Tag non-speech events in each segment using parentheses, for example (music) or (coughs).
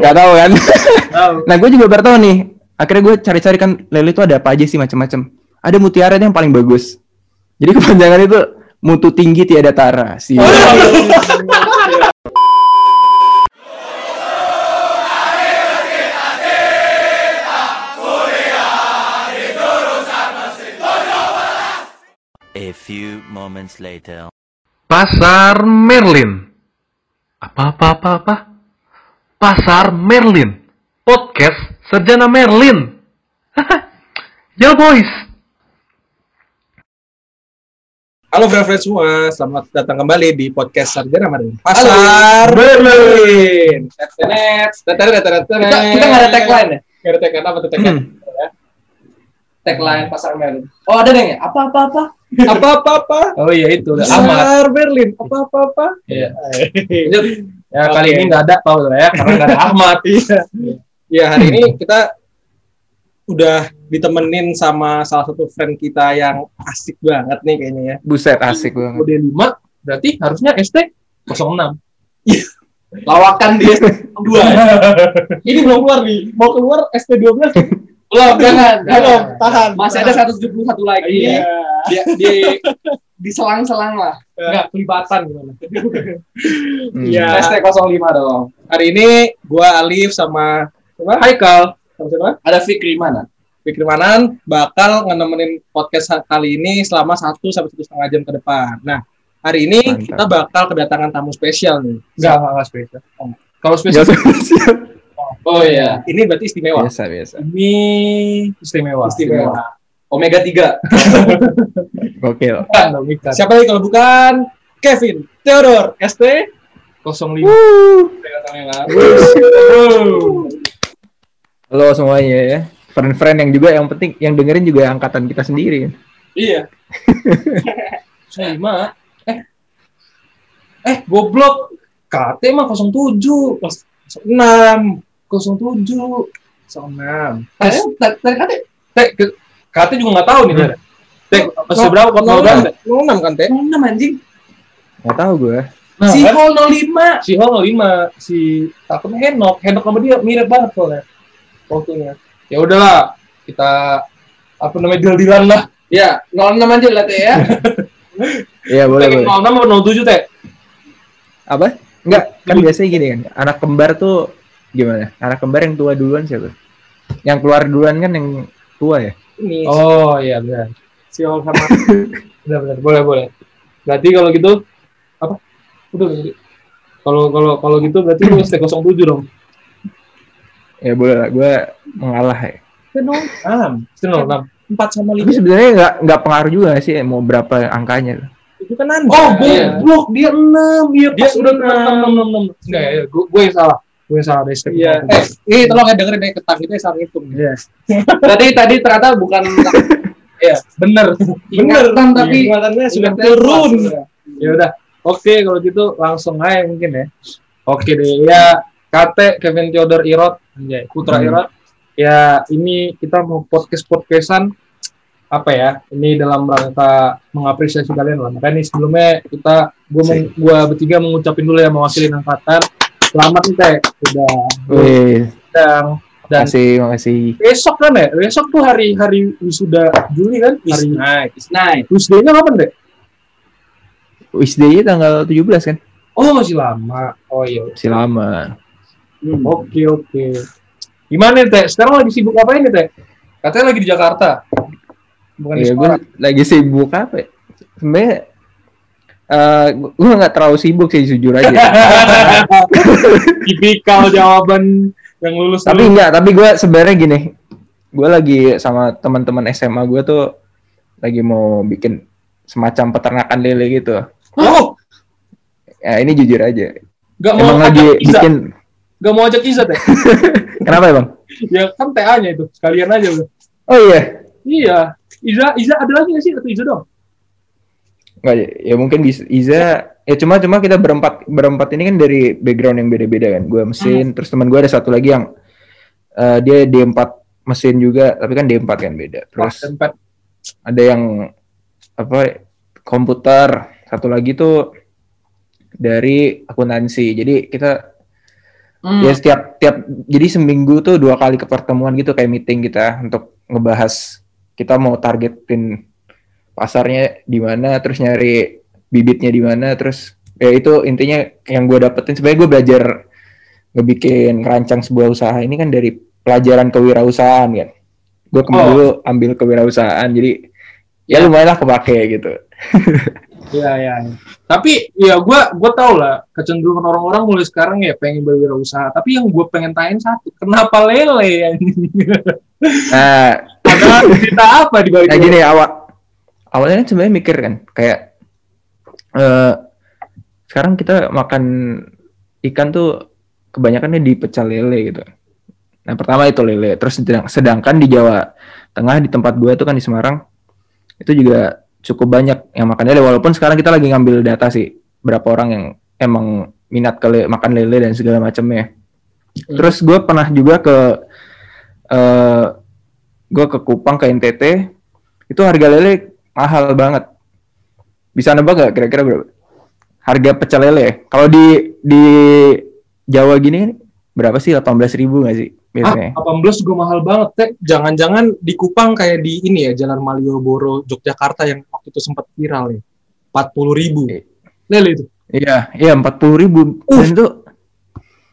(laughs) Gak tahu kan? Nah gue juga baru tahu nih. Akhirnya gue cari-cari kan lele itu ada apa aja sih macam-macam. Ada mutiara yang paling bagus. Jadi (laughs) kepanjangan itu mutu tinggi tiada tara. Sih. A few moments later. Pasar Merlin. Apa apa apa apa? Pasar Merlin. Podcast Sarjana Merlin. (laughs) ya boys. Halo friend semua, selamat datang kembali di podcast Sarjana Marin. Pasar tenet, tenet. Kita, kita nggak ada tagline ya? Nggak ada tagline apa tuh tagline? Tagline pasar Merlin. Oh ada deh ya? Apa apa apa? Apa apa apa? Oh iya itu. Pasar Berlin. Apa apa apa? Iya. Iya. Ya kali Oke. ini nggak ada tau lah ya karena nggak ada (laughs) Ahmad. Iya. Iya hari ini kita udah ditemenin sama salah satu friend kita yang asik banget nih kayaknya ya. Buset asik banget. Kode 5 berarti harusnya ST 06. Lawakan dia (laughs) dua. Ini belum keluar nih. Mau keluar ST12 Belum jangan. Belum, tahan. Masih ada 171 lagi. Iya. Dia di diselang-selang lah. Enggak kelibatan gimana. Hmm. Iya. ST 05 dong. Hari ini gua Alif sama siapa? Haikal, Sama siapa? ada Fikri mana? Fikri Manan bakal ngenemenin podcast kali ini selama 1 sampai satu setengah jam ke depan. Nah, hari ini Mantap. kita bakal kedatangan tamu spesial nih. Enggak, enggak spesial. Kalau Ya, spesial. Oh iya. Ini berarti istimewa. biasa biasa. Ini istimewa. Istimewa. Omega 3. (laughs) Gokil. Bukan dong, ikan. Siapa lagi kalau bukan Kevin Theodore ST 05. Halo semuanya ya. Friend-friend yang juga yang penting yang dengerin juga angkatan kita sendiri. Iya. (laughs) 05. Eh. Eh, goblok. KT mah 07. 6 07. 06. Eh, tadi tadi. Teh, KT juga nggak tahu nih, Teh. Teh, masih berapa? Kota berapa? Teh? 06 kan, Teh? 06 anjing. Gak tahu gue. Nah, Si kan? Hol 05. si Hol 05, si takutnya Henok, Henok sama dia mirip banget soalnya waktunya. Ya udahlah, kita apa namanya deal-dealan lah. Ya, 06 aja lah, Teh ya. (laughs) Iya boleh boleh. 06 apa 07 teh? Apa? Enggak, kan biasanya gini kan. Anak kembar tuh gimana? Anak kembar yang tua duluan siapa? Yang keluar duluan kan yang tua ya? Ini Oh iya benar. si Hol sama (laughs) Benar benar. Boleh boleh. Berarti kalau gitu apa? Udah. Kalau kalau kalau gitu berarti lu ST 07 dong. Ya boleh lah, gue mengalah ya. Ah, ST 06. 4 sama Tapi 5 sebenarnya nggak nggak pengaruh juga sih mau berapa angkanya. itu kan Anda. Oh, Iya. goblok dia 6. Iya, Dia pas udah enam. 6 6 6. Enggak ya, gue gue yang salah. Gue yang salah dari ST. Iya. Eh, ini tolong ya dengerin deh ketang kita saling hitung. Iya. tadi tadi ternyata bukan Iya, bener. Ingatan tapi ingatannya sudah turun. Ya udah. Oke, kalau gitu langsung aja mungkin ya. Oke deh. Ya, KT Kevin Theodore Irot, anjay, Putra Hmm. Irot. Ya, ini kita mau podcast-podcastan apa ya? Ini dalam rangka mengapresiasi kalian lah. Makanya nih sebelumnya kita gua gua bertiga mengucapin dulu ya mewakili angkatan. Selamat nih, Teh. Udah Wih, sedang dan makasih, makasih. besok kan ya? Besok tuh hari hari wisuda Juli kan? Hari Night. night. Wisdanya kapan deh? Wisday tanggal 17 kan? Oh masih lama. Oh iya. Masih lama. Hmm. Oke oke. Gimana nih, teh? Sekarang lagi sibuk apa ini teh? Katanya lagi di Jakarta. Bukan di Ya gue sekolah. lagi sibuk apa ya? Sebenarnya eh gue nggak terlalu sibuk sih jujur aja. (laughs) Tipikal jawaban yang lulus. tapi enggak, tapi gue sebenarnya gini. Gue lagi sama teman-teman SMA gue tuh lagi mau bikin semacam peternakan lele gitu. Oh, Ya ini jujur aja. gak mau Emang lagi ajak Iza. bikin Gak mau ajak Iza teh. (laughs) kenapa ya bang? ya kan TA-nya itu. Sekalian aja udah. Oh iya, Iya. Iza, Iza ada lagi gak sih? Atau Iza dong? Nggak ya, mungkin bisa Iza ya cuma cuma kita berempat berempat ini kan dari background yang beda-beda kan gue mesin terus teman gue ada satu lagi yang eh, dia D4 mesin juga tapi kan D4 kan beda terus Tempat. ada yang apa komputer satu lagi tuh dari akuntansi jadi kita Hmm. Ya setiap tiap jadi seminggu tuh dua kali ke pertemuan gitu kayak meeting kita untuk ngebahas kita mau targetin pasarnya di mana, terus nyari bibitnya di mana, terus ya itu intinya yang gue dapetin sebenarnya gue belajar ngebikin rancang sebuah usaha ini kan dari pelajaran kewirausahaan kan. Gue kemarin Oh. dulu ambil kewirausahaan jadi ya Ya. lumayan lah kepake gitu. (laughs) Iya, iya. iya. Tapi ya gua gua tau lah kecenderungan orang-orang mulai sekarang ya pengen berwirausaha. Tapi yang gue pengen tanyain satu, kenapa lele? anjing? Nah, Ada cerita apa di balik Nah gini awal awalnya kan sebenarnya mikir kan kayak eh sekarang kita makan ikan tuh kebanyakannya di pecel lele gitu. Nah pertama itu lele, terus sedang- sedangkan di Jawa Tengah di tempat gue tuh kan di Semarang itu juga cukup banyak yang makan lele. Walaupun sekarang kita lagi ngambil data sih berapa orang yang emang minat ke le- makan lele dan segala macamnya. Terus gue pernah juga ke eh gue ke Kupang ke NTT itu harga lele mahal banget. Bisa nebak gak kira-kira berapa? Harga pecel lele. Kalau di di Jawa gini berapa sih? 18.000 ribu gak sih biasanya? Ah, 18 juga mahal banget, Teh. Jangan-jangan di Kupang kayak di ini ya, Jalan Malioboro, Yogyakarta yang waktu itu sempat viral ya. 40 ribu. Iya. Lele itu. Iya, iya 40.000 ribu. Dan itu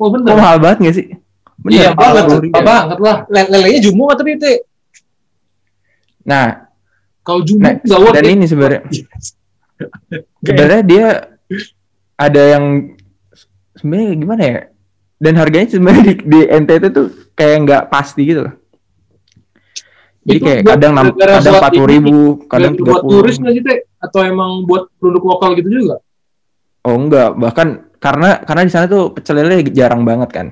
Oh bener. mahal banget gak sih? Iya banget, 40.000. mahal banget lah. Le- lelenya jumbo tapi Teh? Nah, Kalau jumbo nah nggak worth dan it. ini sebenarnya (laughs) sebenarnya dia ada yang sebenarnya gimana ya? Dan harganya sebenarnya di, di NTT tuh kayak nggak pasti gitu. loh. Jadi Itu kayak buat- kadang nam- gara-gara kadang buat empat puluh ribu, kadang Buat- tiga buat puluh. turis nggak sih, Teh? Atau emang buat produk lokal gitu juga? Oh enggak, bahkan karena karena di sana tuh pecel lele jarang banget kan.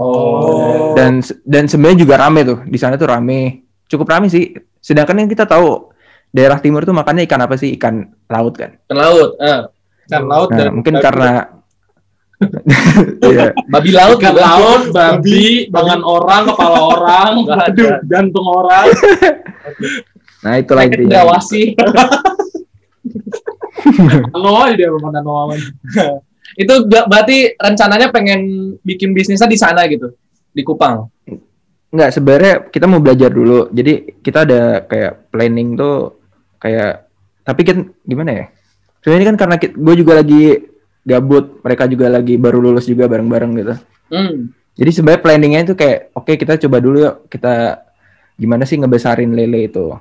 Oh. Dan dan sebenarnya juga rame tuh. Di sana tuh rame. Cukup rame sih. Sedangkan yang kita tahu daerah timur tuh makannya ikan apa sih? Ikan laut kan. Ikan laut. Ah. Ikan laut Nah, dan mungkin babi- karena (laughs) Iya. babi laut Ikan juga. laut, babi, tangan orang, kepala (laughs) orang, aduh, jantung orang. (laughs) Nah, itulah Kayak intinya. Diawasi. Noah aja dia makan Noah. Itu ber- berarti rencananya pengen bikin bisnisnya di sana gitu. Di Kupang. Enggak, sebenarnya kita mau belajar dulu. Jadi kita ada kayak planning tuh kayak tapi kan gimana ya? Sebenarnya ini kan karena gue juga lagi gabut, mereka juga lagi baru lulus juga bareng-bareng gitu. Hmm. Jadi sebenarnya planningnya itu kayak oke kita coba dulu yuk kita gimana sih ngebesarin lele itu.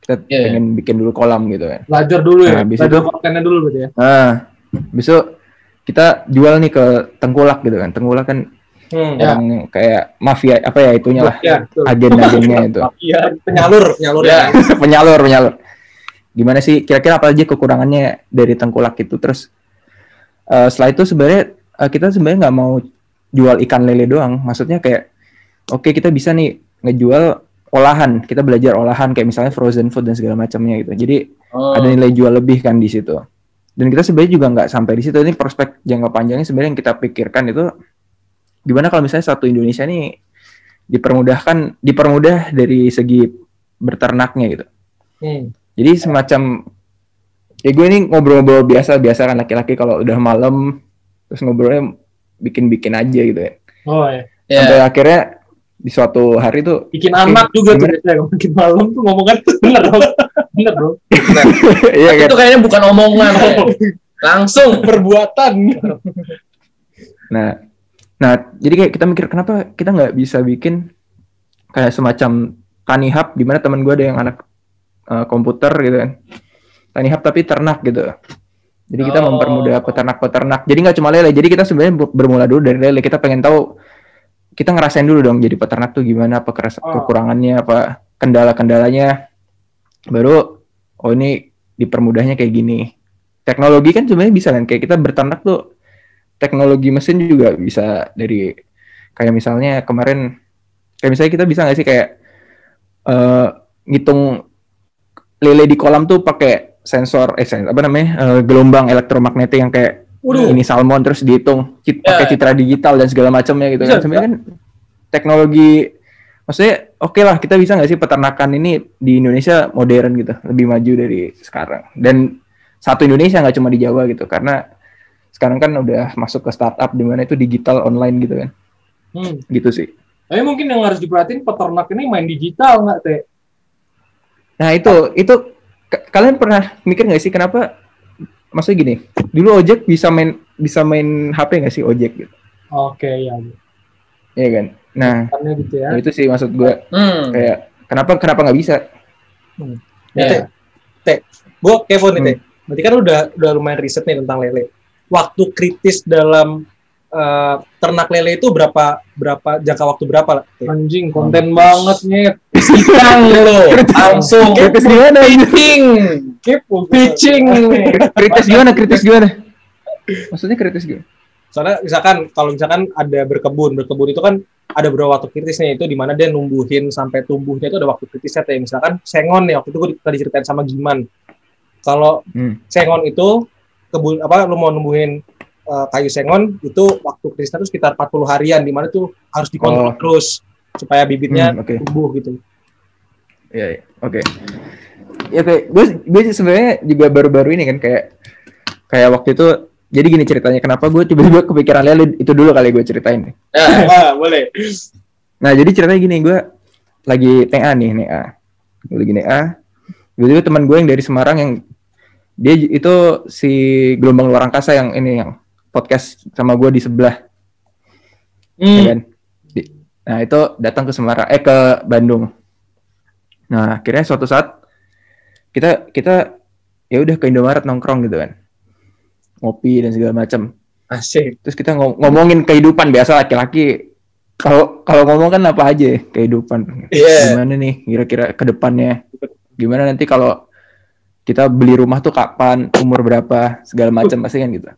Kita Iya, iya. pengen bikin dulu kolam gitu kan. Belajar dulu ya, Nah, habis belajar itu- kontennya dulu berarti ya. Nah, besok kita jual nih ke Tengkulak gitu kan. Tengkulak kan Hmm. Ya. orang kayak mafia apa ya itunya lah. Ya. Agen-agennya itu. (laughs) Iya, penyalur, penyalur ya ya. (laughs) penyalur penyalur gimana sih? Kira-kira apa aja kekurangannya dari tengkulak itu? Terus eh, setelah itu sebenarnya eh, kita sebenarnya nggak mau jual ikan lele doang. Maksudnya kayak oke kita bisa nih ngejual olahan. Kita belajar olahan kayak misalnya frozen food dan segala macamnya gitu. Jadi Oh. ada nilai jual lebih kan di situ. Dan kita sebenarnya juga nggak sampai di situ. Ini prospek jangka panjangnya sebenarnya yang kita pikirkan itu gimana kalau misalnya satu Indonesia nih dipermudahkan dipermudah dari segi beternaknya gitu. Hmm. Jadi semacam ya gue ini ngobrol-ngobrol biasa biasa kan laki-laki kalau udah malam terus ngobrolnya bikin-bikin aja gitu ya Oh ya. Ya. sampai akhirnya di suatu hari tuh Bikin Oke, anak juga tuh biasanya malam tuh ngomong kan bener dong. Bener dong. (laughs) iya kan Itu kayaknya bukan omongan. Langsung. Perbuatan. nah nah jadi kayak kita mikir kenapa kita nggak bisa bikin kayak semacam tani hub di mana teman gue ada yang anak eh, komputer gitu kan. Tani hub tapi ternak gitu. Jadi kita Oh. mempermudah peternak-peternak. Jadi nggak cuma lele jadi kita sebenarnya ber- bermula dulu dari lele. Kita pengen tahu kita ngerasain dulu dong jadi peternak tuh gimana apa keras- Oh. kekurangannya apa kendala-kendalanya. Baru oh ini dipermudahnya kayak gini. Teknologi kan sebenarnya bisa kan kayak kita berternak tuh. Teknologi mesin juga bisa dari kayak misalnya kemarin kayak misalnya kita bisa nggak sih kayak eh ngitung lele di kolam tuh pakai sensor eh sen- apa namanya eh, gelombang elektromagnetik yang kayak Waduh. ini salmon terus dihitung cit- Ya. pakai citra digital dan segala macamnya gitu kan Bisa, sebenarnya kan teknologi maksudnya oke lah kita bisa nggak sih peternakan ini di Indonesia modern gitu lebih maju dari sekarang dan satu Indonesia nggak cuma di Jawa gitu karena sekarang kan udah masuk ke startup di mana itu digital online gitu kan Hmm. gitu sih Tapi mungkin yang harus diperhatiin peternak ini main digital nggak teh? Nah itu itu kalian pernah mikir nggak sih kenapa maksudnya gini dulu ojek bisa main bisa main HP nggak sih ojek gitu Oke ya, Iya kan nah karena gitu ya. nah itu sih maksud gue Hmm. kayak kenapa kenapa nggak bisa Ya, Teh. Teh, gue kepo nih, Teh. Berarti kan udah udah lumayan riset nih tentang lele. Waktu kritis dalam eh, ternak lele itu berapa berapa jangka waktu berapa lah? Anjing konten banget nih. Bintang lo, (laughs) langsung kritis gimana pitching, pitching. kritis gimana kritis gimana maksudnya kritis gimana Soalnya misalkan kalau misalkan ada berkebun, berkebun itu kan ada beberapa waktu kritisnya itu di mana dia numbuhin sampai tumbuhnya itu ada waktu kritisnya Teh. Misalkan sengon nih waktu itu gue tadi ceritain sama Giman. Kalau Hmm. sengon itu kebun apa lu mau numbuhin eh, kayu sengon itu waktu kritisnya itu sekitar 40 harian di mana tuh harus dikontrol Oh. terus supaya bibitnya Hmm, oke. tumbuh gitu. Iya, iya. oke. Ya kayak gue, gue sebenarnya juga baru-baru ini kan kayak kayak waktu itu. Jadi gini ceritanya, kenapa gue tiba-tiba kepikiran lele itu dulu kali gue ceritain. ah, boleh. Nah jadi ceritanya gini, gue lagi TA nih, NA. Gue lagi NA. Tiba-tiba teman gue yang dari Semarang yang dia itu si gelombang luar angkasa yang ini yang podcast sama gue di sebelah, ya Hmm. kan? Di- nah itu datang ke Semarang, eh ke Bandung. Nah akhirnya suatu saat kita kita ya udah ke Indomaret nongkrong gitu kan, ngopi dan segala macam. Asik. Terus kita ngom- ngomongin kehidupan biasa laki-laki. Kalau kalau ngomong kan apa aja ya, kehidupan. Iya. Gimana nih kira-kira ke depannya? Gimana nanti kalau kita beli rumah tuh kapan, umur berapa, segala macam pasti kan gitu.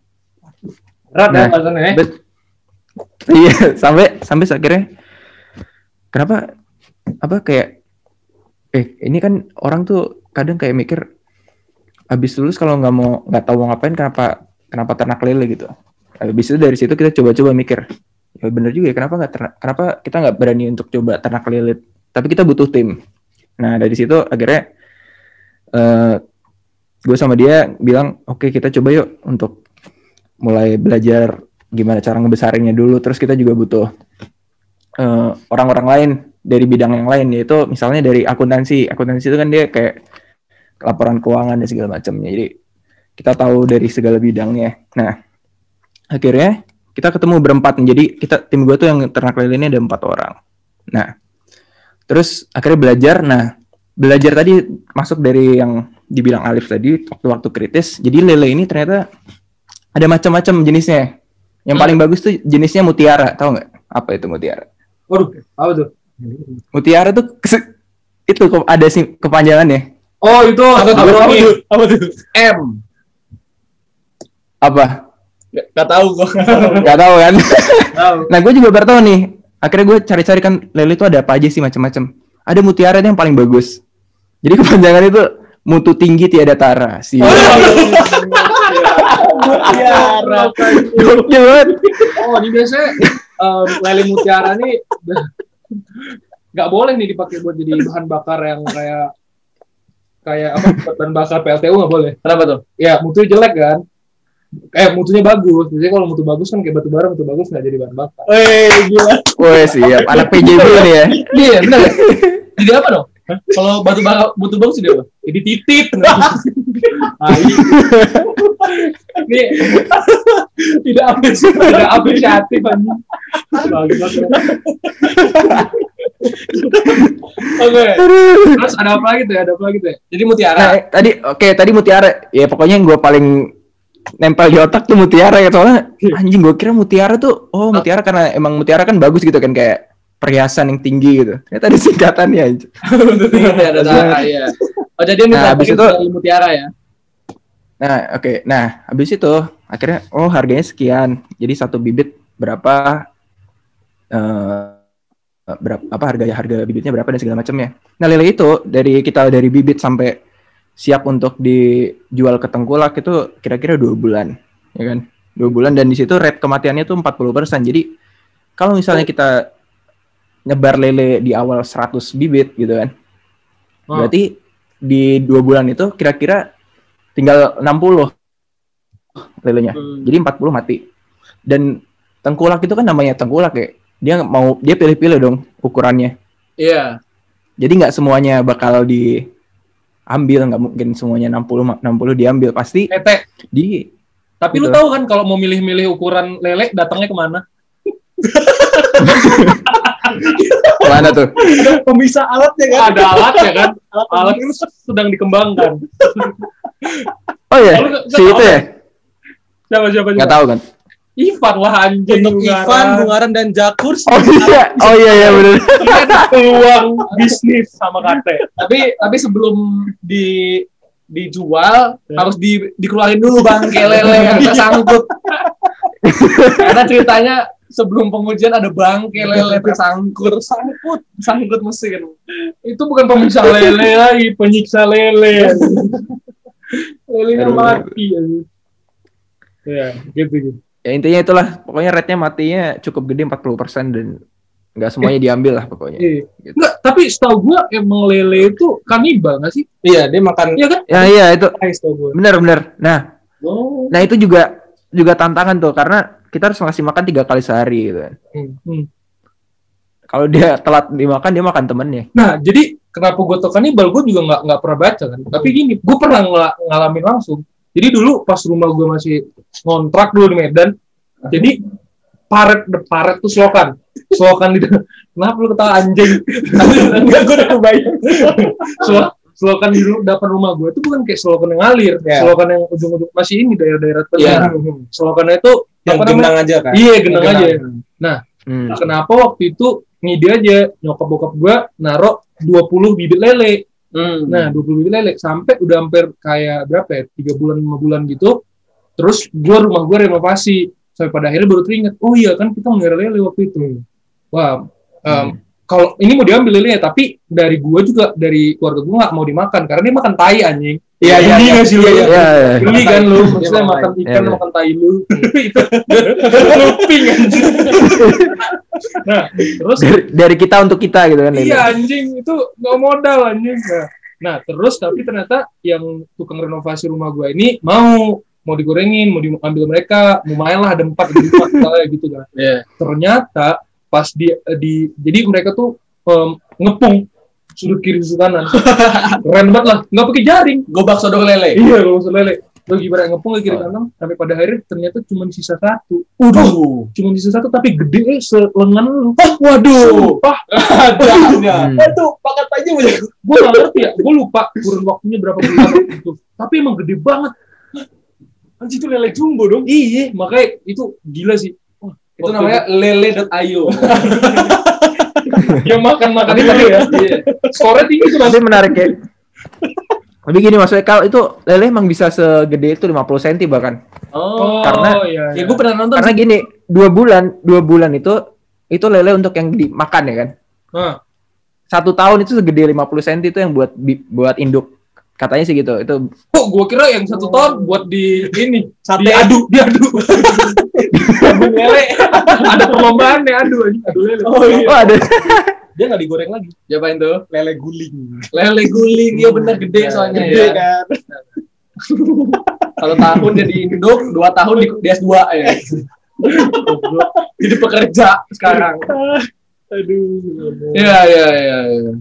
Berat ya Nah, ya. Bet- iya, sampai sampai akhirnya kenapa apa kayak eh ini kan orang tuh kadang kayak mikir habis lulus kalau nggak mau nggak tahu mau ngapain kenapa kenapa ternak lele gitu. Habis itu dari situ kita coba-coba mikir ya bener juga ya kenapa nggak ternak kenapa kita nggak berani untuk coba ternak lele tapi kita butuh tim. Nah dari situ akhirnya eh gue sama dia bilang oke kita coba yuk untuk mulai belajar gimana cara ngebesarinnya dulu. Terus kita juga butuh eh, orang-orang lain dari bidang yang lain. Yaitu misalnya dari akuntansi. Akuntansi itu kan dia kayak laporan keuangan dan segala macamnya. Jadi kita tahu dari segala bidangnya. Nah akhirnya kita ketemu berempat jadi kita tim gue tuh yang ternak lele ini ada empat orang. Nah terus akhirnya belajar. Nah belajar tadi masuk dari yang dibilang Alif tadi waktu-waktu kritis. Jadi lele ini ternyata ada macam-macam jenisnya yang paling bagus tuh jenisnya mutiara tahu nggak apa itu mutiara Waduh, apa tuh? Mutiara tuh kese- itu ada sih kepanjangannya. Oh, itu Apa tuh? apa Apa tuh? Apa tuh? M. Apa? Gak, gak tahu gue. (laughs) Gak tahu kan? Tahu. nah, gue juga baru tahu nih. Akhirnya gue cari-cari kan lele itu ada apa aja sih macam-macam. Ada mutiara yang paling bagus. Jadi (laughs) kepanjangan itu mutu tinggi tiada tara sih. (laughs) Mutiara. Gokil banget. Oh, ini biasanya em, lele mutiara nih nggak boleh nih dipakai buat jadi bahan bakar yang kayak kayak apa buat bahan bakar PLTU nggak boleh. Kenapa tuh? Ya mutunya jelek kan. Eh mutunya bagus. Biasanya kalau mutu bagus kan kayak batu bara mutu bagus nggak jadi bahan bakar. Weh, gila. Woi siap. Anak PJB nih ya. Iya benar. Jadi apa dong? Kalau batu bara mutu bagus jadi apa? Jadi titit. (laughs) Ini tidak apresiatif, tidak apresiatif anjing. Oke. Terus ada apa lagi tuh? Ada apa lagi tuh? Jadi mutiara. Nah, tadi oke tadi mutiara. Ya pokoknya yang gue paling nempel di otak tuh mutiara ya soalnya anjing gue kira mutiara tuh oh mutiara karena emang mutiara kan bagus gitu kan kayak perhiasan yang tinggi gitu. Ternyata (laughs) ada singkatannya. Iya, ada iya. Oh jadi Nah, habis itu- dari mutiara ya? Nah, oke. Nah, habis itu akhirnya oh harganya sekian. Jadi satu bibit berapa eh berapa apa harga harga bibitnya berapa dan segala macamnya. Nah, lele itu dari kita dari bibit sampai siap untuk dijual ke tengkulak itu kira-kira dua bulan, ya kan? Dua bulan dan di situ rate kematiannya tuh 40%. Jadi kalau misalnya kita nyebar lele di awal 100 bibit gitu kan. Hmm. Berarti di dua bulan itu kira-kira tinggal 60 lelenya. Hmm. Jadi 40 mati. Dan tengkulak itu kan namanya tengkulak ya. dia mau dia pilih-pilih dong ukurannya. Iya. Jadi nggak semuanya bakal diambil, nggak mungkin semuanya 60 60 diambil pasti Teh, di tapi lu Gitu. tahu kan kalau mau milih-milih ukuran lele datangnya ke mana? (laughs) mana tuh? Pemisah alatnya kan. Ada alatnya kan? Alat Alat itu sedang dikembangkan. Oh ya, nggak- si itu ya? Siapa siapa siapa? tahu kan? Ivan lah anjing. Untuk Bungaran. Ivan, Bungaran dan Jakurs. Oh iya, oh iya iya benar. Ini ada peluang bisnis sama Kate. tapi tapi sebelum di dijual harus di, dikeluarin dulu bangke lele yang tersangkut. Karena ceritanya sebelum pengujian ada bangke lele tersangkut, sangkut, sangkut mesin. Itu bukan pemisah lele lagi, penyiksa lele. (laughs) Lelenya mati. Ya, gitu gitu. Ya intinya itulah, pokoknya rate-nya matinya cukup gede 40% dan nggak semuanya diambil lah pokoknya. Iya. Gitu. Enggak, tapi setahu gua emang lele itu kanibal nggak sih? Iya, dia makan Iya kan? Ya iya itu gue. benar-benar. Nah, Oh. nah itu juga juga tantangan tuh karena kita harus ngasih makan tiga kali sehari gitu kan. Hmm. Kalau dia telat dimakan dia makan temennya. Nah, jadi kenapa gue tau kanibal, gue juga nggak nggak pernah baca kan. Tapi gini, gue pernah ngala- ngalamin langsung. Jadi dulu pas rumah gue masih ngontrak dulu di Medan, jadi paret the paret tuh selokan, selokan di kenapa lu ketawa anjing? Tapi enggak gue udah kebayang. Selok- selokan di depan rumah gue itu bukan kayak selokan yang ngalir, Ya. selokan yang ujung-ujung masih ini daerah-daerah Iya. tengah. Selokannya itu Yang genang aja kan. Iya, genang Genang. aja. Hmm. Nah, kenapa waktu itu ngide aja nyokap bokap gua naruh 20 bibit lele. Hmm. Nah, 20 bibit lele sampai udah hampir kayak berapa ya? 3 bulan 5 bulan gitu. Terus gua rumah gua renovasi. Sampai pada akhirnya baru teringat, oh iya kan kita melihara lele waktu itu. Wah, em, kalau ini mau diambil lelenya tapi dari gua juga dari keluarga gua nggak mau dimakan karena dia makan tai anjing. Iya, iya, iya. nggak sih lu? Iya, iya. Ya, ya. Geli kan lu, maksudnya makan ikan, Iya, iya. makan tai lu. (laughs) Itu looping anjing. Nah, terus Dari, dari kita untuk kita gitu kan. Iya anjing itu nggak modal anjing. Nah, nah terus tapi ternyata yang tukang renovasi rumah gua ini mau mau digorengin, mau diambil mereka, mau main lah ada empat di rumah (laughs) misalnya gitu kan. Iya. Ternyata pas di di jadi mereka tuh em, ngepung sudut kiri sudut kanan. Keren banget lah, nggak pakai jaring. Gobak sodok lele. Iya kalau maksud lele. Lo gimana ngepung ke kiri kanan sampai pada akhirnya ternyata cuma sisa satu. Waduh. Cuma sisa satu tapi gede eh, selengan lu. Waduh. Sumpah. (laughs) Ada. Itu paket aja banyak. gue gak ngerti ya, gue lupa kurun waktunya berapa bulan waktu itu. Tapi emang gede banget. Anjir itu lele jumbo dong. Iya, makanya itu gila sih. Wah, Itu namanya lele.io. (laughs) (laughs) yang makan-makan itu ya. Iya. Skornya tinggi tuh mas. Tapi menarik ya. Tapi gini maksudnya kalau itu lele emang bisa segede itu 50 cm bahkan. Oh. Karena- iya, Ya iya. gue pernah nonton. Karena gini, dua bulan, dua bulan itu itu lele untuk yang dimakan ya kan. Hah. Satu tahun itu segede 50 cm itu yang buat buat induk. Katanya sih gitu. Itu Kok gue kira yang satu tahun buat di ini Sate. diadu, diadu. Adu lele. Ada perlombaan nih adu adu lele. Oh, iya. oh ada. Dia nggak digoreng lagi. Siapain tuh? Lele guling. Lele guling, iya bener gede soalnya Gede ya. kan. Satu tahun dia di Induk, dua tahun di, di S2 ya. Jadi pekerja sekarang. Aduh. Iya, iya, iya. iya.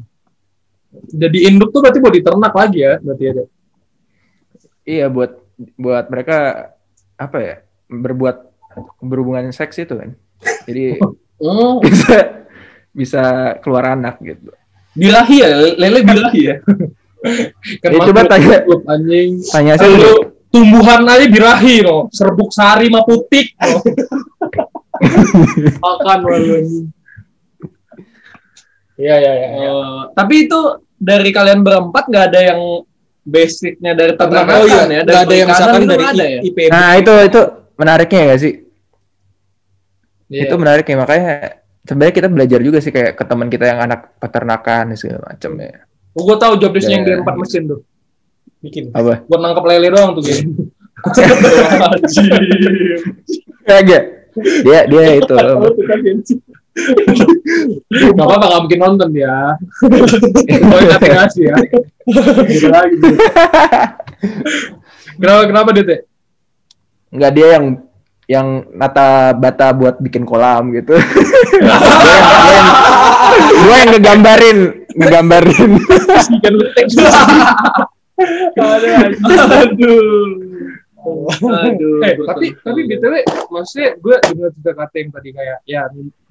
Jadi induk tuh berarti mau diternak lagi ya, berarti ada. Iya buat buat mereka apa ya? Berbuat berhubungan seks itu kan. Jadi (laughs) Oh, bisa bisa keluar anak gitu. birahi ya, lele birahi ya. Kan (laughs) Ya, coba tanya makhluk anjing. tanya sih. tumbuhan aja birahi no, serbuk sari mah putik. (laughs) Makan anjing. Iya iya iya. iya. Oh, tapi itu dari kalian berempat nggak ada yang basicnya dari peternakan Oh iya, ya? nggak ada yang misalkan dari ada ya? IPB. Nah itu itu menariknya ya sih. Iya. Itu menariknya makanya sebenarnya kita belajar juga sih kayak ke teman kita yang anak peternakan segala macam ya. Oh, gua tahu job yang Ya. di empat mesin tuh. Bikin. Apa? Buat nangkap lele doang tuh gitu. (laughs) Kagak. Dia dia itu. Gak apa-apa gak mungkin nonton dia. Mau kasih kasih ya. Gitu lagi. Kenapa kenapa dia teh? Enggak dia yang yang nata bata buat bikin kolam gitu. (laughs) gue yang ngegambarin, ngegambarin. Aduh. Aduh. Eh, tapi tapi btw maksudnya gue dengar cerita kata yang tadi kayak ya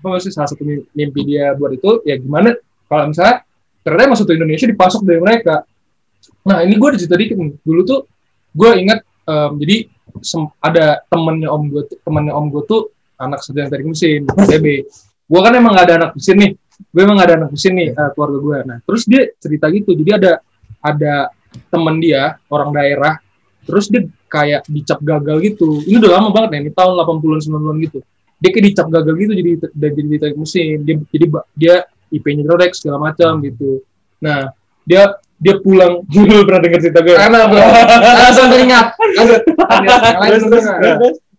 maksudnya salah satu mim- mimpi dia buat itu ya gimana kalau misalnya ternyata emang satu Indonesia dipasok dari mereka. Nah ini gue cerita dikit dulu tuh gue ingat em, jadi sem- ada temennya om gue temennya om gue tuh anak sedang teknik mesin TB gue kan emang gak ada anak mesin nih. Gue emang gak ada anak mesin nih eh, keluarga gue nah terus dia cerita gitu. Jadi ada ada teman dia orang daerah terus dia kayak dicap gagal gitu. Ini udah lama banget ya ini tahun 80-an 90-an gitu. Dia kayak dicap gagal gitu jadi jadi jadi teknik mesin. Dia jadi dia IP-nya jelek segala macam gitu. Nah dia dia pulang. (laughs) Lu pernah dengar cerita gue? Karena bro. Langsung teringat. Lanjut.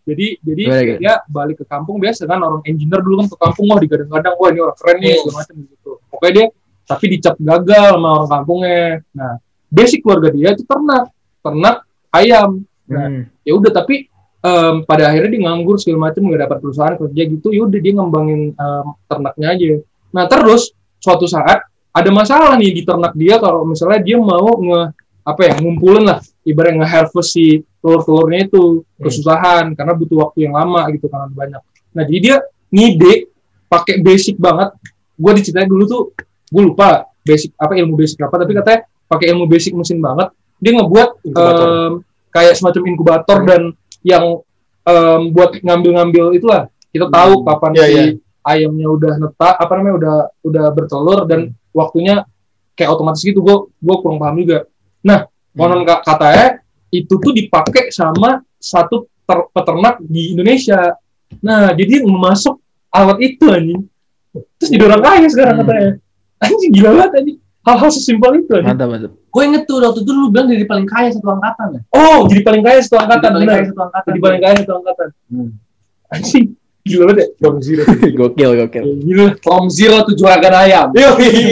jadi jadi dia balik ke kampung. Biasa kan orang engineer dulu kan ke kampung wah digadang-gadang wah ini orang keren nih segala macam gitu. Pokoknya dia tapi dicap gagal sama orang kampungnya. Nah basic keluarga dia itu ternak. Ternak ayam. Nah, Hmm. ya udah tapi em, pada akhirnya dia nganggur segala macam nggak dapat perusahaan kerja gitu ya udah dia ngembangin em, ternaknya aja. Nah terus suatu saat ada masalah nih di ternak dia kalau misalnya dia mau nge apa ya ngumpulin lah ibarat nge-harvest si telur-telurnya itu kesusahan karena butuh waktu yang lama gitu karena banyak. Nah jadi dia ngide pakai basic banget. Gue diceritain dulu tuh gue lupa basic apa ilmu basic apa tapi katanya pakai ilmu basic mesin banget dia ngebuat em, kayak semacam inkubator dan yang em, buat ngambil-ngambil itulah. Kita tahu kapan Iya, si iya. ayamnya udah netak apa namanya udah udah bertelur dan waktunya kayak otomatis gitu. Gue gue kurang paham juga. Nah konon ka- katanya itu tuh dipakai sama satu ter- peternak di Indonesia. Nah jadi memasuk alat itu anjing. Terus jadi orang kaya sekarang Hmm. katanya anjing gila banget anjing hal-hal sesimpel itu anjing Mantap, mantap. Gue inget tuh waktu itu lu bilang jadi paling kaya satu angkatan ya. oh jadi paling kaya satu angkatan Jadi paling kaya satu angkatan. jadi paling kaya satu angkatan Hmm. anjing gila banget ya from zero (laughs) gokil, gokil. gila From zero to juragan ayam.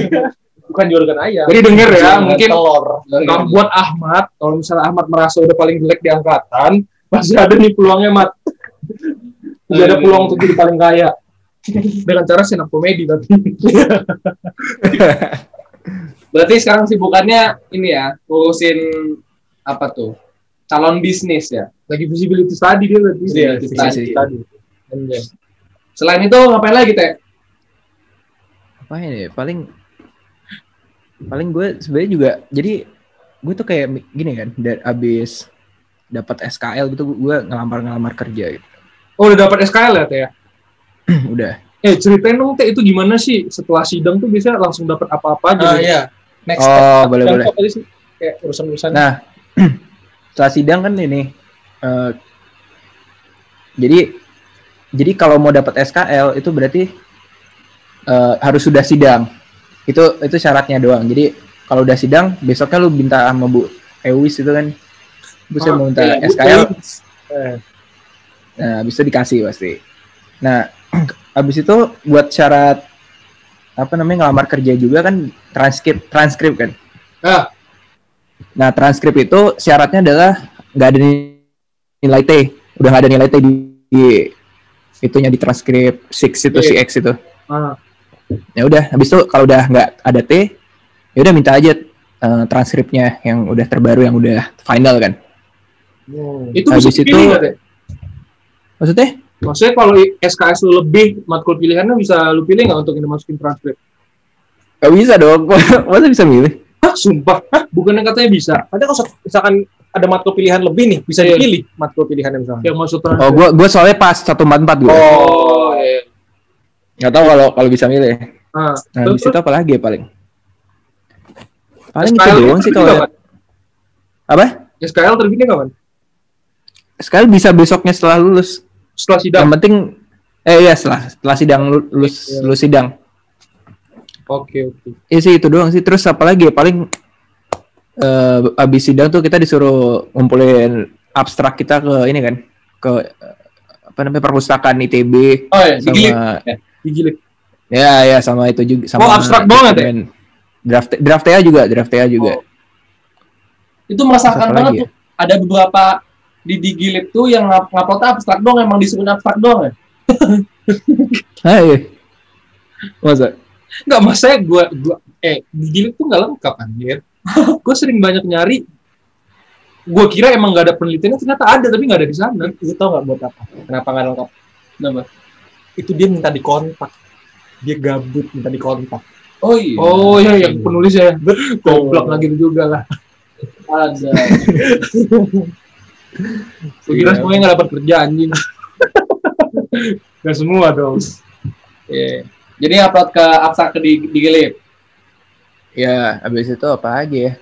(laughs) bukan juragan ayam Jadi denger ya Juragan mungkin telur. Kalau buat Ahmad, kalau misalnya Ahmad merasa udah paling jelek di angkatan, masih ada nih peluangnya, Mat. Masih ada peluang untuk jadi paling kaya. Dengan cara up komedi tapi. (laughs) Berarti sekarang sibukannya ini ya, ngurusin apa tuh? Calon bisnis ya. Lagi visibility study dia berarti. Visibility study. Selain itu ngapain lagi teh? apa ini ya? paling paling gue sebenarnya juga jadi gue tuh kayak gini kan dari abis dapat SKL gitu gue ngelamar ngelamar kerja gitu Oh, udah dapat SKL ya, Teh ya? (clears throat) udah Eh, ceritain dong, Teh, itu gimana sih setelah sidang tuh bisa langsung dapat apa-apa aja? Ah gitu? iya. Next oh step. boleh boleh apa tadi sih? Kayak urusan-urusan. nah (clears throat) setelah sidang kan ini eh, jadi jadi kalau mau dapat SKL itu berarti eh, harus sudah sidang itu itu syaratnya doang jadi kalau udah sidang besoknya lu minta sama Bu Ewis itu kan Bu saya Ah, mau minta iya, SKL Ewis. Eh. Nah, habis itu dikasih pasti. Nah, (clears throat) habis itu buat syarat apa namanya ngelamar kerja juga kan transkrip transkrip kan. Ah. Nah, transkrip itu syaratnya adalah nggak ada nilai T, udah nggak ada nilai T di, di itunya di transkrip six itu Iya. si X itu. Ah. Ya udah, habis itu kalau udah nggak ada T, ya udah minta aja eh, transkripnya yang udah terbaru yang udah final kan. Itu Habis itu-? Maksudnya? Maksudnya kalau SKS lu lebih matkul pilihannya bisa lu pilih nggak untuk ini masukin transkrip? Gak bisa dong, (laughs) masa bisa milih? Hah, sumpah? Hah, bukannya katanya bisa? Ada kalau misalkan ada matkul pilihan lebih nih, bisa Iya. dipilih matkul pilihannya misalnya. Yang masuk Oh, transkrip? gua gua soalnya pas satu empat empat gue. Oh, iya. Nggak tahu kalau kalau bisa milih. Ah, Nah, di situ apa lagi ya paling? Paling itu SKL doang sih kalau apa? SKL terbitnya kapan? Sekali bisa besoknya setelah lulus. Setelah sidang. Yang penting eh iya setelah setelah sidang lu- lulus Iya. lulus sidang. Oke, oke. Iya sih itu doang sih. Terus apa lagi ya? Paling eh abis sidang tuh kita disuruh ngumpulin abstrak kita ke ini kan ke apa namanya perpustakaan ITB Oh iya, sama digilip. Digilip. ya ya sama itu juga sama Oh, abstrak banget ya? draft draft TA juga draft TA juga Oh. Itu merasakan banget ya? tuh. Ada beberapa di Digilip tuh yang ngap- ngupload abstrak dong emang disuruh abstrak dong ya? (laughs) Iya. Masa? Enggak, maksudnya gua gua eh Digilip tuh nggak lengkap anjir. (laughs) gua sering banyak nyari gua kira emang nggak ada penelitiannya ternyata ada tapi nggak ada di sana. Lu tau nggak buat apa? Kenapa nggak lengkap? Kenapa? Itu dia minta dikontak. Dia gabut minta dikontak. Oh iya. Oh iya yang penulis ya. Goblok lagi juga lah. Ada. (laughs) Gua kira semuanya nggak dapat kerja anjing. (laughs) Gak semua dong. Iya. Jadi upload ke abstrak ke di, di Gilip. Ya, habis itu apa aja ya?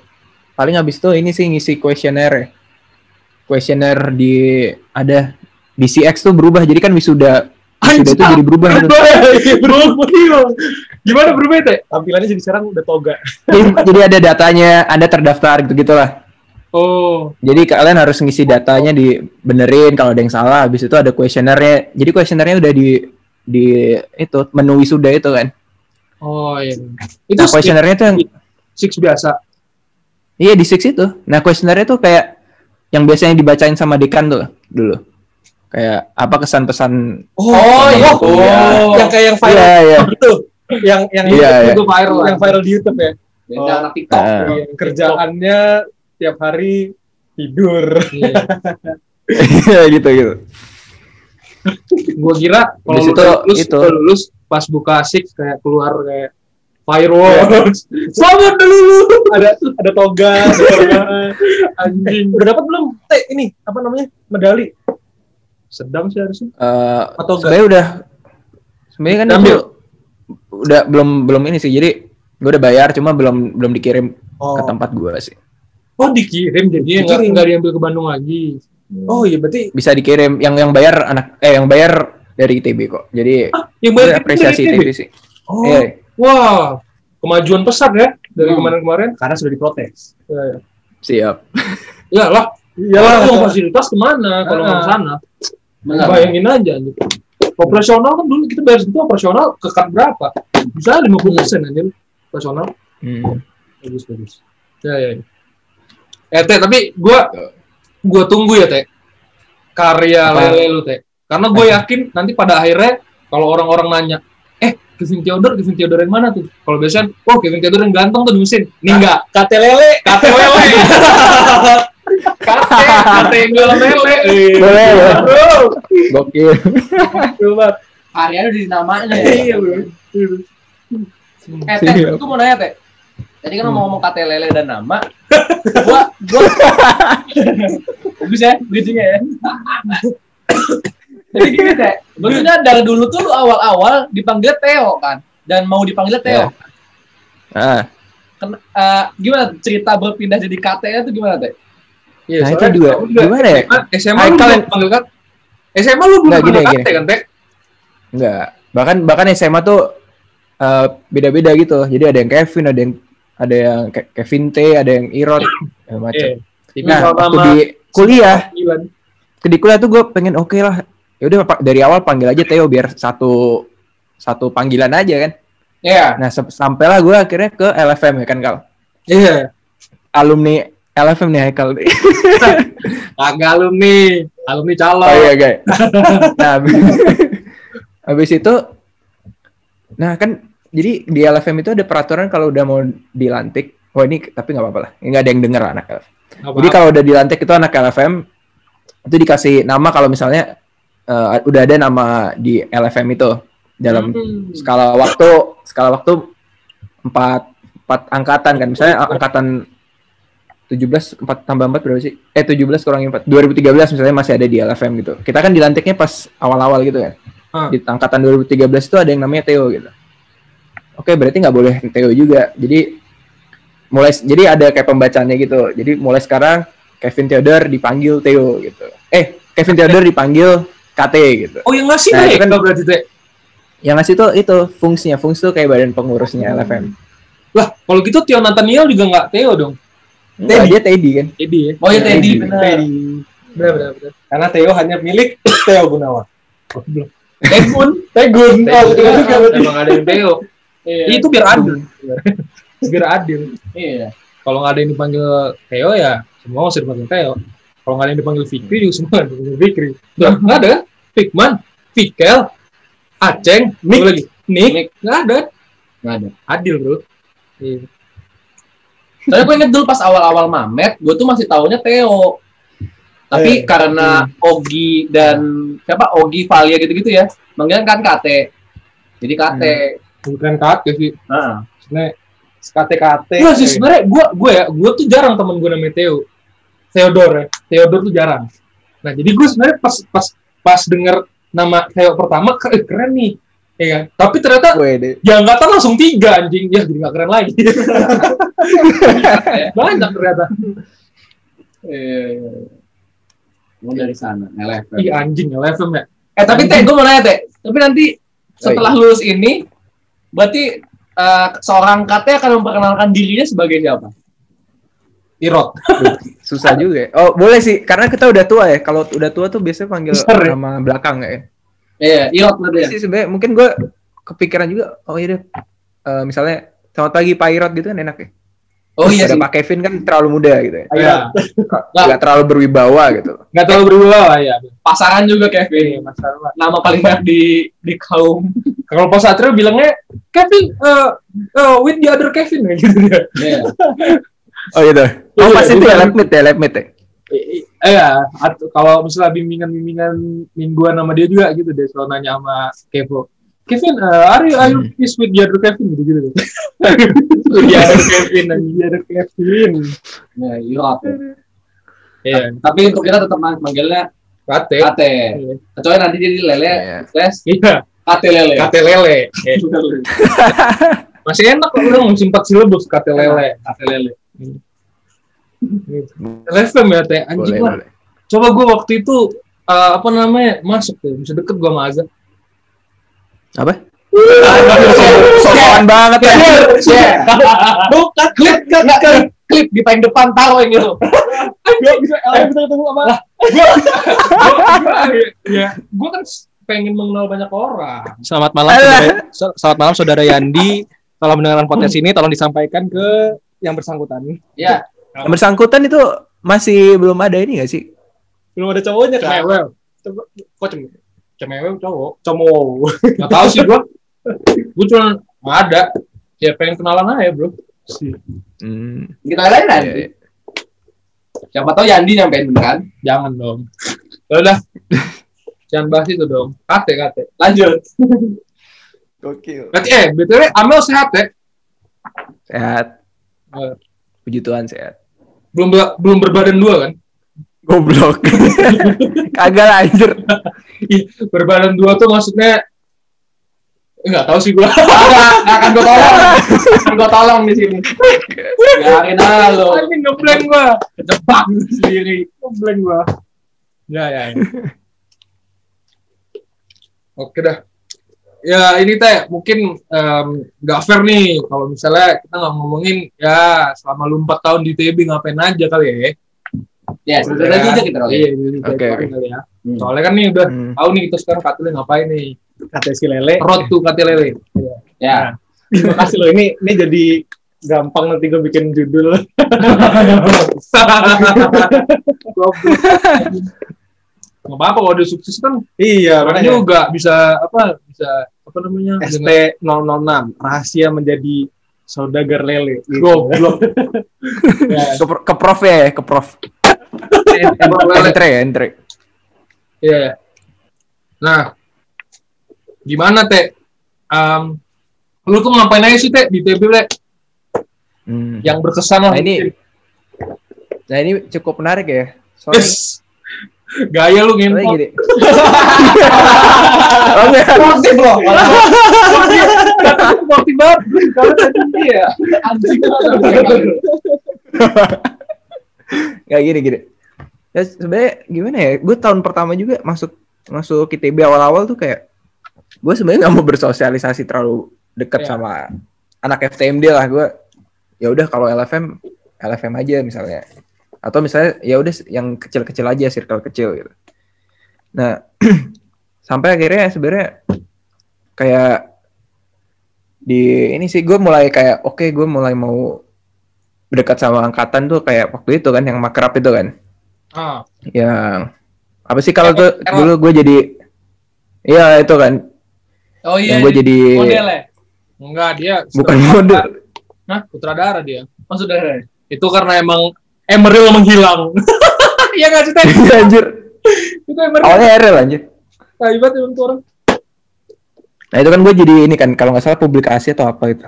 Paling habis itu ini sih ngisi kuesioner. Kuesioner di ada di CX tuh berubah. Jadi kan wisuda wisuda itu jadi berubah. tuh. (laughs) Gokil. Gimana berubah teh? Tampilannya jadi sekarang udah toga. jadi, jadi ada datanya, Anda terdaftar gitu gitulah. Oh, Jadi kalian harus ngisi datanya dibenerin kalau ada yang salah. Habis itu ada kuesionernya. Jadi kuesionernya udah di di itu menu wisuda itu kan. oh iya. Itu Nah, kuesionernya tuh yang six biasa. Iya di Six itu. Nah kuesionernya tuh kayak yang biasanya dibacain sama dekan tuh dulu. Kayak apa kesan pesan? Oh, iya. Oh, Oh. yang kayak yang viral Iya iya. itu. Yang yang Iya, iya. Itu viral. yang viral di YouTube ya. Beda Oh. anak TikTok. Ah. Iya, kerjaannya tiap hari tidur. Iya (laughs) gitu gitu. Gua kira kalau Habis lu itu- udah lulus, itu. lulus pas buka six kayak keluar kayak fireworks. Selamat dulu. ada ada toga, ada (laughs) toga. Anjing. Udah dapat belum? Teh ini apa namanya? Medali. Sedang sih harusnya. Eh, Atau enggak? sebenarnya udah sebenarnya kan Ambil. itu udah belum belum ini sih. Jadi gue udah bayar cuma belum belum dikirim Oh. ke tempat gua sih. Oh dikirim jadinya nggak Dikirim. nggak diambil ke Bandung lagi. Oh iya berarti Bisa dikirim yang yang bayar anak eh yang bayar dari ITB kok. Jadi Yang gue bayar apresiasi dari ITB ITB. sih. oh Iya. Wah, kemajuan pesat ya dari Hmm. kemarin-kemarin. karena sudah diprotes. Ya, ya. Siap. Iyalah, Iyalah. uang fasilitas ke mana kalau nggak Ah. sana? Benar. Bayangin aja. anjir. Operasional kan dulu kita bayar segitu operasional kekat berapa? Bisa 50 persen anjir operasional. Hmm. Bagus bagus. Ya ya. ya. Eh teh tapi gua gua tunggu ya teh karya Apa? lele lu teh. Karena gue yakin nanti pada akhirnya kalau orang-orang nanya, eh Kevin Theodore, Kevin Theodore yang mana tuh? Kalau biasanya, oh Kevin Theodore yang ganteng tuh di mesin. Nih enggak, Kate lele. kate lele. (laughs) kate, kate yang jualan lele. Eh, Boleh, Gokil. Coba. Karyanya udah di namanya Iya, ya. bro. Eh, Teh, Siap. aku mau nanya, Teh. Tadi kan mau ngomong kata lele dan nama. (laughs) gua gua bagus ya, lucunya ya. Jadi gini, Teh. Maksudnya dari dulu tuh lu awal-awal dipanggil Theo kan dan mau dipanggil Theo. Ah, Ken- eh, gimana cerita berpindah jadi KT-nya tuh gimana, Teh? Iya, nah itu udah gimana ya? SMA, SMA lu belum panggil kan? SMA lu belum panggil gini. kan, Teh? Enggak. Bahkan bahkan SMA tuh eh, beda-beda gitu. Jadi ada yang Kevin, ada yang ada yang Ke- Kevin T, ada yang Irot, segala macam. Tapi Nah, waktu di kuliah, di kuliah tuh gue pengen oke lah. Ya udah dari awal panggil aja Theo biar satu satu panggilan aja kan. Iya. Nah, se- sampailah gue akhirnya ke LFM ya kan Kal. Iya. Alumni LFM nih Haikal. Kagak (laughs) alumni, alumni calon. Oh iya, guys. nah, habis, (laughs) habis itu nah kan jadi di LFM itu ada peraturan kalau udah mau dilantik, oh ini tapi nggak apa-apa lah, nggak ada yang denger anak LFM. Apa- Jadi kalau udah dilantik itu anak LFM itu dikasih nama kalau misalnya eh, udah ada nama di LFM itu dalam Hmm. skala waktu skala waktu empat empat angkatan kan misalnya angkatan 17 4 tambah 4 berapa sih? Eh 17 kurang 4. 2013 misalnya masih ada di LFM gitu. Kita kan dilantiknya pas awal-awal gitu kan. Ah. Di angkatan 2013 itu ada yang namanya Theo gitu. Oke, berarti nggak boleh Theo juga. Jadi mulai jadi ada kayak pembacaannya gitu. Jadi mulai sekarang Kevin Theodore dipanggil Theo gitu. Eh, Kevin Theodore dipanggil KT gitu. Oh yang ngasih Nah, itu kan- berarti teh. Yang ngasih tuh itu fungsinya, fungsi tuh kayak badan pengurusnya LFM. Lah, kalau gitu Tio Nathaniel juga nggak Theo dong. Enggak, dia Teddy kan. Teddy ya. Oh iya Teddy, Teddy. benar. Teddy. Benar benar benar. Karena Theo hanya milik Theo Gunawan. Tegun. Tegun. Oh, Tegun. Juga berarti. Emang ada yang Theo. Iya. Itu biar adil. (laughs) biar adil. Iya. Kalau nggak ada yang dipanggil Theo ya semua harus dipanggil Theo. Kalau nggak ada yang dipanggil Fikri juga semua dipanggil Fikri. Nggak nggak ada? Fikman, Fikel, Aceng, Nick lagi. Nick, Nick. nggak ada. Nggak ada. Adil bro. Iya. Soalnya gue inget dulu pas awal-awal Mamet, gue tuh masih taunya Theo. Tapi Eh, karena Ogi dan siapa Ogi Valia gitu-gitu ya, manggilnya kan KT. Jadi KT. Bukan kakek sih. Nah. Sebenarnya KT-KT. Iya sih sebenarnya gue gue ya gue tuh jarang temen gue namanya Theo. Theodore ya. Theodore tuh jarang. Nah jadi gue sebenarnya pas pas pas denger nama Theo pertama ke- eh, keren nih. Ya kan? Tapi ternyata Wede. yang angkatan langsung tiga anjing. Ya jadi gak keren lagi. (laughs) Banyak ternyata. Eh, mau dari sana, LFM. Ih anjing LFM ya. Eh tapi teh, gue mau nanya teh. Tapi nanti setelah lulus ini, berarti eh, seorang KT akan memperkenalkan dirinya sebagai siapa? Irot. (laughs) Susah juga. ya. Oh, boleh sih karena kita udah tua ya. Kalau udah tua tuh biasanya panggil Besar ya? nama belakang ya. Iya, Irot berarti ya. Sih sebenarnya mungkin gue kepikiran juga. Oh iya deh. Eh, misalnya selamat pagi Pak Irot gitu kan enak ya. Oh iya sih. Pak Kevin kan terlalu muda gitu ya. Iya. Gak terlalu berwibawa gitu. Gak terlalu berwibawa ya. Pasangan juga Iya, Kevin. masalah. Nama paling banyak di di kaum. Kalau pas Satria bilangnya Kevin, eh eh, with the other Kevin ya gitu dia. Iya. (laughs) Oh gitu. Oh Iya, pas itu ya lab meet ya lab meet ya. Eh, eh, ya, atau kalau misalnya bimbingan-bimbingan mingguan sama dia juga gitu deh, selalu nanya sama Kevo. Kevin, eh, are you, are you pleased with the other Kevin gitu gitu. the other Kevin, the other Kevin. Ya, Irot. Iya, Tapi untuk kita tetap mang- manggilnya kate. KT. Kecuali nanti jadi lele, Iya. slash Iya, KT lele. kate lele. Eh, (laughs) Masih enak kok udah ngomong empat silabus kate lele. KT lele. LFM ya teh, anjing lah. Coba gue waktu itu eh, apa namanya masuk tuh, bisa deket gue sama Azza. Apa? Sosokan banget ya. Bukan klip, klip, klip, klip di paling depan taruh yang itu. Gue bisa LFM bisa ketemu sama ya, gue kan pengen mengenal banyak orang. Selamat malam, Alah. saudara, selamat malam saudara Yandi. Kalau mendengarkan podcast ini, tolong disampaikan ke yang bersangkutan. Ya, Yang bersangkutan itu masih belum ada ini gak sih? Belum ada cowoknya kan? Cewek. Coba, kok cem cemewel cowok? Cowok. Gak tau sih gue. Gue cuma nggak ada. Ya pengen kenalan aja bro. Si. Hmm. kita lain nanti. iya. Siapa tahu Yandi nyampein beneran. Jangan dong. Ya udah. Jangan bahas itu dong. Kate kate. Lanjut. Gokil. Berarti eh btw Amel sehat ya? Sehat. Eh, Puji Tuhan sehat. belum belum berbadan dua kan? Goblok. (laughs) Kagak lah anjir. Ih, berbadan dua tuh maksudnya Enggak tahu sih gua. Nggak (laughs) nggak akan gue tolong. Akan gue tolong di sini. Biarin aja lo. Anjing ngeblank gua. Kejebak sendiri. Ngeblank gua. Ya ya. ya. Oke dah. Ya ini teh mungkin em, nggak fair nih kalau misalnya kita nggak ngomongin ya selama lu 4 tahun di TB ngapain aja kali ya. Ya, sebetulnya Ya. aja kita. Iya, iya, iya, Oke, ya. Hmm. Soalnya kan nih udah Hmm. tahu nih kita sekarang Katilnya ngapain nih. Kata si Lele. Road to Katilele. Ya. Terima kasih loh. Ini ini jadi gampang nanti gue bikin judul. Nggak apa-apa kalau udah sukses kan iya, makanya juga bisa apa bisa apa namanya ST 006 rahasia menjadi saudagar lele. Gitu. goblok (laughs) ya, Ke, ke prof ya, ke prof. Entre ya, entre. iya ya. nah gimana teh Am, lu tuh ngapain aja sih teh di TB Le? Hmm. yang berkesan lah Nah ini, nah ini cukup menarik ya. Soalnya, Yes. gaya lu ngempot gini. Sportif loh. (laughs) sportif banget kalau tadi. Anjing (laughs) Nggak gini gini. Ya sebenarnya gimana ya? Gue tahun pertama juga masuk masuk ITB awal-awal tuh kayak gue sebenarnya nggak mau bersosialisasi terlalu dekat Ya. sama anak FTMD lah gue. Ya udah kalau LFM LFM aja misalnya. Atau misalnya ya udah yang kecil-kecil aja circle kecil gitu. Nah, (clears throat) sampai akhirnya sebenarnya kayak di ini sih gue mulai kayak oke gue mulai mau dekat sama angkatan tuh kayak waktu itu kan yang makrab itu kan Ah, yang apa sih kalau tuh dulu gue jadi iya itu kan Oh iya. yang gue jadi model ya. enggak dia bukan model Hah? Sutradara dia. Maksudnya Itu karena emang Emeril menghilang. (laughs) Iya nggak sih, Teh? anjir Itu Emeril. awalnya Erel anjir Hebat emang tuh orang. Nah itu kan gue jadi ini kan kalau nggak salah publikasi atau apa itu.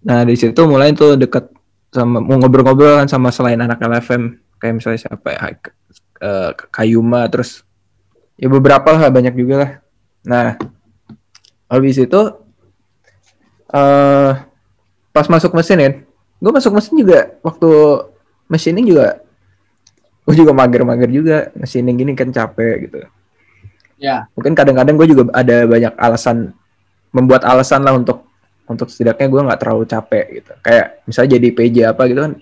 Nah di situ mulai tuh deket sama mau ngobrol-ngobrol kan sama selain anak LFM kayak misalnya siapa ya eh, Kayuma terus ya beberapa lah banyak juga lah. Nah habis itu eh pas masuk mesin kan, gue masuk mesin juga waktu machining juga gue juga mager-mager juga machining gini kan capek gitu ya. mungkin kadang-kadang gue juga ada banyak alasan membuat alasan lah untuk untuk setidaknya gue nggak terlalu capek gitu kayak misalnya jadi PJ apa gitu kan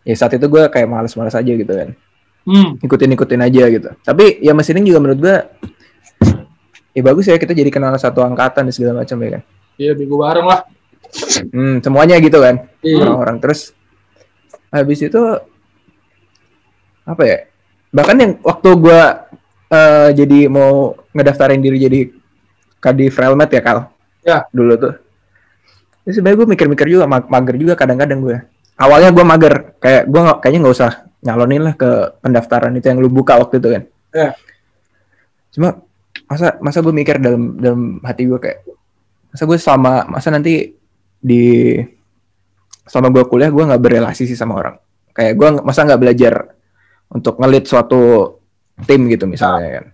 ya saat itu gue kayak males-males aja gitu kan Hmm. ikutin-ikutin aja gitu tapi ya mesin juga menurut gue ya bagus ya kita jadi kenal satu angkatan dan segala macam ya kan Iya, minggu bareng lah. hmm, semuanya gitu kan Iya. orang-orang terus habis itu apa ya bahkan yang waktu gua eh, jadi mau ngedaftarin diri jadi Kadif Relmet ya Kal Ya. dulu tuh Terus sebenarnya gue mikir-mikir juga mag- mager juga kadang-kadang gue awalnya gue mager kayak gue nggak kayaknya nggak usah nyalonin lah ke pendaftaran itu yang lu buka waktu itu kan. Ya. cuma masa masa gue mikir dalam dalam hati gue kayak masa gue sama masa nanti di selama gue kuliah gue nggak berrelasi sih sama orang. Kayak gue masa nggak belajar untuk ngelit suatu tim gitu misalnya kan.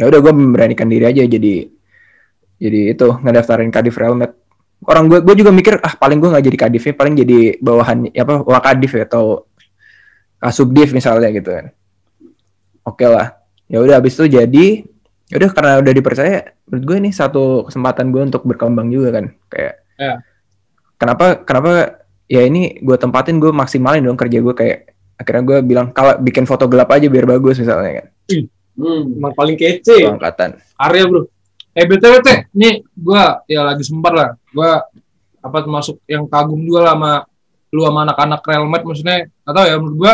Ya udah gue memberanikan diri aja jadi jadi itu ngedaftarin kadif relmet orang gue gue juga mikir ah paling gue nggak jadi kadifnya paling jadi bawahan ya apa wakadif ya atau kasubdif misalnya gitu kan oke lah ya udah habis itu jadi ya udah karena udah dipercaya menurut gue ini satu kesempatan gue untuk berkembang juga kan kayak Ya. kenapa kenapa ya ini gue tempatin gue maksimalin dong kerja gue kayak akhirnya gue bilang kalau bikin foto gelap aja biar bagus misalnya kan Hmm. Emang paling kece. Angkatan Arya bro. Eh BTW teh, nih gua ya lagi sempat lah. Gua apa termasuk yang kagum juga lah sama lu sama anak-anak Realmet maksudnya nggak tahu ya menurut gua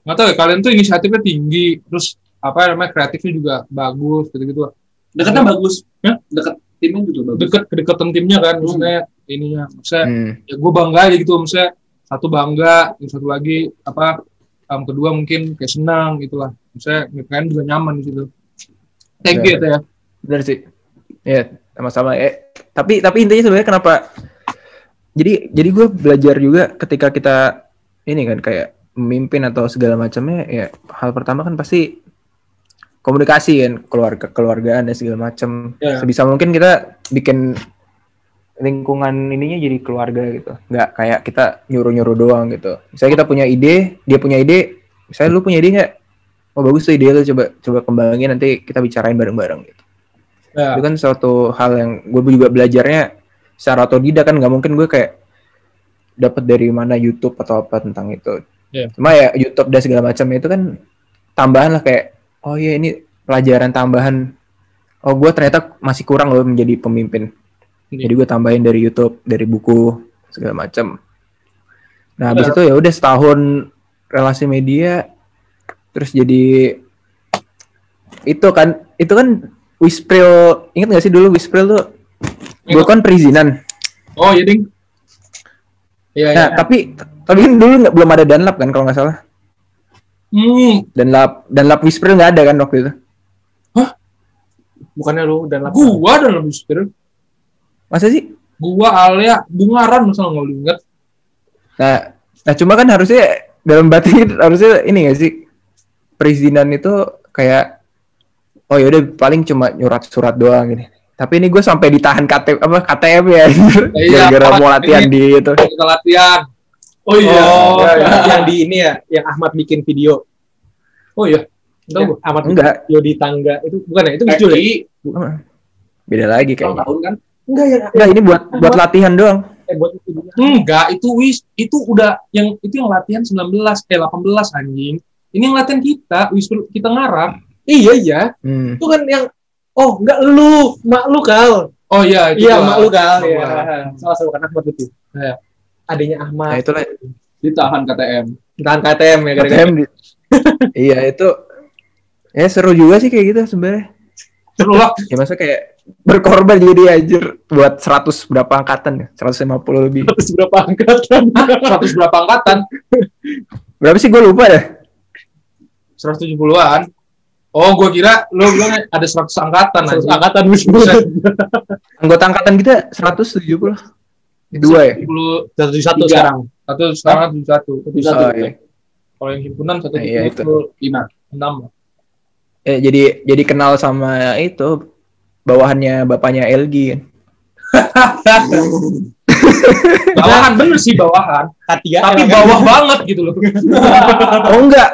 nggak tahu ya kalian tuh inisiatifnya tinggi terus apa namanya kreatifnya juga bagus gitu-gitu Dekatnya bagus. Ya? Dekat timnya juga bagus. deket kedekatan timnya kan maksudnya ininya maksudnya Hmm. ya gue bangga aja gitu maksudnya satu bangga yang satu lagi apa yang kedua mungkin kayak senang gitulah maksudnya kalian juga nyaman di situ thank you Ya. ya Teh, ya bener sih. Ya sama-sama. Eh tapi tapi intinya sebenarnya kenapa? Jadi jadi gue belajar juga ketika kita ini kan kayak memimpin atau segala macamnya ya hal pertama kan pasti komunikasi kan keluarga keluargaan dan segala macam. Ya. sebisa mungkin kita bikin lingkungan ininya jadi keluarga gitu. Nggak kayak kita nyuruh nyuruh doang gitu. Misalnya kita punya ide dia punya ide misalnya lu punya ide nggak? Oh bagus tuh ide lu coba coba kembangin nanti kita bicarain bareng bareng gitu Ya. itu kan suatu hal yang gue juga belajarnya secara otodidak kan nggak mungkin gue kayak dapat dari mana YouTube atau apa tentang itu Iya. cuma ya YouTube dan segala macam itu kan tambahan lah kayak oh iya ini pelajaran tambahan oh gue ternyata masih kurang loh menjadi pemimpin Iya. jadi gue tambahin dari YouTube dari buku segala macam nah habis Iya. itu ya udah setahun relasi media terus jadi itu kan itu kan Wispril ingat gak sih dulu Wispril tuh? Gue kan perizinan. Oh iya ding. Iya nah iya. tapi tapi kan dulu nggak belum ada danlap kan kalau nggak salah? Hmm. Danlap danlap Wispril nggak ada kan waktu itu? Bukannya lu dan lapangan. gua dan lebih spirit masa sih? Gua Alia Bungaran misalnya nggak lu inget nah nah cuma kan harusnya dalam batin harusnya ini gak sih? Perizinan itu kayak oh yaudah paling cuma nyurat surat doang gini tapi ini gue sampai ditahan KTP apa KTM ya Iya, gara-gara mau latihan di itu kita latihan Oh iya. Oh, Ya, yang, yang di ini ya, yang Ahmad bikin video. oh iya Tahu Yang gua. Ahmad bikin enggak video di tangga itu bukan ya? Itu lucu ya? Beda lagi kayaknya tahun kan? Enggak ya. enggak ini buat buat latihan doang Eh, buat itu. enggak itu wis itu udah yang itu yang latihan 19 eh 18 anjing ini yang latihan kita wis kita ngarap Iya iya. hmm. Itu kan yang oh enggak lu, mak lu kal. oh iya itu Iya, gua. mak lu kal. Iya. Salah sama kan Ahmad itu. Iya. Adanya nah Ahmad. itulah ditahan KTM Tahan KTM ya gara-gara. KTM di- (laughs) iya itu ya seru juga sih kayak gitu sebenarnya Seru lah. ya masa kayak berkorban jadi anjir buat 100 berapa angkatan ya 150 lebih Terus berapa angkatan? (laughs) 100 berapa angkatan? berapa sih gue lupa ya 170-an. Oh, gua kira lu bilang ada 100 angkatan Terus aja. angkatan (laughs) Buset. anggota angkatan kita 170 dua ya 70 Satu satu Tiga. sekarang. satu sekarang 71. Satu satu. oh, iya. Kalau yang himpunan satu Nah, iya, itu. lima enam. Eh, jadi jadi kenal sama itu bawahannya bapaknya LG kan. (laughs) Bawahan bener sih bawahan, Katia. tapi bawah banget gitu loh. (laughs) Oh enggak,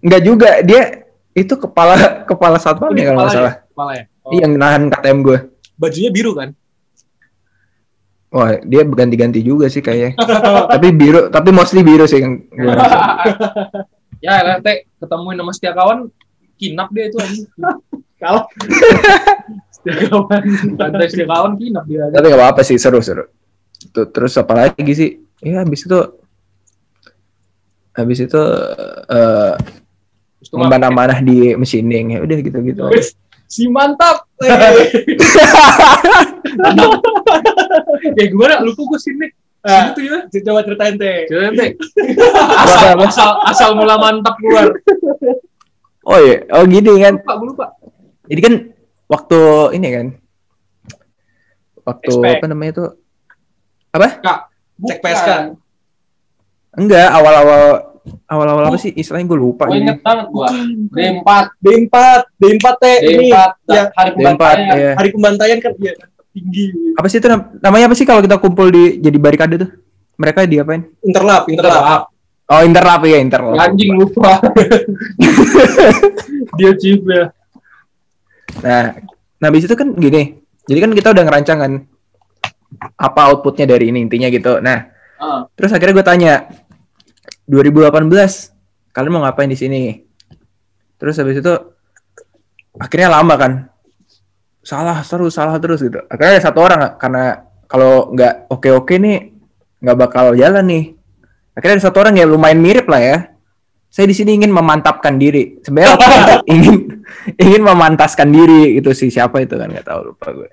enggak juga dia itu kepala kepala satpam ya kalau nggak salah. Kepala ya. Oh. Iya yang nahan KTM gue. Bajunya biru kan? Wah dia ganti-ganti juga sih kayaknya. (laughs) tapi biru, tapi mostly biru sih yang gue rasa. Ya, nanti ketemuin sama setia kawan, kinap dia itu. (laughs) Kalau (laughs) Setia kawan, lantai setia kawan kinap dia. Tapi nggak apa-apa sih seru-seru. Terus apa lagi sih? Ya habis itu habis itu eh Amanah di machining ya udah gitu-gitu. si mantap. Kayak (laughs) gimana? Lupa gue sini. Ah. Gitu ya. coba ceritain teh. (laughs) Apa, apa? Asal, asal mula mantap keluar. Oh iya, oh gini kan. Lupa, gue lupa. Jadi kan waktu ini kan waktu Expect. apa namanya itu apa? Cek PSK. Enggak, awal-awal awal-awal apa sih istilahnya gue lupa. Gue ini. inget banget gua. D4, D4, D4 teh ini D4, ya, hari D4, pembantaian. iya. hari pembantaian kan kan tinggi. Apa sih itu nam- namanya apa sih kalau kita kumpul di jadi barikade tuh? Mereka diapain? Interlap, interlap. Oh, interlap ya, interlap. Anjing lupa. (laughs) dia chief ya. Nah, nah habis itu kan gini. Jadi kan kita udah ngerancang kan apa outputnya dari ini intinya gitu. Nah, Ah. terus akhirnya gue tanya 2018 kalian mau ngapain di sini? Terus habis itu akhirnya lama kan. Salah terus, salah terus gitu. Akhirnya ada satu orang karena kalau nggak oke-oke nih nggak bakal jalan nih. Akhirnya ada satu orang yang lumayan mirip lah ya. Saya di sini ingin memantapkan diri. Sebenarnya (laughs) ingin ingin memantaskan diri gitu sih siapa itu kan nggak tahu lupa gue.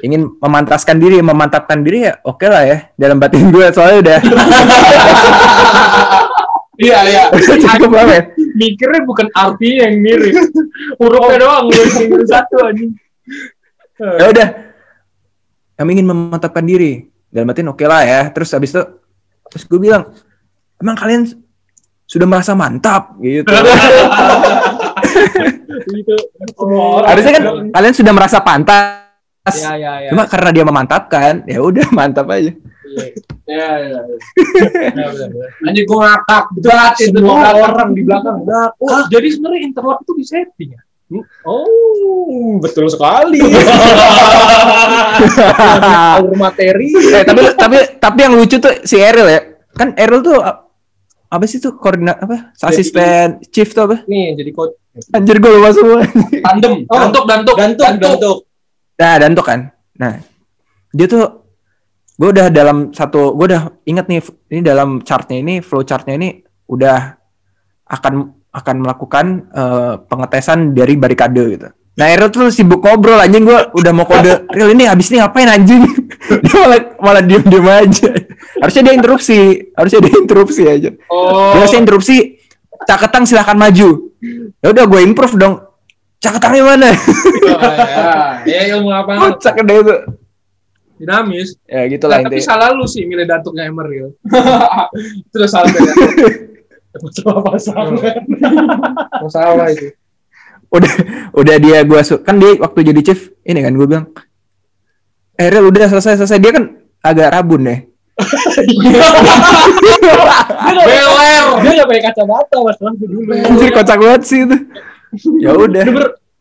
Ingin memantaskan diri, memantapkan diri ya oke lah ya dalam batin gue soalnya udah (laughs) Iya, iya. (laughs) lama ya. Mikirnya bukan artinya yang mirip. Hurufnya doang yang satu anjing. ya udah kami ingin memantapkan diri dalam batin oke lah ya terus habis itu terus gue bilang emang kalian sudah merasa mantap gitu Itu Oh, harusnya kan kalian sudah merasa pantas Ya, ya, ya. cuma karena dia memantapkan ya udah mantap aja Ya, ya. Anjing gua ngakak. Itu semua ngakak. orang di belakang. Nah, Oh, jadi sebenarnya interlock itu di setting ya? Oh, betul sekali. (laughs) Alur materi. eh, tapi tapi tapi yang lucu tuh si Eril ya kan Eril tuh apa sih tuh koordinat apa asisten chief tuh apa Nih, jadi coach anjir gue lupa semua Tandem. Oh, Dantuk, dantuk. gantuk, gantuk. Nah, dan tuh kan. Nah, dia tuh gue udah dalam satu, gue udah inget nih ini dalam chartnya ini, flow chartnya ini udah akan akan melakukan eh, pengetesan dari barikade gitu. Nah, Eril tuh sibuk ngobrol anjing gue udah mau kode (laughs) real ini habis ini ngapain anjing? (laughs) dia malah malah diem diem aja. Harusnya dia interupsi, harusnya dia interupsi aja. Oh. Dia harusnya interupsi. Caketang silahkan maju. Ya udah gue improve dong. Caketangnya mana? ya, ya ilmu apa? (laughs) Kocak deh itu. Dinamis. Ya gitu Nah, lah tapi intinya. salah lu sih milih dantuknya Emeril. (laughs) Terus salah beda. Masalah pasang. Masalah itu. udah udah dia gua su- kan dia waktu jadi chief ini kan gue bilang eh Rel, udah selesai selesai dia kan agak rabun deh (laughs) Beler. Dia nggak pakai kacamata itu dulu. anjir kocak banget sih itu ya udah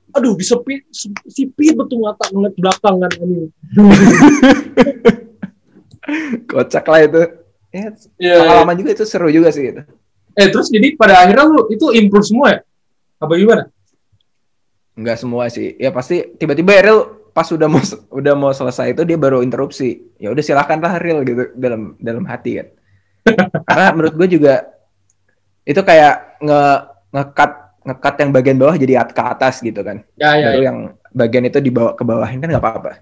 aduh bisa pi, sipit betul mata ngeliat belakang kan ini. (laughs) kocak lah itu ya, Iya. pengalaman juga itu seru juga sih itu Eh terus jadi pada akhirnya lu itu improve semua ya? Apa gimana? nggak semua sih ya pasti tiba-tiba Eril pas udah mau udah mau selesai itu dia baru interupsi ya udah silahkan lah Ril gitu dalam dalam hati kan (laughs) karena menurut gue juga itu kayak nge ngekat ngekat yang bagian bawah jadi at- ke atas gitu kan. Ya ya. Baru ya. yang bagian itu dibawa ke bawahin kan nggak apa-apa.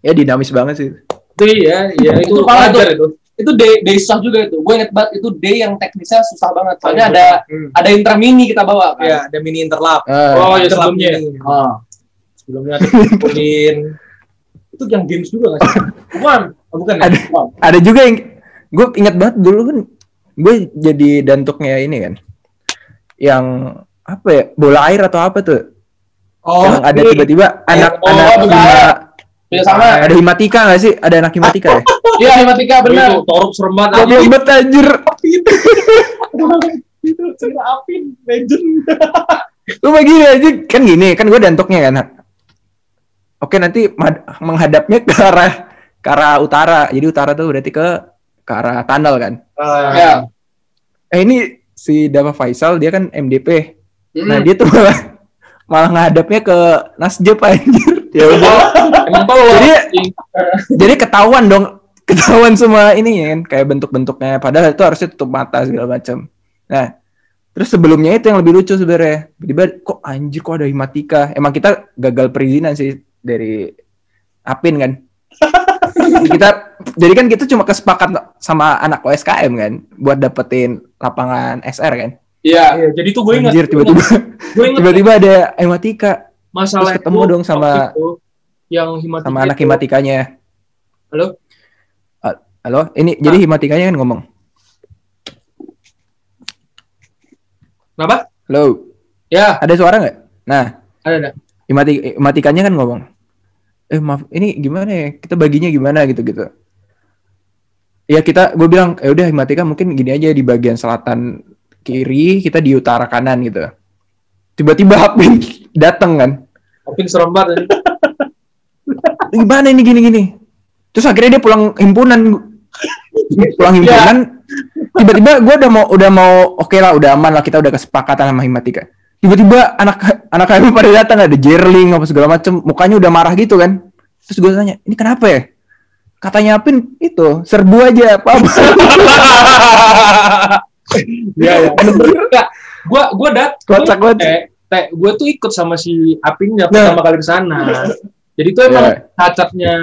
Ya dinamis banget sih. Itu iya, iya itu Itu parah wajar itu. itu day, day susah juga itu gue inget banget itu day yang teknisnya susah banget soalnya Iya. ada Hmm. ada intermini kita bawa kan Ya, ada mini interlap. Eh, Oh, ya sebelumnya. mini. Oh. Sebelumnya ada kumpulin. (laughs) itu yang games juga nggak sih? Bukan, oh, bukan. ya? Ada. ada juga yang gue ingat banget dulu kan gue jadi dantuknya ini kan yang apa ya bola air atau apa tuh? Oh, yang ada ini. tiba-tiba anak oh, anak bola hima- Tidak sama. Ada himatika nggak sih? Ada anak himatika ya? (laughs) Iya matematika benar. Itu torup serem banget. Banget anjir. (laughs) Itu cerita Apin, legend. (laughs) lu mah gini aja kan gini kan gue dantuknya kan oke nanti menghadapnya ke arah ke arah utara. Jadi utara tuh berarti ke ke arah tunnel kan? Ya eh ini si Dava Faisal dia kan MDP Hmm. nah dia tuh malah malah ngadapnya ke Nasjep anjir. Ya udah. Emang tahu Jadi- jadi ketahuan dong ketahuan semua ini ya kan kayak bentuk-bentuknya. Padahal itu harusnya tutup mata segala macam nah terus sebelumnya itu yang lebih lucu sebenarnya. Tiba-tiba kok anjir kok ada himatika emang kita gagal perizinan sih dari Apin kan kita jadi kan kita cuma kesepakat sama anak OSKM kan buat dapetin lapangan SR kan? Iya. Iya, jadi tuh gue ingat. anjir tiba-tiba tiba-tiba ada himatika. Masalah terus ketemu itu dong sama- itu yang himatika sama anak itu- himatikanya. Halo? Ah, halo? Ini jadi himatikanya kan ngomong? Kenapa? halo? Ya, ada suara nggak? Nah. Ada ada. Himati himatikannya kan ngomong eh maaf ini gimana ya? Kita baginya gimana gitu gitu. Ya kita gue bilang ya udah himatika mungkin gini aja di bagian selatan kiri kita di utara kanan gitu. Tiba-tiba (laughs) Hapin datang kan. Apin serem banget. (laughs) gimana ini? Gini gini. Terus akhirnya dia pulang himpunan. Pulang himpunan. (laughs) Tiba-tiba gue udah mau udah mau oke lah udah aman lah kita udah kesepakatan sama himatika tiba-tiba anak anak kami pada datang ada jerling apa segala macem mukanya udah marah gitu kan terus gue tanya ini kenapa ya katanya Apin itu serbu aja apa (laughs) ya. Enggak, gua gua dat kocak banget teh, gua tuh ikut sama si Apingnya Nah. pertama kali ke sana. Jadi tuh emang Iya. cacatnya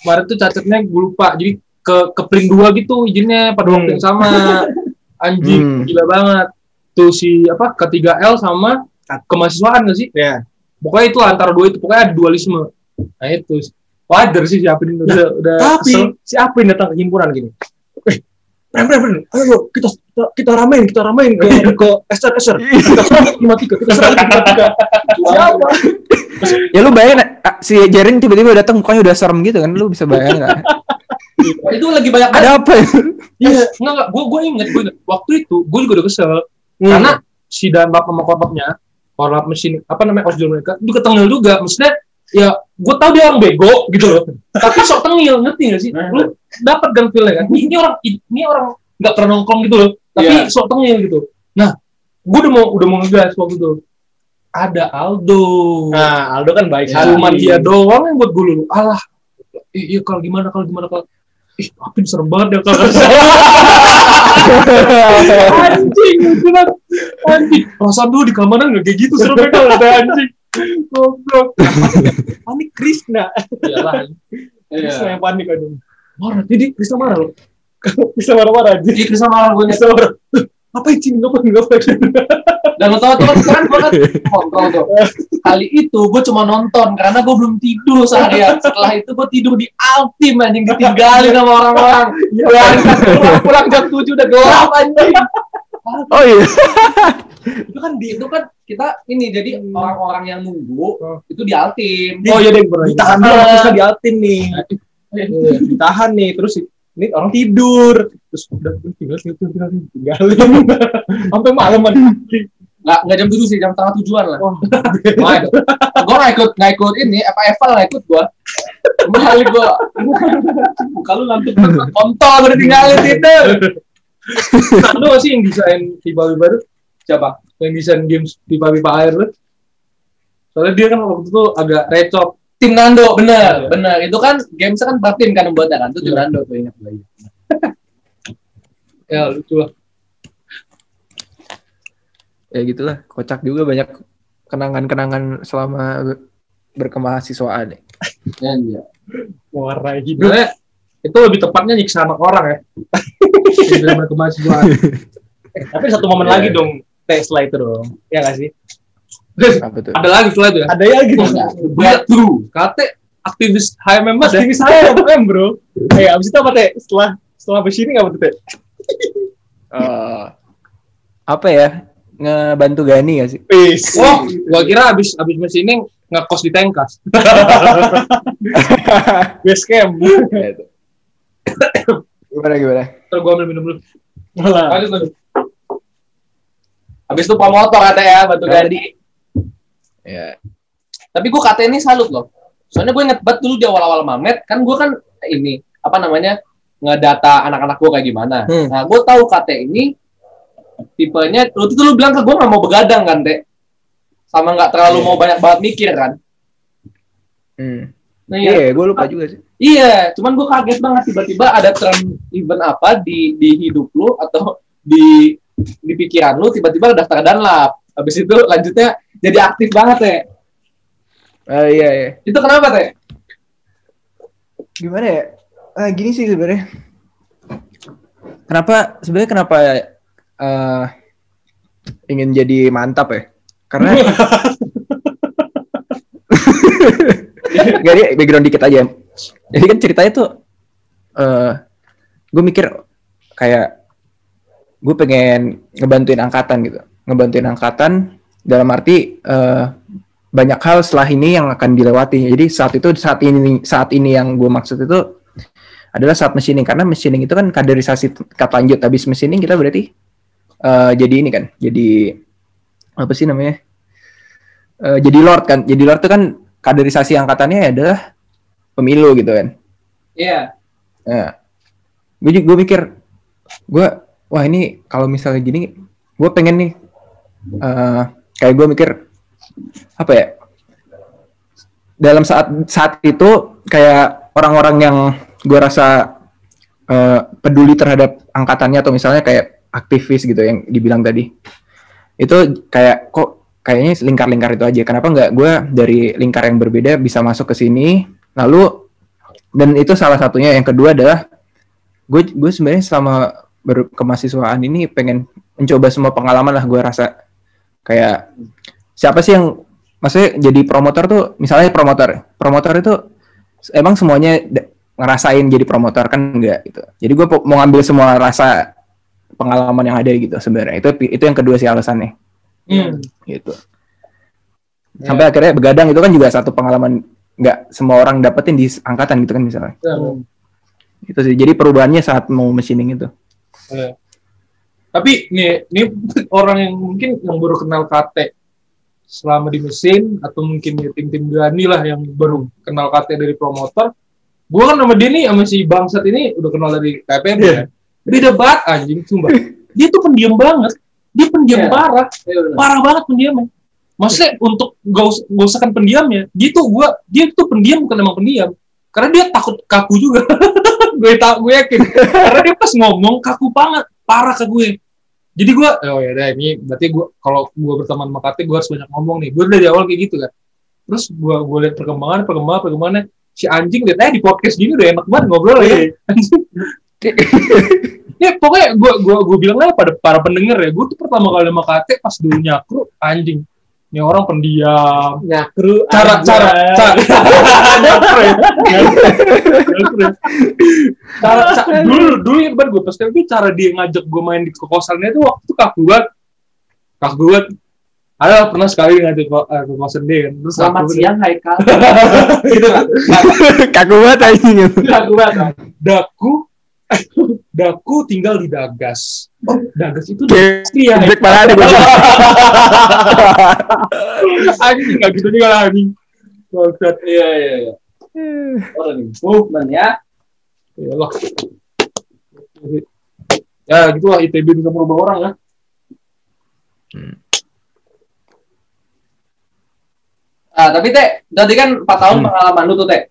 kemarin tuh cacatnya gue lupa. Jadi ke ke print dua gitu izinnya pada waktu yang sama. (laughs) Anjing, Hmm. gila banget. Tuh si apa ketiga L sama kemahasiswaan gak sih? Ya. Pokoknya itu antara dua itu pokoknya ada dualisme. Nah itu wajar sih si Apin itu udah udah Tapi kesel. si Apin datang ke himpunan gini. Eh, Pren, pren, pren, ayo kita kita, kita ramein, kita ramein ke ke Esther, Esther. Kita serang kita serang himatika. (laughs) Siapa? ya lu bayangin si Jering tiba-tiba datang mukanya udah serem gitu kan lu bisa bayangin nggak? itu lagi banyak ada apa ya Iya, enggak enggak, gue gue inget, gue inget. Waktu itu gue juga udah kesel Hmm. karena si danlap sama korlapnya, korlap mesin apa namanya osjol mereka juga tengil juga. Maksudnya ya gue tahu dia orang bego gitu loh. (laughs) Tapi sok tengil, ngerti gak sih? Lu dapat kan feel kan? Ini, orang ini orang nggak pernah nongkrong gitu loh. Tapi Iya. sok tengil gitu. Nah, gue udah mau udah mau ngegas waktu itu. Ada Aldo. Nah, Aldo kan baik Ya. Cuman dia doang yang buat gue lulu. Alah, iya kalau gimana kalau gimana kalau ih Apin serem banget ya kalau anjing beneran anjing perasaan dulu di kamaran nggak kayak gitu serem kalau ada anjing goblok Panik Krishna. iyalah Krishna Iya. yang panik aduh. marah jadi Krista marah loh (laughs) Krishna marah-marah aja. Jadi Krista malah gue Krishna marah. Ngapain cing? Ngapain? Ngapain? dan lo tau tuh kan sekarang gue kan kontrol tuh. Kali itu gue cuma nonton karena gue belum tidur seharian. Setelah itu gue tidur di Altim anjing ditinggalin sama orang-orang. Berangkat pulang, pulang jam 7 udah gelap anjing. Oh iya. Itu kan di itu kan kita ini jadi orang-orang yang nunggu itu di Altim. Oh iya deh Ditahan dulu Krishna di Altin nih. Iya, Ditahan nih terus ini orang tidur. Terus udah udah, tinggal tinggal tinggal tinggalin. (laughs) Sampai malam kan nggak nggak jam 7 sih jam setengah tujuan lah. Wah, gue nggak ikut nggak ikut ini apa Eval nggak ikut gue balik gue kalau ngantuk banget, kontol gue ditinggalin tidur. Lu sih yang desain pipa pipa itu? Siapa? Yang desain games pipa pipa air soalnya dia kan waktu itu agak recok tim Nando Iya. bener bener itu kan games kan bertim kan buatnya kan itu tim Iya. Nando tuh ingat gue (laughs) ya lucu lah ya gitulah kocak juga banyak kenangan-kenangan selama ber- berkemahasiswaan (laughs) ya. Ya, iya. Warna hidup. Sebenarnya itu lebih tepatnya nyiksa anak orang ya. Daripada kemahasiswaan. Eh, tapi satu momen Iya. lagi dong tes setelah itu dong. Ya nggak sih? Ada lagi setelah itu ya. Ada ya gitu. Breakthrough. Kate aktivis HMM ya. Aktivis saya bukan bro. Eh abis itu apa teh? Setelah setelah habis ini apa tuh teh? Eh, apa ya ngebantu Gani gak sih Peace. Oh, gua kira abis abis mesin ngekos di Tengkas. (laughs) base camp. Gimana gimana Terus gua ambil minum dulu. Malah. Lanjut lanjut. Habis itu promotor kata ya, batu Nah. Ya Tapi gue kata ini salut loh. Soalnya gue inget banget dulu di awal-awal Mamet, kan gue kan ini, apa namanya, ngedata anak-anak gue kayak gimana. Hmm. Nah, gue tahu KT ini tipenya, waktu itu lu bilang ke gue gak mau begadang kan, Dek? Sama nggak terlalu Iya. mau banyak banget mikir kan? hmm. Nah, iya gue lupa juga sih Iya, cuman gue kaget banget tiba-tiba ada tren event apa di di hidup lu atau di di pikiran lu tiba-tiba daftar danlap. Habis itu lanjutnya jadi aktif banget ya. Ah iya iya. Itu kenapa teh? gimana ya? Ah, gini sih sebenarnya. Kenapa sebenarnya kenapa eh, ingin jadi mantap ya? Karena (laughs) (laughs) Gak dia background dikit aja. Jadi kan ceritanya tuh eh gue mikir kayak gue pengen ngebantuin angkatan gitu. Ngebantuin angkatan dalam arti eh, banyak hal setelah ini yang akan dilewati. Jadi saat itu saat ini saat ini yang gue maksud itu adalah saat machining karena machining itu kan kaderisasi tingkat lanjut. Habis machining kita berarti eh, jadi ini kan, jadi apa sih namanya? Eh, jadi lord kan. Jadi lord itu kan kaderisasi angkatannya adalah pemilu gitu kan. Iya. Nah, gue gue mikir, gue wah ini kalau misalnya gini, gue pengen nih, eh, kayak gue mikir apa ya? Dalam saat saat itu kayak orang-orang yang gue rasa eh, peduli terhadap angkatannya atau misalnya kayak aktivis gitu yang dibilang tadi, itu kayak kok kayaknya lingkar-lingkar itu aja. Kenapa nggak gue dari lingkar yang berbeda bisa masuk ke sini, lalu dan itu salah satunya yang kedua adalah gue gue sebenarnya selama berkemahasiswaan ini pengen mencoba semua pengalaman lah gue rasa kayak siapa sih yang maksudnya jadi promotor tuh misalnya promotor promotor itu emang semuanya ngerasain jadi promotor kan enggak gitu. Jadi gue mau ngambil semua rasa pengalaman yang ada gitu sebenarnya. Itu itu yang kedua sih alasannya. Hmm. gitu. Sampai akhirnya begadang itu kan juga satu pengalaman nggak semua orang dapetin di angkatan gitu kan misalnya. Itu sih. Jadi perubahannya saat mau machining itu Tapi nih, ini (laughs) orang yang mungkin yang baru kenal KT selama di mesin atau mungkin ya tim-tim Gani lah yang baru kenal KT dari promotor. Gua kan sama dia nih sama si Bangsat ini udah kenal dari KPM Iya. ya. Beda banget anjing, sumpah. (laughs) Dia tuh pendiam banget. Dia pendiam Iya. parah. Iya, benar. Parah banget pendiamnya. Maksudnya untuk gak, us gak usah kan pendiamnya. Dia tuh gua dia tuh pendiam bukan emang pendiam. Karena dia takut kaku juga. (laughs) gue tak gue yakin. Karena dia pas ngomong kaku banget, parah ke gue. Jadi gue, oh ya udah ini berarti gue kalau gue berteman sama Kate, gue harus banyak ngomong nih. Gue dari awal kayak gitu kan. Terus gue gue lihat perkembangan, perkembangan, perkembangannya si anjing lihat eh di podcast gini udah enak banget ngobrol ya. (laughs) Anjing. ya pokoknya gue gue gue bilang aja pada para pendengar ya, gue tuh pertama kali sama Kate pas dulu nyakru anjing. Ini orang pendiam. Nyakru. (laughs) Cara cara cara ya. Ya. cara, ca- dulu dulu yang banget gue pas itu cara dia ngajak gue main di kosannya itu waktu itu kaku banget kaku banget ada pernah sekali ngajak ke, eh, ke kosan dia kan terus Selamat siang Haikal. (laughs) gitu kan kaku banget anjing kaku banget kan. daku daku tinggal di dagas oh dagas itu Black banget ada gue anjing nggak gitu juga lah anjing Bangsat. Iya iya iya. Orang ini movement ya. Iya lah. Ya gitu lah ITB bisa merubah orang ya. Ah, tapi teh, tadi kan 4 tahun Hmm. pengalaman lu tuh teh.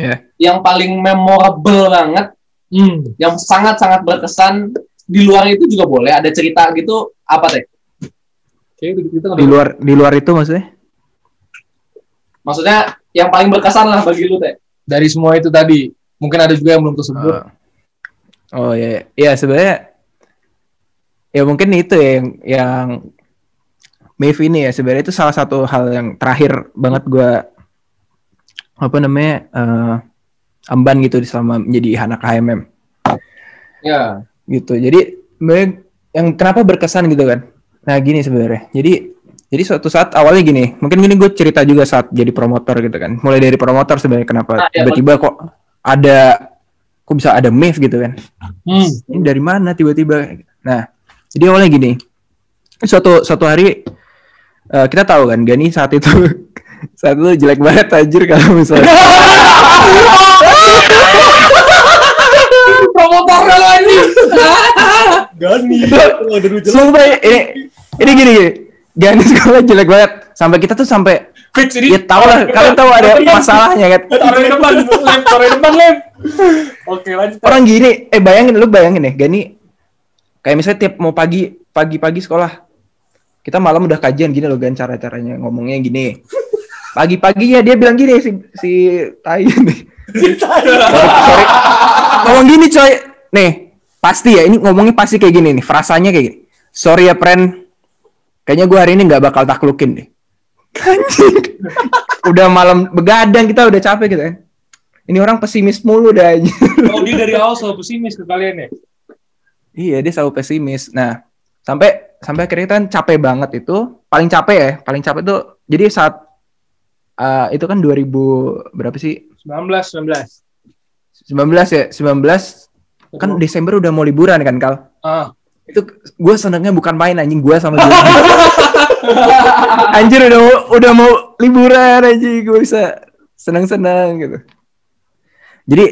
Iya. Yang paling memorable banget, Hmm. yang sangat-sangat berkesan di luar itu juga boleh ada cerita gitu apa teh? Kayak di luar di luar itu maksudnya Maksudnya yang paling berkesan lah bagi lu teh. dari semua itu tadi. Mungkin ada juga yang belum tersebut. oh ya ya sebenarnya ya mungkin itu ya yang yang Maeve ini ya sebenarnya itu salah satu hal yang terakhir banget gua apa namanya eh amban gitu selama menjadi anak HMM Ya. Gitu. Jadi yang kenapa berkesan gitu kan? Nah gini sebenarnya. Jadi jadi suatu saat awalnya gini mungkin gini gue cerita juga saat jadi promotor gitu kan. Mulai dari promotor sebenarnya kenapa Ah, ya, tiba-tiba kok ada kok bisa ada Maeve gitu kan? Hmm. ini dari mana tiba-tiba? Nah jadi awalnya gini suatu suatu hari eh, kita tahu kan Gani saat itu (laughs) saat itu jelek banget anjir kalau misalnya (laughs) (laughs) Promotornya lagi. (laughs) Gani. Sumpah ini ini gini gini. Gani (laughs) sekolah jelek banget. Sampai kita tuh sampai Fix ini. ya tau lah kalian tahu ada masalahnya kan. Taruh di depan, lem, taruh di depan, lem. Oke, lanjut. Orang gini, eh bayangin lu bayangin ya, Gani kayak misalnya tiap mau pagi pagi-pagi sekolah kita malam udah kajian gini loh Gan cara-caranya ngomongnya gini. Pagi-pagi ya dia bilang gini si si tai nih. Sorry. Ngomong gini coy. Nih, pasti ya ini ngomongnya pasti kayak gini nih, frasanya kayak gini. Sorry ya, friend. Kayaknya gue hari ini nggak bakal taklukin deh. Anjing. udah malam begadang kita udah capek gitu kan. Ini orang pesimis mulu dah aja. Oh, dia dari awal selalu pesimis ke kalian ya? iya, dia selalu pesimis. Nah, sampai sampai akhirnya kita kan capek banget itu. Paling capek ya, paling capek tuh jadi saat eh, itu kan 2000 berapa sih? 19, 19. 19 ya, 19 kan Desember udah mau liburan kan, Kal? Ah, itu gue senengnya bukan main anjing. Gue sama dia. (laughs) Anjir udah mau udah mau liburan anjing. Gue bisa senang-senang gitu. Jadi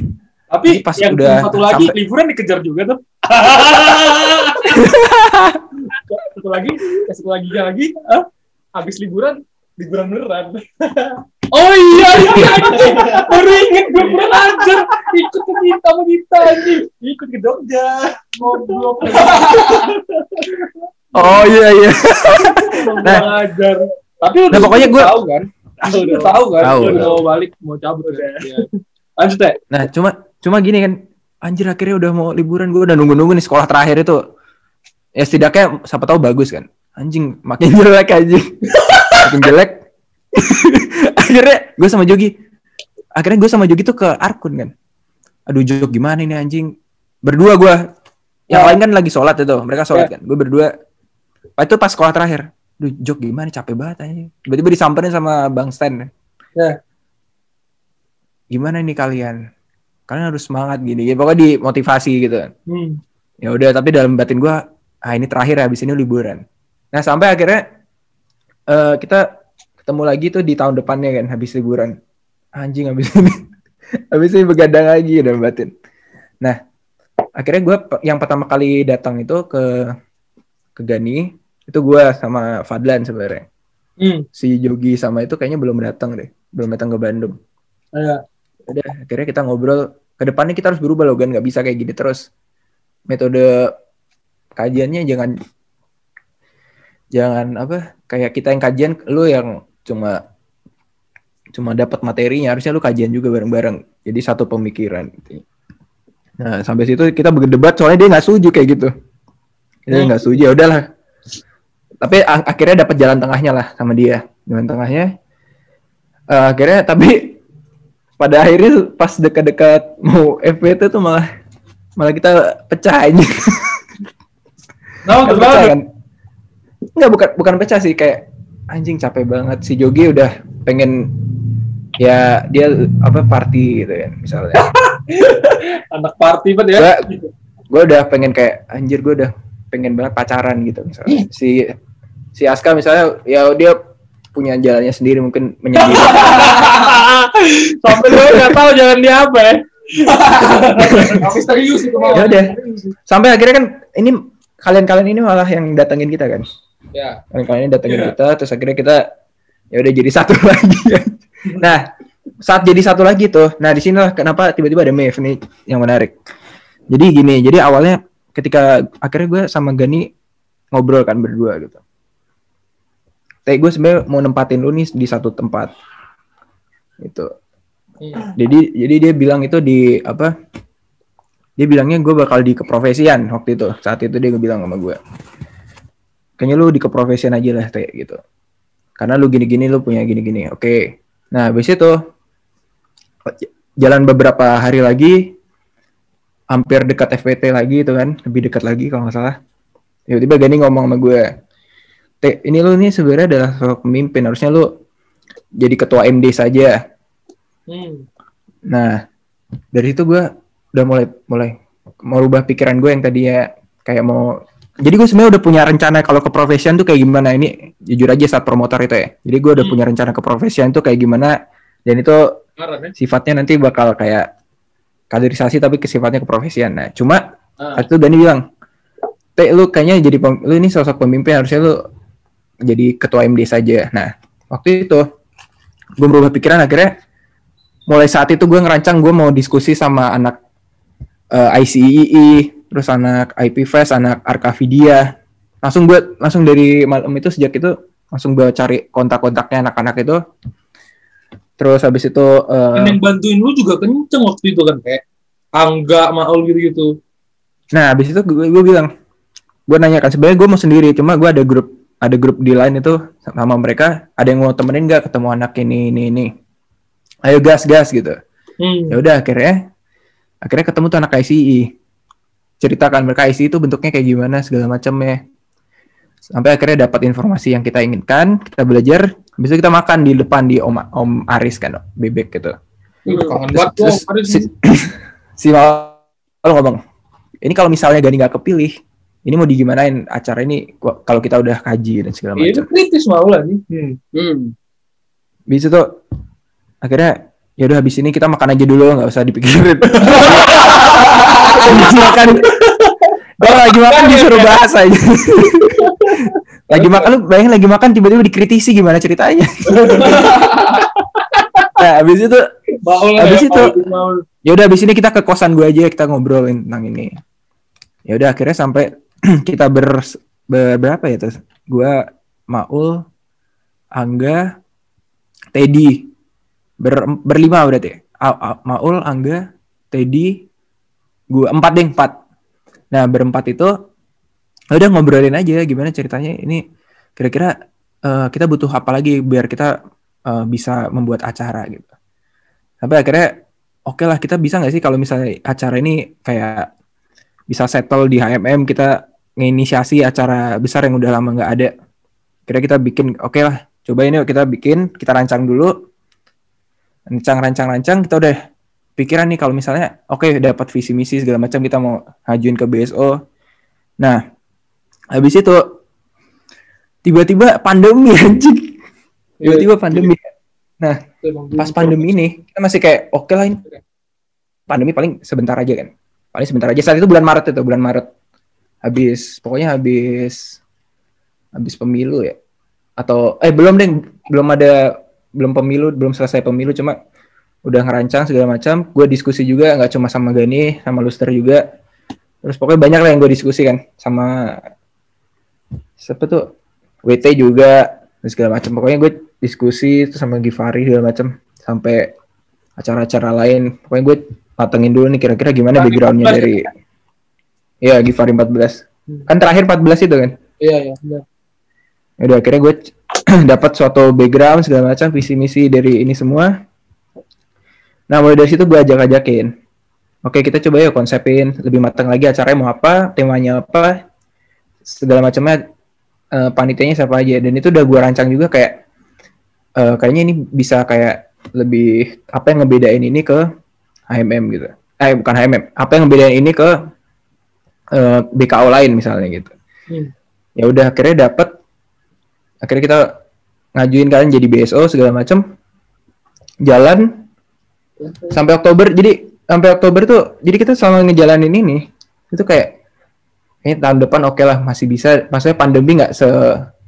(clears throat) tapi pas yang udah satu lagi sampai- liburan dikejar juga tuh. (laughs) satu lagi, satu lagi lagi, ah, habis liburan, liburan beneran. (laughs) oh iya, iya, anjing. (laughs) baru inget gue kurang ajar, ikut ke kita sama kita anjing, ikut ke Jogja, ngobrol, oh iya iya. Kurang ajar. Tapi udah Nah, pokoknya gua- tahu kan, udah tahu kan, Tahu, udah mau balik, mau cabut udah. Lanjut ya. nah cuma cuma gini kan. Anjir akhirnya udah mau liburan. Gue udah nunggu-nunggu nih sekolah terakhir itu. Ya setidaknya siapa tahu bagus kan. Anjing makin jelek anjing. (laughs) Makin jelek (laughs) akhirnya gue sama Jogi akhirnya gue sama Jogi tuh ke Arkun kan aduh Jog gimana ini anjing berdua gue yang lain kan lagi sholat itu mereka sholat kan gue berdua Pak itu pas sekolah terakhir Duh, Jok gimana capek banget anjing. Tiba-tiba disamperin sama Bang Stan. Ya. Gimana nih kalian? Kalian harus semangat gini. Ya, pokoknya dimotivasi gitu. Hmm. Ya udah, tapi dalam batin gua, ah ini terakhir habis ini liburan. Nah, sampai akhirnya eh kita ketemu lagi tuh di tahun depannya kan habis liburan. Anjing habis (laughs) ini. habis ini begadang lagi dalam batin. Nah, akhirnya gua pe- yang pertama kali datang itu ke ke Gani itu gua sama Fadlan sebenarnya Hmm. si Jogi sama itu kayaknya belum datang deh belum datang ke Bandung Iya. udah akhirnya kita ngobrol ke depannya kita harus berubah loh kan nggak bisa kayak gini terus metode kajiannya jangan jangan apa kayak kita yang kajian lu yang cuma cuma dapat materinya harusnya lu kajian juga bareng-bareng jadi satu pemikiran gitu. nah sampai situ kita berdebat soalnya dia nggak setuju kayak gitu dia Hmm. nggak setuju ya udahlah tapi akhirnya dapat jalan tengahnya lah sama dia jalan tengahnya Eh, akhirnya tapi pada akhirnya pas dekat-dekat mau FPT tuh malah malah kita pecah aja Nah, Kan kenapa? pecah kan Enggak bukan bukan pecah sih kayak anjing capek banget. Si Jogi udah pengen ya dia apa party gitu kan misalnya. (laughs) Anak party banget ya. gua udah pengen kayak anjir gua udah pengen banget pacaran gitu misalnya. Si si Aska misalnya ya dia punya jalannya sendiri mungkin menyendiri. (laughs) Sampai lu nggak tahu jalan dia apa ya. (laughs) Itu ya udah. Sampai akhirnya kan ini kalian-kalian ini malah yang datengin kita kan Ya. kalian-kalian ini datengin Iya. kita terus akhirnya kita ya udah jadi satu (laughs) lagi. Nah saat jadi satu lagi tuh nah di sinilah kenapa tiba-tiba ada Mev nih yang menarik? Jadi gini jadi awalnya ketika akhirnya gue sama Gani ngobrol kan berdua gitu. Teh gue sebenarnya mau nempatin lu nih di satu tempat. Itu Hmm. jadi jadi dia bilang itu di apa dia bilangnya gue bakal di keprofesian waktu itu. Saat itu dia bilang sama gue kayaknya lu di keprofesian aja lah teh gitu. Karena lu gini-gini lu punya gini-gini. Oke. Nah habis itu jalan beberapa hari lagi hampir dekat FPT lagi itu kan. Lebih dekat lagi kalau nggak salah. Tiba-tiba Gani ngomong sama gue teh ini lu nih sebenarnya adalah sosok pemimpin. Harusnya lu jadi ketua MD saja. Hmm. Nah, dari itu gue udah mulai mulai merubah pikiran gue yang tadi ya. Kayak mau jadi gue sebenarnya udah punya rencana kalau ke profesion tuh kayak gimana ini jujur aja saat promotor itu ya jadi gue udah Hmm. punya rencana ke profesion tuh kayak gimana dan itu Parah, ya? sifatnya nanti bakal kayak kaderisasi tapi ke sifatnya ke profesion nah cuma Ah. itu Dani bilang teh lu kayaknya jadi pem- lu ini sosok pemimpin harusnya lu jadi ketua MD saja nah waktu itu gue berubah pikiran akhirnya mulai saat itu gue ngerancang gue mau diskusi sama anak eh, ICII terus anak IP Fest anak Arkavidia langsung gue langsung dari malam itu sejak itu langsung gue cari kontak-kontaknya anak-anak itu terus habis itu eh, Dan yang bantuin lu juga kenceng waktu itu kan kayak Angga, Maul gitu-gitu. Nah, habis itu gue, gue bilang, gue nanya kan sebenarnya gue mau sendiri, cuma gue ada grup ada grup di lain itu sama mereka, ada yang mau temenin nggak ketemu anak ini ini ini, ayo gas gas gitu. Hmm. Ya udah akhirnya akhirnya ketemu tuh anak ICI, ceritakan mereka ICI itu bentuknya kayak gimana segala macam ya. Sampai akhirnya dapat informasi yang kita inginkan, kita belajar, habis itu kita makan di depan di Om Om Aris kan, bebek gitu. Kangen Terus- banget tuh. terus Ada si, (coughs) si Maul ngomong, ini kalau misalnya Gani nggak kepilih, ini mau digimanain acara ini kalau kita udah kaji dan segala Iya, itu macam. kritis Maul nih. Hmm. Hmm. Bisa tuh akhirnya ya udah habis ini kita makan aja dulu nggak usah dipikirin. (laughs) Habis makan, Kalau lagi makan disuruh bahas aja. (laughs) lagi makan lu bayangin lagi makan tiba-tiba dikritisi gimana ceritanya. (laughs) nah, habis itu Maul Habis ya, itu- ya udah abis ini kita ke kosan gue aja kita ngobrolin tentang ini ya udah akhirnya sampai (clears throat) kita ber, ber- berapa ya terus gue Maul Angga Teddy ber, berlima berarti. Maul Angga Teddy gue empat deh empat. Nah berempat itu ya udah ngobrolin aja gimana ceritanya ini. Kira-kira eh, kita butuh apa lagi biar kita eh, bisa membuat acara gitu. Sampai akhirnya oke lah kita bisa nggak sih kalau misalnya acara ini kayak bisa settle di HMM kita nginisiasi acara besar yang udah lama nggak ada. Kira kita bikin oke lah coba ini kita bikin kita rancang dulu rancang rancang rancang kita udah pikiran nih kalau misalnya oke dapat visi misi segala macam kita mau ngajuin ke BSO nah habis itu tiba-tiba pandemi (laughs) anjing. Tiba-tiba pandemi. Itu emang pas pandemi ini kita masih kayak oke lah ini. Pandemi paling sebentar aja kan. Paling sebentar aja. Saat itu bulan Maret itu bulan Maret. Habis pokoknya habis habis pemilu ya. Atau eh belum deh belum ada belum pemilu belum selesai pemilu cuma udah ngerancang segala macam. Gue diskusi juga nggak cuma sama Gani sama Luster juga. Terus pokoknya banyak lah yang gue diskusi kan sama siapa tuh? WT juga segala macam. Pokoknya gue diskusi terus sama Givari segala macam. Sampai acara-acara lain. Pokoknya gue matengin dulu nih kira-kira gimana backgroundnya 14 dari ya? Givari 14 kan terakhir 14 itu kan? Iya, iya. Ya udah akhirnya gue (clears throat) dapat suatu background segala macam visi misi dari ini semua. Nah mulai dari situ gue ajak ajakin oke kita coba ya konsepin. Lebih matang lagi acaranya mau apa temanya apa segala macamnya. Eh, panitianya siapa aja. Dan itu udah gue rancang juga kayak eh, kayaknya ini bisa kayak lebih apa yang ngebedain ini ke HMM gitu. Eh bukan HMM apa yang ngebedain ini ke eh, BKO lain misalnya gitu. Hmm. ya udah akhirnya dapet akhirnya kita ngajuin kalian jadi BSO segala macam jalan. Sampai Oktober jadi sampai Oktober tuh jadi kita selama ngejalanin ini itu kayak kayaknya tahun depan oke lah masih bisa. Maksudnya pandemi nggak se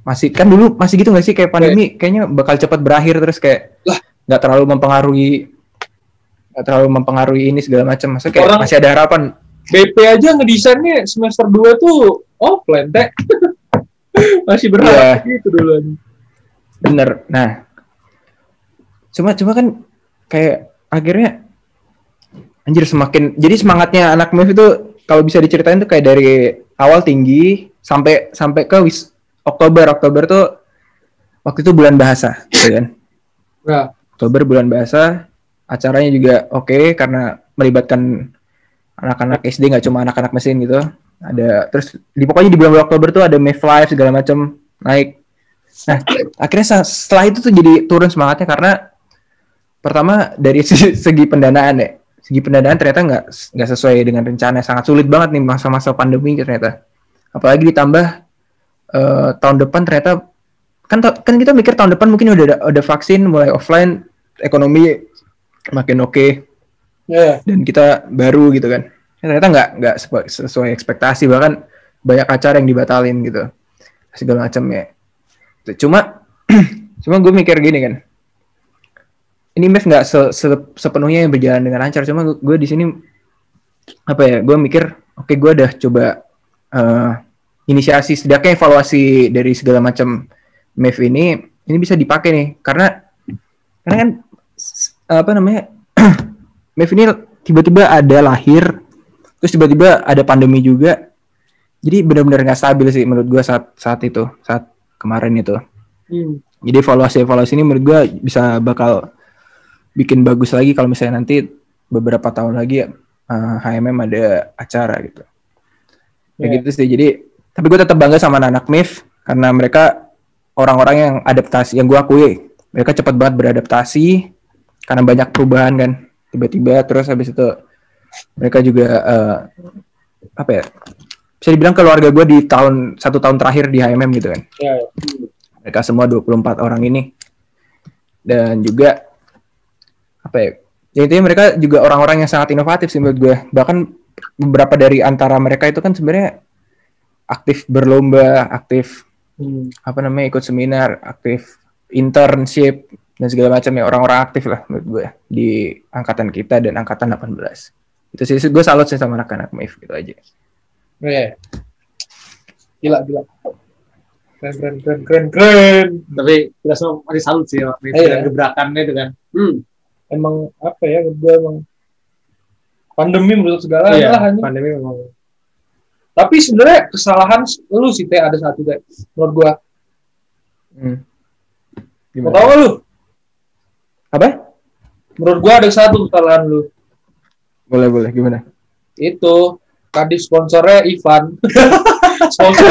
masih kan dulu masih gitu nggak sih? Kayak pandemi kayaknya bakal cepat berakhir terus kayak nggak terlalu mempengaruhi nggak terlalu mempengaruhi ini segala macam maksudnya kayak Orang- masih ada harapan. BP aja ngedesainnya semester 2 tuh offline, teh. (laughs) Masih berharap Iya. gitu dulu. bener. Nah, cuma cuma kan kayak akhirnya anjir semakin jadi semangatnya anak MEF itu kalau bisa diceritain tuh kayak dari awal tinggi sampai sampai ke wis Oktober Oktober tuh waktu itu bulan bahasa, gitu kan? Ya. Oktober bulan bahasa acaranya juga oke karena melibatkan anak-anak SD nggak cuma anak-anak mesin gitu ada terus di pokoknya di bulan Oktober tuh ada Mayf Live segala macam naik. Nah akhirnya setelah itu tuh jadi turun semangatnya karena pertama dari (laughs) segi, segi pendanaan ya segi pendanaan ternyata nggak nggak sesuai dengan rencana sangat sulit banget nih masa-masa pandemi ternyata. Apalagi ditambah eh, tahun depan ternyata kan kan kita mikir tahun depan mungkin udah ada, ada vaksin mulai offline ekonomi makin oke Ya. dan kita baru gitu kan Ya, ternyata nggak nggak sesuai ekspektasi bahkan banyak acara yang dibatalin gitu segala macam ya. Cuma (clears throat) cuma gue mikir gini kan ini MEF nggak se- se- sepenuhnya yang berjalan dengan lancar cuma gue, di sini apa ya gue mikir oke gue udah coba eh, inisiasi setidaknya evaluasi dari segala macam MEF ini ini bisa dipakai nih karena karena kan apa namanya (clears throat) MEF ini tiba-tiba ada lahir terus tiba-tiba ada pandemi juga. Jadi benar-benar nggak stabil sih menurut gue saat saat itu saat kemarin itu. Hmm. jadi evaluasi evaluasi ini menurut gue bisa bakal bikin bagus lagi kalau misalnya nanti beberapa tahun lagi eh, HMM ada acara gitu. Kayak Ya. gitu sih. Jadi tapi gue tetap bangga sama anak-anak MIF karena mereka orang-orang yang adaptasi yang gue akui mereka cepat banget beradaptasi karena banyak perubahan kan. Tiba-tiba terus habis itu mereka juga eh, apa ya bisa dibilang keluarga gue di tahun satu tahun terakhir di HMM gitu kan. Ya, ya. mereka semua 24 orang ini. Dan juga apa ya ya intinya mereka juga orang-orang yang sangat inovatif sih menurut gue bahkan beberapa dari antara mereka itu kan sebenarnya aktif berlomba aktif Hmm. apa namanya ikut seminar aktif internship dan segala macam ya. Orang-orang aktif lah menurut gue di angkatan kita dan angkatan 18 itu sih gue salut sih sama anak-anak MIF gitu aja Ya. Gila, gila. Keren, keren, keren, keren, keren. Tapi kita semua masih salut sih waktu itu Iya. dan gebrakannya itu kan. Hmm. Emang apa ya menurut gue emang pandemi menurut segala Iya, lah pandemi memang. Tapi sebenarnya kesalahan lu sih teh ada satu teh menurut gua. hmm. Mau Gimana? tahu nggak lu? apa Menurut gua ada satu kesalahan lu. Boleh boleh gimana Itu tadi sponsornya Ivan. (laughs) Sponsor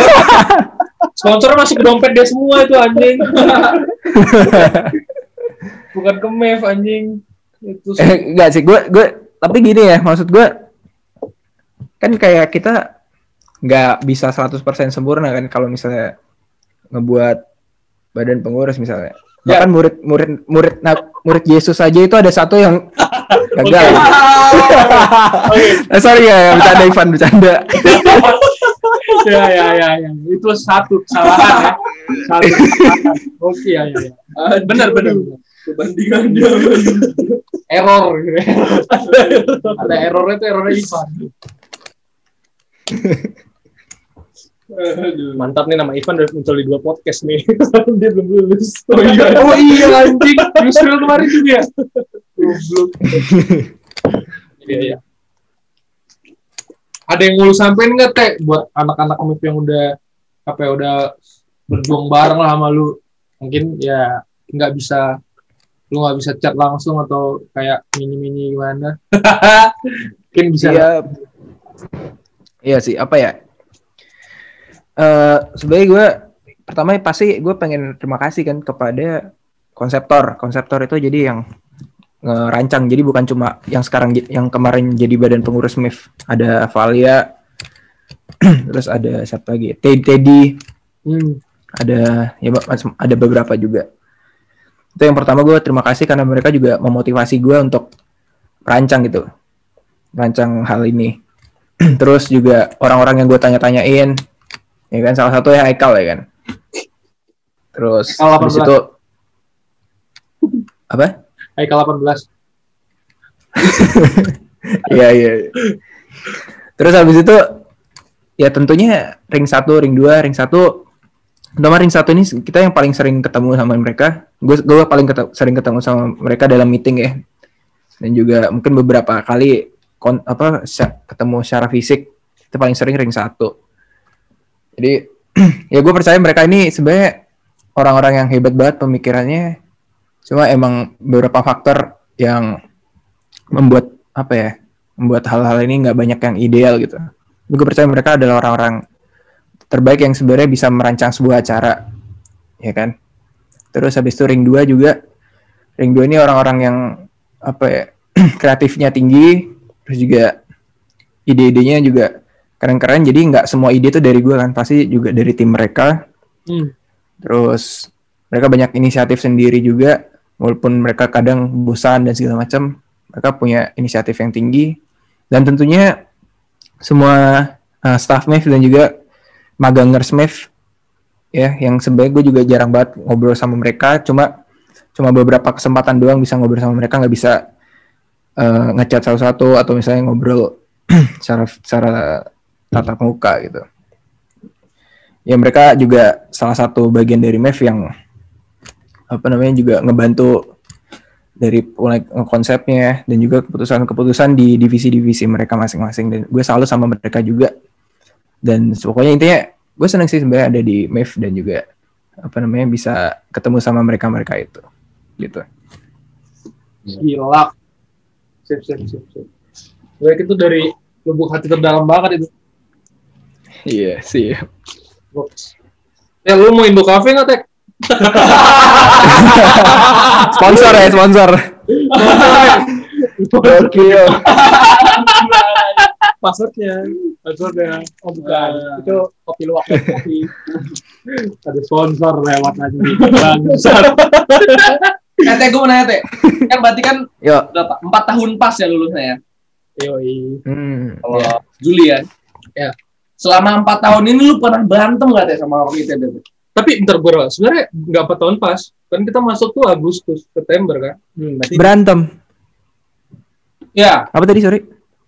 sponsornya masuk ke dompet dia semua itu anjing. (laughs) Bukan ke Mev anjing. Itu eh, enggak sih gue gue tapi gini ya maksud gue kan kayak kita nggak bisa 100% sempurna kan kalau misalnya ngebuat badan pengurus misalnya Ya. bahkan murid murid murid murid Yesus aja itu ada satu yang (laughs) gagal (laughs) Eh, sorry ya ya, bercanda Ivan bercanda (laughs) ya, ya, ya, ya. Itu satu kesalahan ya. Satu kesalahan. Oke, ya, ya, ya. Benar, benar. Perbandingan dia. Error. Ada errornya itu errornya Ivan. (laughs) Mantap nih nama Ivan udah muncul di dua podcast nih. (laughs) dia belum lulus. Oh iya, (laughs) oh iya (laughs) anjing. Yusril kemarin juga. Goblok. Iya, iya. Ada yang mau lu sampein nggak teh buat anak-anak MIP yang udah apa ya udah berjuang bareng lah sama lu mungkin ya nggak bisa lu nggak bisa chat langsung atau kayak mini-mini gimana mungkin bisa Iya. Iya sih, apa ya? Eh sebenarnya gue pertama pasti gue pengen terima kasih kan kepada konseptor. Konseptor itu jadi yang ngerancang. Jadi bukan cuma yang sekarang yang kemarin jadi badan pengurus MIF. Ada Valia, (clears throat) terus ada siapa lagi? Ted- Teddy, Hmm. ada ya ada beberapa juga. Itu yang pertama gue terima kasih karena mereka juga memotivasi gue untuk rancang gitu, rancang hal ini. (clears throat) Terus juga orang-orang yang gue tanya-tanyain, ya kan salah satu ya Haikal ya kan. Terus Haikal habis 18. itu apa? Haikal 18 (laughs) Iya iya. Terus habis itu ya tentunya ring 1, ring 2, ring 1 Pertama ring satu ini kita yang paling sering ketemu sama mereka. Gue gue paling kete- sering ketemu sama mereka dalam meeting ya. Dan juga mungkin beberapa kali kon, apa ketemu secara fisik itu paling sering ring satu. Jadi (clears throat) ya gue percaya mereka ini sebenarnya orang-orang yang hebat banget pemikirannya. Cuma emang beberapa faktor yang membuat apa ya membuat hal-hal ini nggak banyak yang ideal gitu. Gue percaya mereka adalah orang-orang terbaik yang sebenarnya bisa merancang sebuah acara, ya kan? Terus habis itu ring 2 juga, ring 2 ini orang-orang yang apa ya (clears throat) kreatifnya tinggi, terus juga ide-idenya juga keren-keren. Jadi nggak semua ide tuh dari gue kan, pasti juga dari tim mereka. Hmm. Terus mereka banyak inisiatif sendiri juga, walaupun mereka kadang bosan dan segala macam, mereka punya inisiatif yang tinggi. Dan tentunya semua uh, staff MEF dan juga magangers MEF ya, yang sebenarnya gue juga jarang banget ngobrol sama mereka, cuma cuma beberapa kesempatan doang bisa ngobrol sama mereka, nggak bisa uh, ngechat satu-satu atau misalnya ngobrol (clears throat) secara secara tatap muka gitu ya mereka juga salah satu bagian dari MEF yang apa namanya juga ngebantu dari mulai konsepnya dan juga keputusan-keputusan di divisi-divisi mereka masing-masing dan gue selalu sama mereka juga dan pokoknya intinya gue seneng sih sebenarnya ada di MEF dan juga apa namanya bisa ketemu sama mereka-mereka itu gitu Gila. Sip, sip, sip, sip. Baik itu dari lubuk hati terdalam banget itu. Iya sih. Ya lu mau Indo Cafe nggak Tek? (laughs) sponsor ya sponsor Gokil. Passwordnya. Passwordnya. Oh bukan. Itu kopi luwak kopi. (laughs) Ada sponsor lewat aja. Bangsat. (laughs) Eh, Teh, gue mau nanya, Teh. Kan berarti kan Yo. berapa? Empat tahun pas ya lulusnya ya? Yoi. Hmm, Kalau ya. Juli ya? Ya. Selama empat tahun ini lu pernah berantem gak, Teh, sama orang itu? Teh? Tapi bentar bro, sebenarnya nggak empat tahun pas. Kan kita masuk tuh Agustus, September kan. Hmm, Berantem. ya, Apa tadi sorry?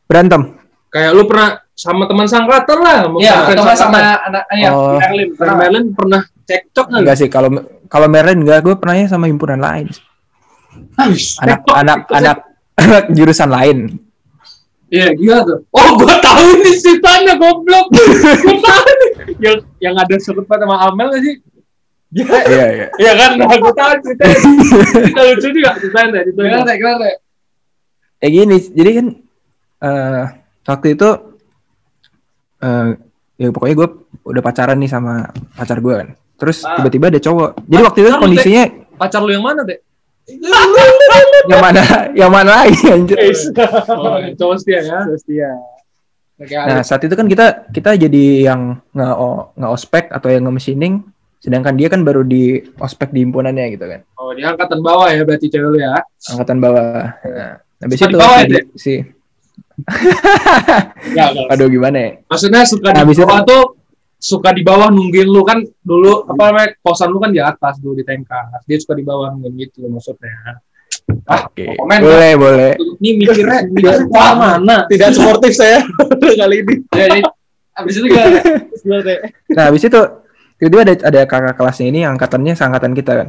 Berantem. Kayak lu pernah sama teman sangkatan lah. ya, fans teman sama anak ya, Oh. Merlin. Pernah. Merlin pernah cekcok nggak? Enggak sih kalau kalau Merlin enggak gue pernahnya sama himpunan lain. Anak anak anak anak (laughs) jurusan lain. Iya, gila tuh. Oh, gua tahu nih ceritanya goblok. tahu nih. Yang yang ada sekut sama Amel gak sih? Iya iya. Iya kan, nah, gua tahu ceritanya. Kita lucu juga ceritanya. Gimana? Gimana, Teh? Ya gini, jadi kan eh waktu itu eh ya pokoknya gue udah pacaran nih sama pacar gue kan. Terus Ah. tiba-tiba ada cowok. Jadi waktu itu Pacar lu, kondisinya Pacar lu yang mana, Teh? (laughs) yang mana yang mana lagi anjir. Oh, cowok setia ya. Nah, saat itu kan kita kita jadi yang nge nge ospek atau yang nge machining sedangkan dia kan baru di ospek di himpunannya gitu kan. Oh, di angkatan bawah ya berarti cewek lu ya. Angkatan bawah. Nah, habis Suka di itu (laughs) bawah ya, si, si Ya, enggak. aduh gimana ya? Maksudnya suka di Habis itu- bawah tuh suka di bawah nungguin lu kan dulu apa namanya kosan lu kan di atas dulu di tengkas dia suka di bawah nungguin gitu maksudnya Oke. komen, boleh, boleh. ini mikirnya mikirnya wah mana Tidak sportif saya (laughs) kali ini. Ya, jadi abis itu Teh. (laughs) Nah, habis itu tiba-tiba ada ada kakak kelasnya ini angkatannya seangkatan kita kan.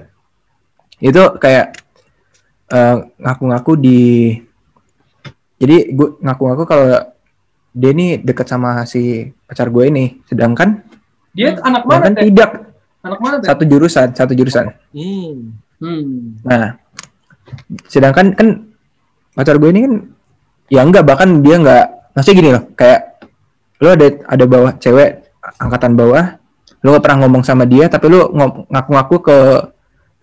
Itu kayak eh, ngaku-ngaku di jadi gue ngaku-ngaku kalau dia ini dekat sama si pacar gue ini, sedangkan dia anak mana teh tidak anak mana teh satu jurusan, satu jurusan. hmm. Hmm. Nah, sedangkan kan pacar gue ini kan ya enggak bahkan dia enggak maksudnya gini loh, kayak lu ada ada bawah cewek angkatan bawah, lu gak pernah ngomong sama dia tapi ngom- ngaku-ngaku ke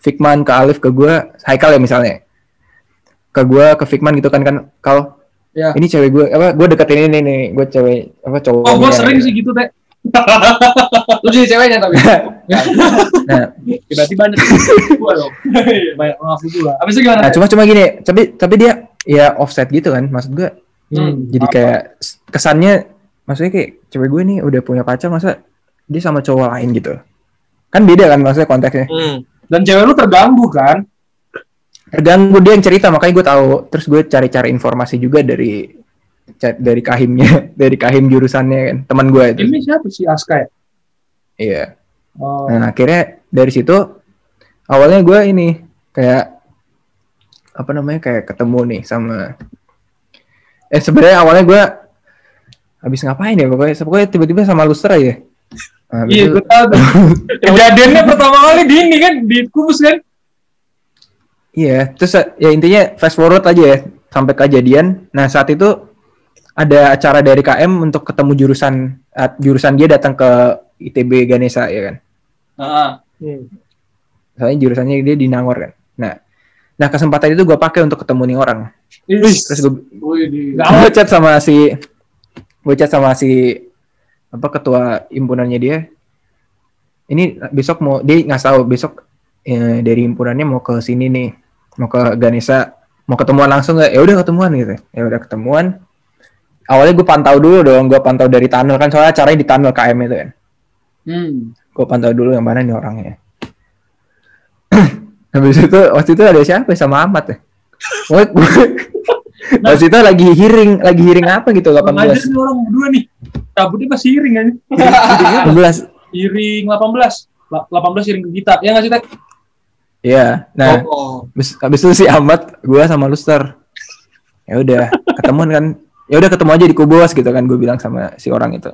Fikman, ke Alif, ke gue, Haikal ya misalnya. Ke gue, ke Fikman gitu kan kan kal Ya. ini cewek gue apa gue deketin ini nih gue cewek apa cowok oh gua sering sih gitu teh (laughs) Lu jadi ceweknya tapi. (laughs) nah, berarti banyak gua dong (laughs) banyak ngaku gua Abis itu gimana? nah cuma cuma gini tapi tapi dia ya offset gitu kan maksud gue Hmm. jadi kayak s- kesannya maksudnya kayak cewek gue nih udah punya pacar masa dia sama cowok lain gitu kan beda kan maksudnya konteksnya hmm. dan cewek lu terganggu kan terganggu dia yang cerita makanya gue tahu terus gue cari-cari informasi juga dari dari kahimnya (laughs) dari kahim jurusannya kan teman gue itu ini siapa sih Aska ya iya Oh. Nah akhirnya dari situ awalnya gue ini kayak apa namanya kayak ketemu nih sama eh sebenarnya awalnya gue habis ngapain ya pokoknya pokoknya tiba-tiba sama Lustra ya. Nah, Iya, gue tahu. (laughs) Kejadiannya pertama kali di ini kan, di kubus kan? Iya, terus eh, ya intinya fast forward aja ya sampai kejadian. Nah saat itu ada acara dari KM untuk ketemu jurusan eh, jurusan dia datang ke ITB Ganesha ya kan. Heeh. Soalnya jurusannya dia di Nangor kan. Nah, nah kesempatan itu gue pakai untuk ketemu nih orang. Terus gue gue chat sama si gue chat sama si apa ketua himpunannya dia. Ini besok mau dia nggak tahu besok eh, dari himpunannya mau ke sini nih, mau ke Ganesha, mau ketemuan langsung nggak? Ya udah ketemuan gitu. Ya udah ketemuan. Awalnya gue pantau dulu dong, gue pantau dari tunnel kan soalnya caranya di tunnel KM itu kan. Hmm. Gue pantau dulu yang mana nih orangnya. (clears throat) Habis itu waktu itu ada siapa sama Ahmad ya? Gue, (laughs) waktu itu lagi hearing, lagi hearing apa gitu Ngajar 18. nih orang berdua nih. Kabutnya pas iring aja. 18. Iring 18. La- 18 iring ke kita. Ya nggak sih, Tek? Iya. Nah, Oh, habis, habis itu si Ahmad, gua sama Luster. Ya udah, ketemuan kan. Ya udah ketemu aja di Kubus gitu kan gue bilang sama si orang itu.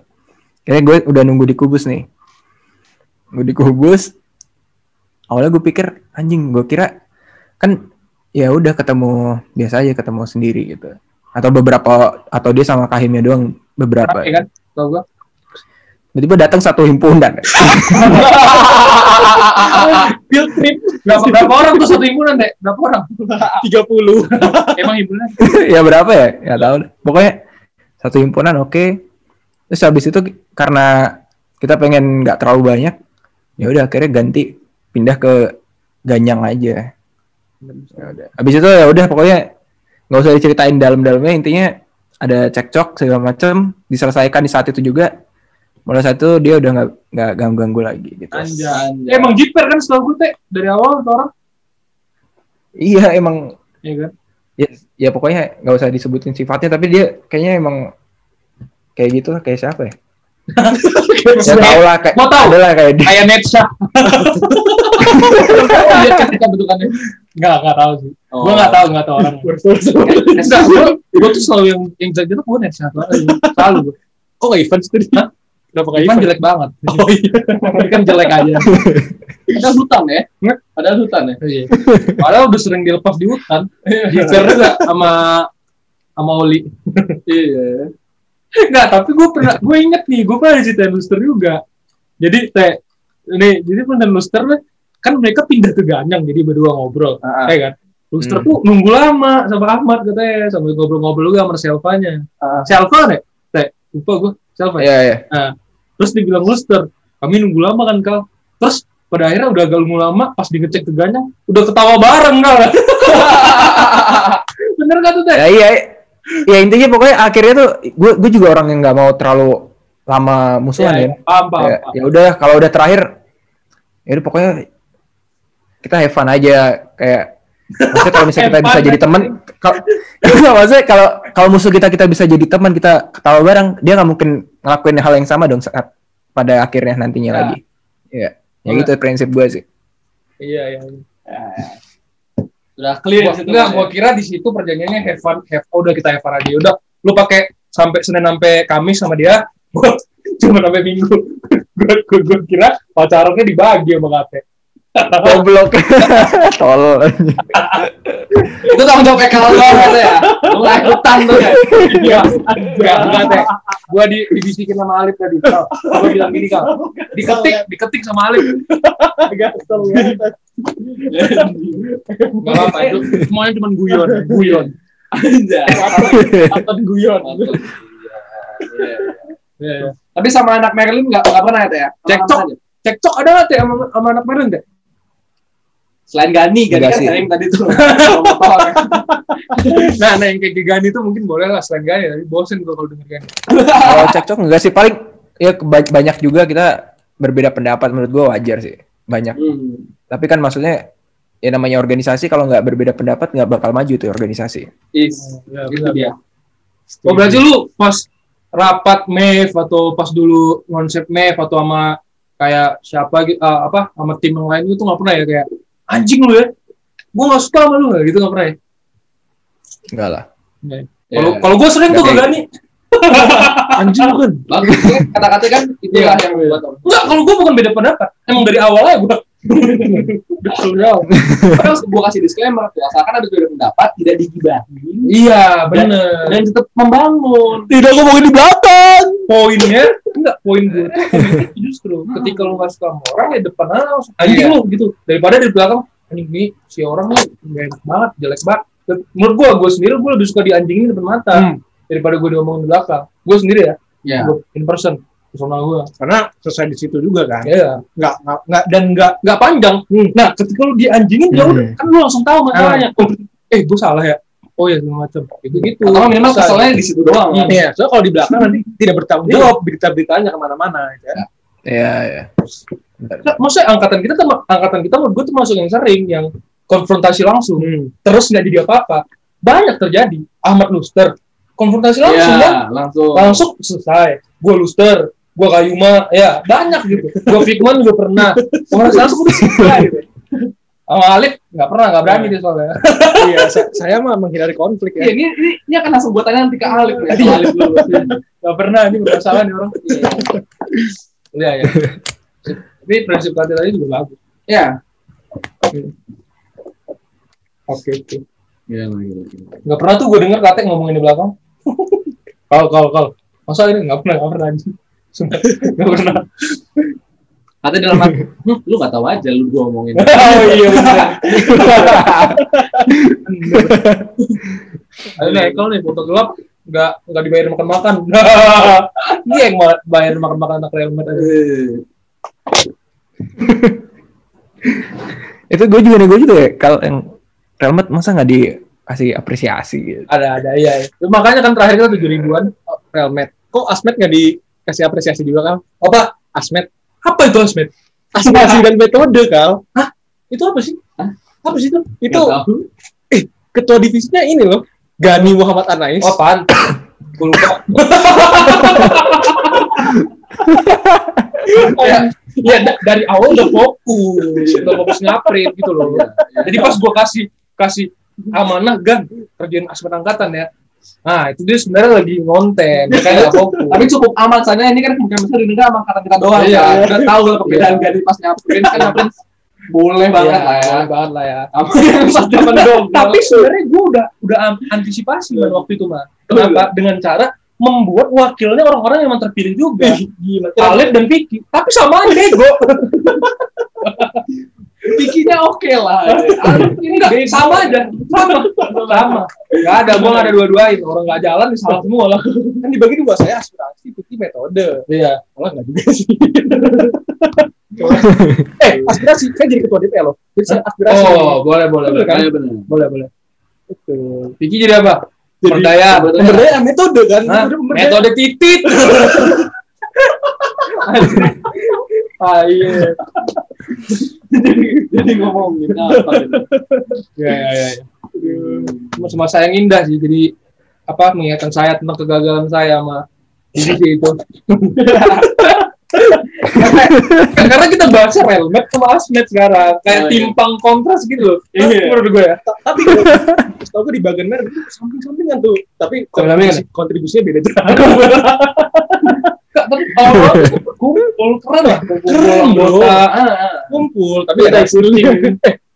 Kayaknya gue udah nunggu di Kubus nih. Gue di Kubus. Awalnya gue pikir anjing, gue kira kan ya udah ketemu biasa aja ketemu sendiri gitu. Atau beberapa atau dia sama kahimnya doang beberapa. Iya kan? Tau gua. Tiba-tiba datang satu himpunan. (laughs) Field trip. Berapa, berapa orang tuh satu himpunan, Dek? Berapa orang? 30. (laughs) Emang himpunan? (laughs) ya berapa ya? Ya tahu. deh. Pokoknya satu himpunan oke. Terus habis itu karena kita pengen nggak terlalu banyak, ya udah akhirnya ganti pindah ke Ganyang aja. Ya. Habis itu ya udah pokoknya nggak usah diceritain dalam-dalamnya intinya ada cekcok segala macam diselesaikan di saat itu juga. Mulai saat itu dia udah nggak nggak ganggu-ganggu lagi gitu. Anjay. Emang jiper kan setahu gue, Tek? Dari awal tuh orang. Iya emang Iya kan? ya, ya pokoknya nggak usah disebutin sifatnya tapi dia kayaknya emang kayak gitu lah kayak siapa ya? (laughs) ya tau lah kayak tahu. ada lah kayak dia. Kayak Netsha. (laughs) kan kita bentukannya. Enggak, enggak tahu sih. Oh. Gua enggak tahu, enggak tahu orang. Gua tuh selalu yang yang jelek itu gua Netsha. Selalu gua. Kok nggak event sih? Kenapa kayak Ivan jelek banget. Oh iya. Kan jelek aja. Ada hutan ya? Nggak. Ada hutan ya? Iya. Padahal udah sering dilepas di hutan. Jiper juga sama sama Oli. Iya. Enggak, tapi gue pernah, gue inget nih, gue pernah diceritain Luster juga. Jadi, teh, ini, jadi pernah Luster kan mereka pindah ke Ganyang, jadi berdua ngobrol, Ah, ya kan? Luster Hmm. tuh nunggu lama sama Ahmad katanya, sambil ngobrol-ngobrol juga sama Selvanya. Ah. Selva nih, lupa gue, Selva. Iya iya. Terus dibilang Luster, kami nunggu lama kan kal. Terus pada akhirnya udah agak nunggu lama, pas digecek ke Ganyang, udah ketawa bareng kal. (laughs) Bener kan tuh teh? Ya iya. Ya intinya pokoknya akhirnya tuh gue gue juga orang yang nggak mau terlalu lama musuhan Iya, ya. iya. Paham, paham, Ya, paham. ya udah kalau udah terakhir ya udah pokoknya kita have fun aja kayak maksudnya kalau misalnya kita bisa jadi teman kalau (laughs) maksudnya kalau kalau musuh kita kita bisa jadi teman kita ketawa bareng dia nggak mungkin ngelakuin hal yang sama dong saat pada akhirnya nantinya Ya. lagi ya ya gitu prinsip gue sih Iya, iya. Udah clear Gua, situ. enggak, ya? gua kira di situ perjanjiannya have fun, have, oh, udah kita have fun aja. Udah, lu pakai sampai Senin sampai Kamis sama dia, (laughs) cuma sampai Minggu. (laughs) gua, gua, gua kira pacarannya dibagi sama kate. Goblok (laughs) tolol Itu tanggung jawab Eka lo gitu ya. Mulai hutan tuh ya. Iya, enggak, enggak teh. Gua di, dibisikin sama Alif tadi. Gua bilang gini, Kal. Diketik, diketik sama Alif. Gatel ya. Enggak apa-apa, itu semuanya cuma guyon, guyon. Anjay. Guyon. Iya. Iya. Tapi sama anak Merlin nggak nggak pernah ya? Teh, ya? Cekcok. Cekcok ada nggak teh sama, sama anak Meren teh? Selain Gani, Gani kan sih. sering tadi tuh. (laughs) Nah, nah yang kayak Gani itu mungkin boleh lah selain Gani, tapi bosen gua kalau denger Gani. kalau cekcok enggak sih paling ya banyak juga kita berbeda pendapat menurut gue wajar sih banyak Hmm. tapi kan maksudnya ya namanya organisasi kalau nggak berbeda pendapat nggak bakal maju tuh organisasi Is. Ya, Itu dia. Oh berarti lu pas rapat MEF atau pas dulu konsep MEF atau sama kayak siapa gitu ah, apa sama tim yang lain itu nggak pernah ya kayak anjing lu ya. Gue nggak suka sama lu gitu nggak pernah ya Enggak lah. kalau kalau gue sering tuh Nggak gak berani (laughs) anjing lu kan Bagus, kata-kata kan itulah Iya. yang membuat orang. enggak kalau gue bukan beda pendapat. Emang dari awal aja gue (laughs) betul ya Padahal (laughs) gue kasih disclaimer tuh, asalkan ada beda pendapat tidak digibahin iya bener. dan tetap membangun. Tidak ngomongin di belakang. poinnya enggak poin gue justru (laughs) ketika lu nggak suka sama orang ya depan aja. Langsung anjing lu gitu. Daripada di belakang anjing nih si orang nih nggak enak banget jelek banget. Dan menurut gue gue sendiri gue lebih suka dianjingin depan mata daripada gue diomongin di belakang. Gue sendiri ya gue in person personal gue Karena selesai di situ juga kan. ya Nggak, nggak, nggak dan nggak nggak panjang nah ketika lu dianjingin ya udah Hmm. kan lu langsung tahu masalahnya oh, eh gue salah ya oh ya segala macam itu gitu Atau minimal Bisa. keselnya di situ doang. kan? Iya, soalnya kalau di belakang nanti tidak bertanggung jawab berita-beritanya ke mana-mana. Gitu ya. Iya, iya. Nah, maksudnya angkatan kita tuh angkatan kita menurut gue tuh masuk yang sering yang konfrontasi langsung Hmm. terus nggak jadi apa-apa banyak terjadi Ahmad Luster konfrontasi langsung Iya, kan langsung. langsung selesai gue Luster gue Kayuma ya banyak gitu. Gue Fikman juga pernah. Konfrontasi langsung udah selesai gitu. Sama Alif nggak pernah nggak berani dia soalnya. Iya, sa- saya mah menghindari konflik Iya, ya. ini, ini, ini akan langsung buat tanya nanti ke Alif ya. Iya. Kalau Alif dulu. nggak pernah ini bermasalah nih orang. Iya ya tapi prinsip kata tadi juga bagus. Ya. oke oke. Iya, nggak pernah tuh gue denger Kate ngomongin di belakang. Kal kal kal. Masa ini nggak pernah nggak pernah. anjing Sumpah, nggak pernah Katanya dalam hati, "Hmm, lu gak tahu aja lu gua ngomongin. (laughs) oh iya (laughs) benar Ayo nih, kalau nih foto gelap nggak nggak dibayar makan makan. Dia (laughs) yang bayar makan makan anak Real Madrid aja. Itu gue juga gue juga ya. Kalau yang Helmet masa nggak dikasih apresiasi gitu. Ada ada iya. iya. Makanya kan terakhir kita tujuh ribuan Real Madrid. Kok Asmet nggak dikasih apresiasi juga kan? Apa? Asmet? Apa itu Asmet? Aspirasi dan metode kal. Hah? Itu apa sih? Hah? Apa sih itu? Itu tahu. ketua divisinya ini loh. Gani Muhammad Anais. Oh, apaan? Gue lupa. (laughs) ya, ya da- dari awal udah fokus, udah fokus ngaprint gitu loh. Jadi pas gue kasih kasih amanah gan kerjaan aspek angkatan ya. Nah itu dia sebenarnya lagi ngonten, makanya nggak (laughs) fokus. Tapi cukup aman soalnya ini kan kemungkinan besar di negara sama angkatan kita doang Iya, kan. iya. Udah tahu lah perbedaan gadis pas nyaprin kan nyaprin boleh banget Iya, lah ya. boleh banget lah ya. (laughs) Tapi sebenarnya gue udah udah antisipasi man waktu itu mah. Kenapa? Dengan cara membuat wakilnya orang-orang yang terpilih juga. Gila. Khalid dan Vicky. Tapi sama aja bego. (laughs) Bikinnya oke lah. Ini enggak sama aja. Sama. Sama. Enggak ada, gua enggak ada dua-duain. Orang enggak jalan ya salah semua lah. Kan dibagi dua saya aspirasi, putih metode. Iya. Malah nggak juga sih. (laughs) eh, aspirasi. Saya jadi ketua DPR loh. Jadi saya aspirasi. Oh, boleh boleh boleh. Kan? Iya benar. Boleh boleh. Betul. Vicky jadi apa? Pemberdayaan. Pemberdayaan metode kan. Metode titit. (laughs) (laughs) ah iya. Jadi ngomongin apa gitu. Ya ya ya. Cuma saya yang indah sih. Jadi apa mengingatkan saya tentang kegagalan saya sama divisi itu. karena, (laughs) karena kita bahasnya relmet sama asmet sekarang kayak Oh, iya. timpang kontras gitu loh Iya. menurut gue ya Ta- Tapi setahu gue di bagian merah itu samping-sampingan tuh. Tapi kontribusinya beda (laughs) tapi awal kumpul keren lah kumpul Keren, bro. anggota ah, ah. kumpul tapi ada eh (laughs)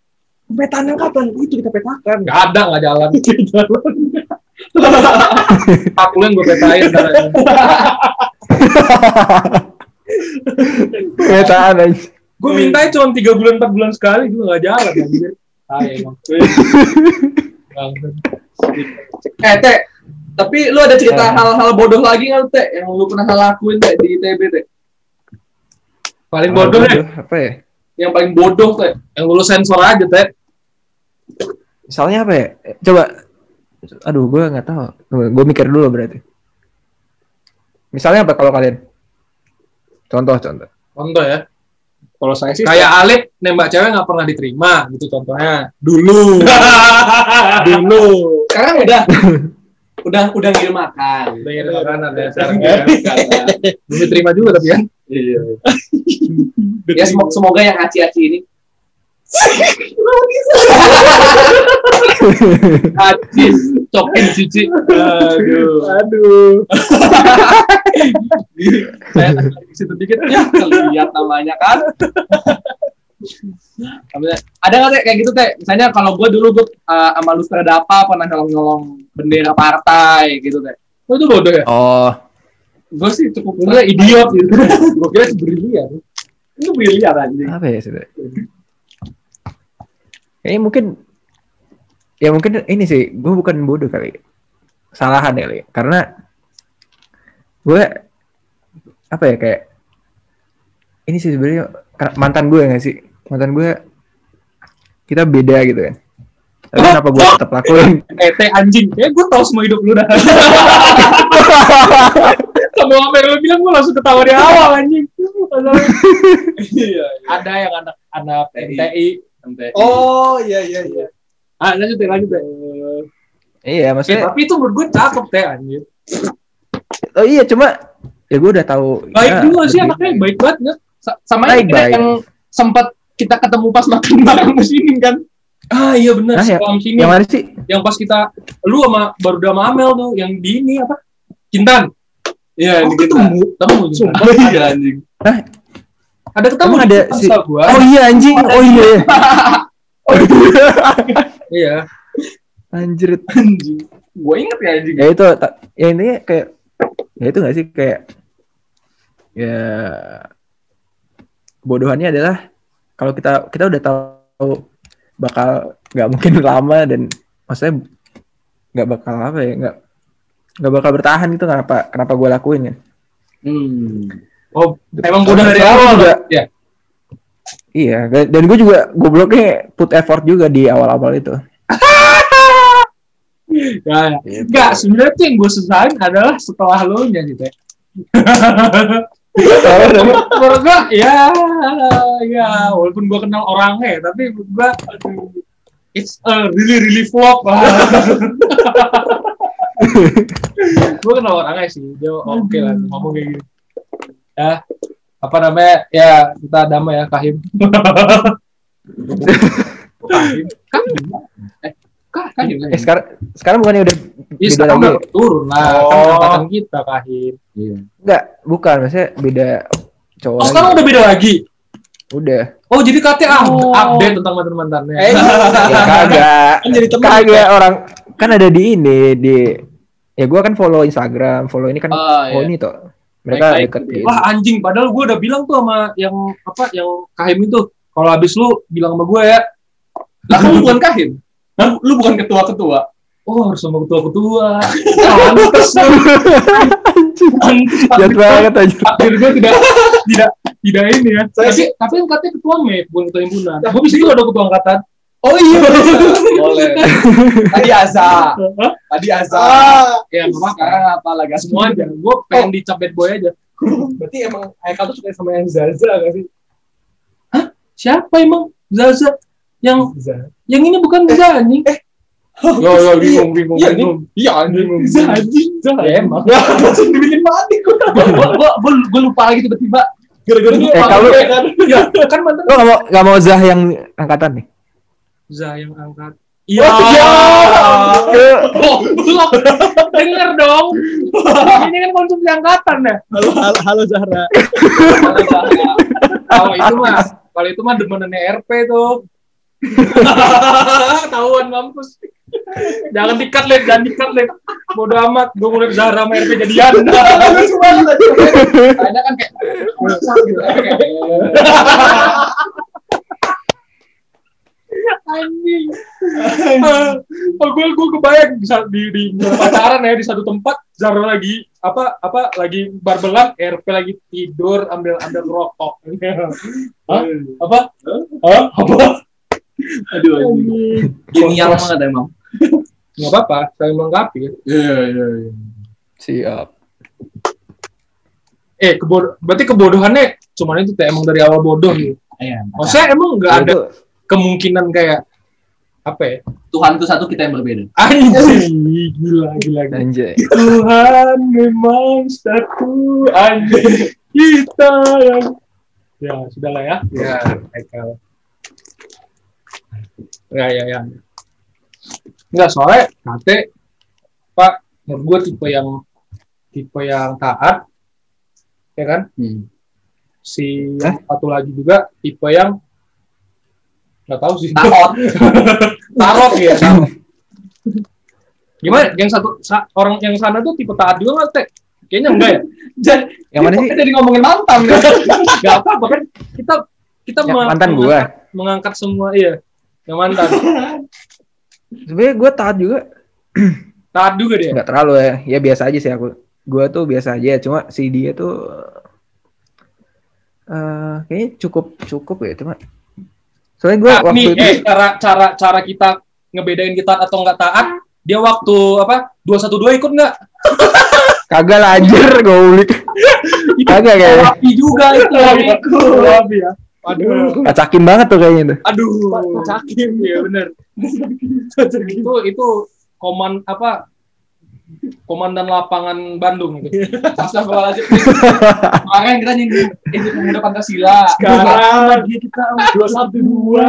Petaan yang kapan? Itu kita petakan. nggak ada nggak jalan (laughs) aku yang gue petain. Petaan aja. gue minta cuma tiga bulan empat bulan sekali juga nggak jalan anjir ah emang. Eh, Teh, tapi lu ada cerita Eh. hal-hal bodoh lagi nggak, Teh? Yang lu pernah lakuin, Teh, di ITB, Teh? paling bodoh deh Apa ya? Yang paling bodoh, Teh? yang lulus sensor aja teh Misalnya apa ya? Eh, Coba. Aduh, gue nggak tahu. Gue mikir dulu berarti. Misalnya apa kalau kalian? Contoh, contoh. contoh ya Kalau saya sih kayak Alif nembak cewek nggak pernah diterima gitu contohnya dulu (laughs) dulu Sekarang udah. (laughs) udah udah ngirim makan. udah ngirim makanan ya sekarang Iya, ya. belum diterima juga tapi kan Iya. ya semoga, semoga yang aci-aci ini aci cokin cici aduh Aduh. saya tarik ke situ dikit ya lihat namanya kan ada nggak teh kayak gitu teh misalnya kalau gue dulu gue uh, sama lu ada apa pernah nyolong-nyolong bendera partai gitu teh Oh, itu bodoh ya? Oh, gue sih cukup Gue idiot gitu. (laughs) Gue kira brilian. itu brilian anjing apa ya sudah? Kayaknya mungkin ya mungkin ini sih gue bukan bodoh kali salahan ya kali karena gue apa ya kayak ini sih sebenarnya mantan gue nggak sih mantan gue kita beda gitu kan tapi kenapa gue tetap lakuin Eh, teh anjing. Ya gue tahu semua hidup lu dah. (laughs) Sama apa yang lu bilang gue langsung ketawa di awal anjing. iya Ada yang anak-anak MTI. Oh iya iya iya. Ah, lanjut deh, lanjut deh. iya Eh, maksudnya tapi itu menurut gue cakep teh anjing. oh iya cuma ya gue udah tahu Baik ya, juga sih anaknya, baik banget ya. Sa- sama Baik, ini baik. yang sempat kita ketemu pas makan bareng di sini kan? Ah iya benar, Nah, ya. sini. yang mana sih yang pas kita lu sama baru sama Amel tuh yang di ini apa? Kintan iya oh, ini kita ketemu? Ketemu sumpah iya anjing. Ada ketemu ada si- gua. Oh iya anjing. Oh iya iya. (laughs) iya. Anjir. Anjing. Gue inget ya anjing. Ya itu ya intinya kayak ya itu gak sih? Kayak ya bodohannya adalah kalau kita kita udah tahu bakal nggak mungkin (laughs) lama dan maksudnya nggak bakal apa ya nggak nggak bakal bertahan gitu kenapa kenapa gue lakuin ya? Hmm. oh emang udah dari awal? juga- ya iya dan, gue juga gobloknya put effort juga di awal-awal itu. (laughs) Ya Gitu. enggak sebenarnya tuh yang gue sesain adalah setelah lo nya gitu ya (laughs) menurut gua ya ya walaupun gua kenal orangnya tapi menurut gua it's a really really flop (laughs) gua kenal orangnya sih dia oke lah ngomong kayak gitu. Ya apa namanya ya kita damai ya kahim. (laughs) Kahim kahim eh kah kahim eh sekarang sekarang bukannya udah Iya, beda lagi udah turun lah kan Oh. angkatan kita kahim enggak bukan maksudnya beda cowok oh sekarang udah beda lagi udah Oh jadi katanya up- Oh. update tentang mantan mantannya. Eh, (laughs) ya kagak Kan jadi temen kagak orang kan ada di ini di ya gue kan follow Instagram follow ini kan Oh, oh iya. ini tuh mereka Baik-baik. deket gitu. Wah anjing, padahal gue udah bilang tuh sama yang apa yang kahim itu. Kalau habis lu bilang sama gue ya, lah kan lu (laughs) bukan kahim lu, lu bukan ketua-ketua oh harus sama ketua-ketua. Pantes lu. Jahat banget aja Akhir gue tidak tidak tidak ini ya. Tapi tapi kan katanya ketua mep, bukan ketua himpunan. Gue bisa juga ada ketua angkatan. oh iya boleh tadi Aza Hah? tadi Aza Ya nggak apa sekarang apa lagi Semua aja. Gue pengen dicap bad boy aja. Berarti emang Haikal tuh suka sama yang Zaza gak sih? Siapa emang Zaza? Yang Zaza. yang ini bukan Zaza anjing. (laughs) Yo yo bingung bingung Iya, bingung. iya anjing Zaza anjing. Ya emang. (laughs) Langsung dibikin mati gue. gue lupa lagi tiba-tiba Gara-gara dia Eh, kalau- kan. Ya kan mantan lo gak mau gak mau Zah yang angkatan nih Za yang angkat. Iya. Ke- Goblok. Denger dong. Ini kan konsumsi angkatan ya. Halo, halo, halo Zahra. Kalau itu mah, kalau itu mah demenannya RP tuh. (laughs) Tahuan mampus. Jangan dikat lihat, jangan dikat lihat. Bodoh amat, gue mulai Zahra sama RP jadian. (laughs) Ada kan kayak gitu Anjing. Oh, gue gue kebayang bisa di di pacaran ya di satu tempat Zara lagi apa apa lagi barbelan RP lagi tidur ambil ambil rokok. Hah? Apa? Hah? Apa? (laughs) aduh yang banget emang. Nggak apa-apa, saya melengkapi. iya iya iya. Siap. Eh, kebod berarti kebodohannya cuman itu teh emang dari awal bodoh gitu. iya Maksudnya emang nggak ada kemungkinan kayak apa ya? Tuhan itu satu kita yang berbeda. Anjing, (laughs) gila gila gila. anjay Tuhan memang satu anjing. kita yang ya sudah lah ya. Ya. Michael ya ya ya Enggak soalnya kate pak menurut gue tipe yang tipe yang taat ya kan Hmm. si yang satu lagi juga tipe yang nggak tahu sih Takut. (laughs) tarot ya (laughs) gimana yang satu sa- orang yang sana tuh tipe taat juga nggak teh kayaknya enggak ya (laughs) Jadi, Yang mana sih? Jadi ngomongin mantan. ya. nggak apa apa kan kita kita meng- mantan gua. mengangkat, mengangkat semua iya yang mantan (laughs) Sebenarnya gue taat juga (clears throat) taat juga dia nggak terlalu ya. Ya biasa aja sih aku. Gue tuh biasa aja. Cuma si dia tuh eh kayaknya cukup cukup ya cuma. Soalnya gue Nah, waktu nih, itu eh, cara cara cara kita ngebedain kita taat atau nggak taat dia waktu apa dua satu dua ikut nggak (laughs) kagak lah anjir goblok. (laughs) kagak kayaknya. Rapi juga itu. Ya aduh. Kacakin banget tuh kayaknya tuh. aduh. Cakim ya bener. Itu itu koman apa komandan lapangan Bandung itu. Astagfirullahaladzim. Kemarin kita nyinggung ini pemuda Pancasila. sekarang. Dia kita dua satu dua.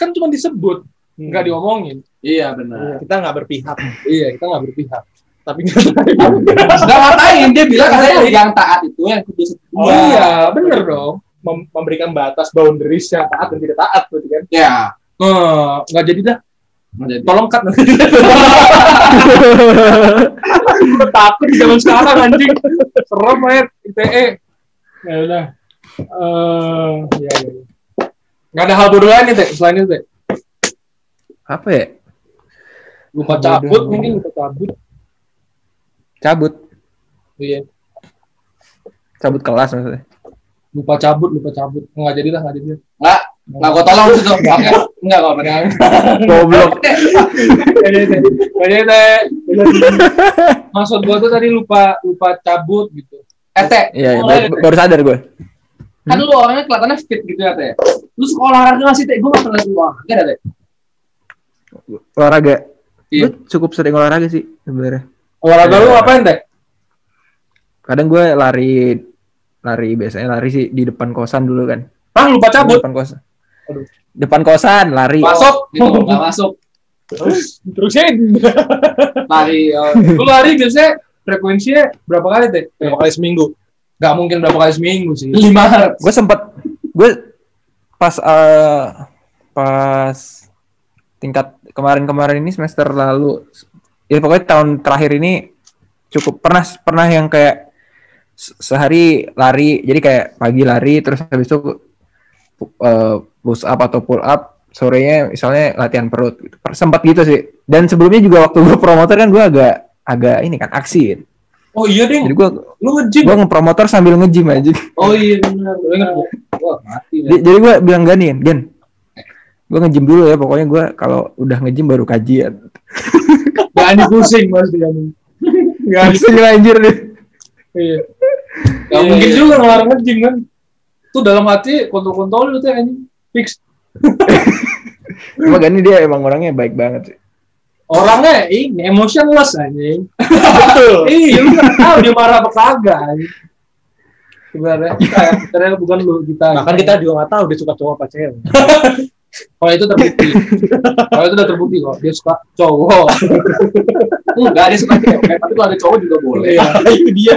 Kan cuma disebut nggak diomongin. Iya benar. kita nggak berpihak. Iya kita nggak berpihak. Tapi Sudah ngatain dia bilang katanya yang taat itu yang kedua oh, iya. Bener dong mem- memberikan batas boundaries yang taat dan tidak taat berarti kan? Ya. Eh, nggak jadi dah. Jadi, tolong cut Gue (laughs) takut di zaman sekarang anjing. Serem banget ITE ya udah. Eh, ya, ya, nggak ada hal bodoh lain nih teh selain itu teh. Apa ya? lupa cabut mungkin lupa cabut. Cabut. iya. Cabut kelas maksudnya. Lupa cabut lupa cabut nggak jadi lah nggak jadi lah. Nggak, nggak gue tolong situ. Oke. Enggak kok benar. Goblok. Nggak jadi teh nggak jadi teh maksud gua tuh tadi lupa lupa cabut gitu Teh, Iya, iya, baru, baru sadar gue. kan lu orangnya kelihatannya fit gitu ya, Teh. Lu suka olahraga nggak sih, Teh? Gue nggak pernah olahraga dah, Teh. Olahraga. Iya. Gue cukup sering olahraga sih sebenarnya. olahraga lu Iya. ngapain teh Kadang gue lari lari biasanya lari sih di depan kosan dulu kan. ah lupa cabut Depan kosan. Aduh. Depan kosan lari. masuk Gitu, nggak masuk. terusin (laughs) Lari, oh, lu lari biasanya frekuensinya berapa kali teh berapa kali seminggu nggak mungkin berapa kali seminggu sih lima hari. Gue sempet gue pas eh, pas tingkat kemarin-kemarin ini semester lalu ya pokoknya tahun terakhir ini cukup pernah pernah yang kayak sehari lari jadi kayak pagi lari terus habis itu eh, push up atau pull up sorenya misalnya latihan perut gitu. Sempat gitu sih dan sebelumnya juga waktu gue promotor kan gue agak agak ini kan aksi oh iya deh jadi gue lu nge-gym gue ngepromotor sambil nge-gym aja Oh iya benar. Wah, mati. Jadi, jadi gue bilang gani, Gen, gue nge-gym dulu ya, pokoknya gue kalau udah nge-gym baru kajian. Jangan pusing mas nih. Nggak (laughs) di- Langsung anjir deh. iya. Nggak Iya, mungkin iya. juga ngelarang nge-gym kan. Tuh dalam hati kontol-kontol lu tuh anjing. Fix. Cuma Gani dia emang orangnya baik banget sih. Orangnya ini emotionless anjing. betul (laughs) Iya, lu nggak tahu dia marah apa kagak. anjing. Sebenarnya kita, sebenarnya bukan lu kita. bahkan kita juga nggak tahu dia suka cowok apa cewek Kalau itu terbukti. Kalau itu udah terbukti kok. Dia suka cowok. Enggak, dia suka cewek. Tapi kalau ada cowok juga boleh. Iya, (laughs) itu dia.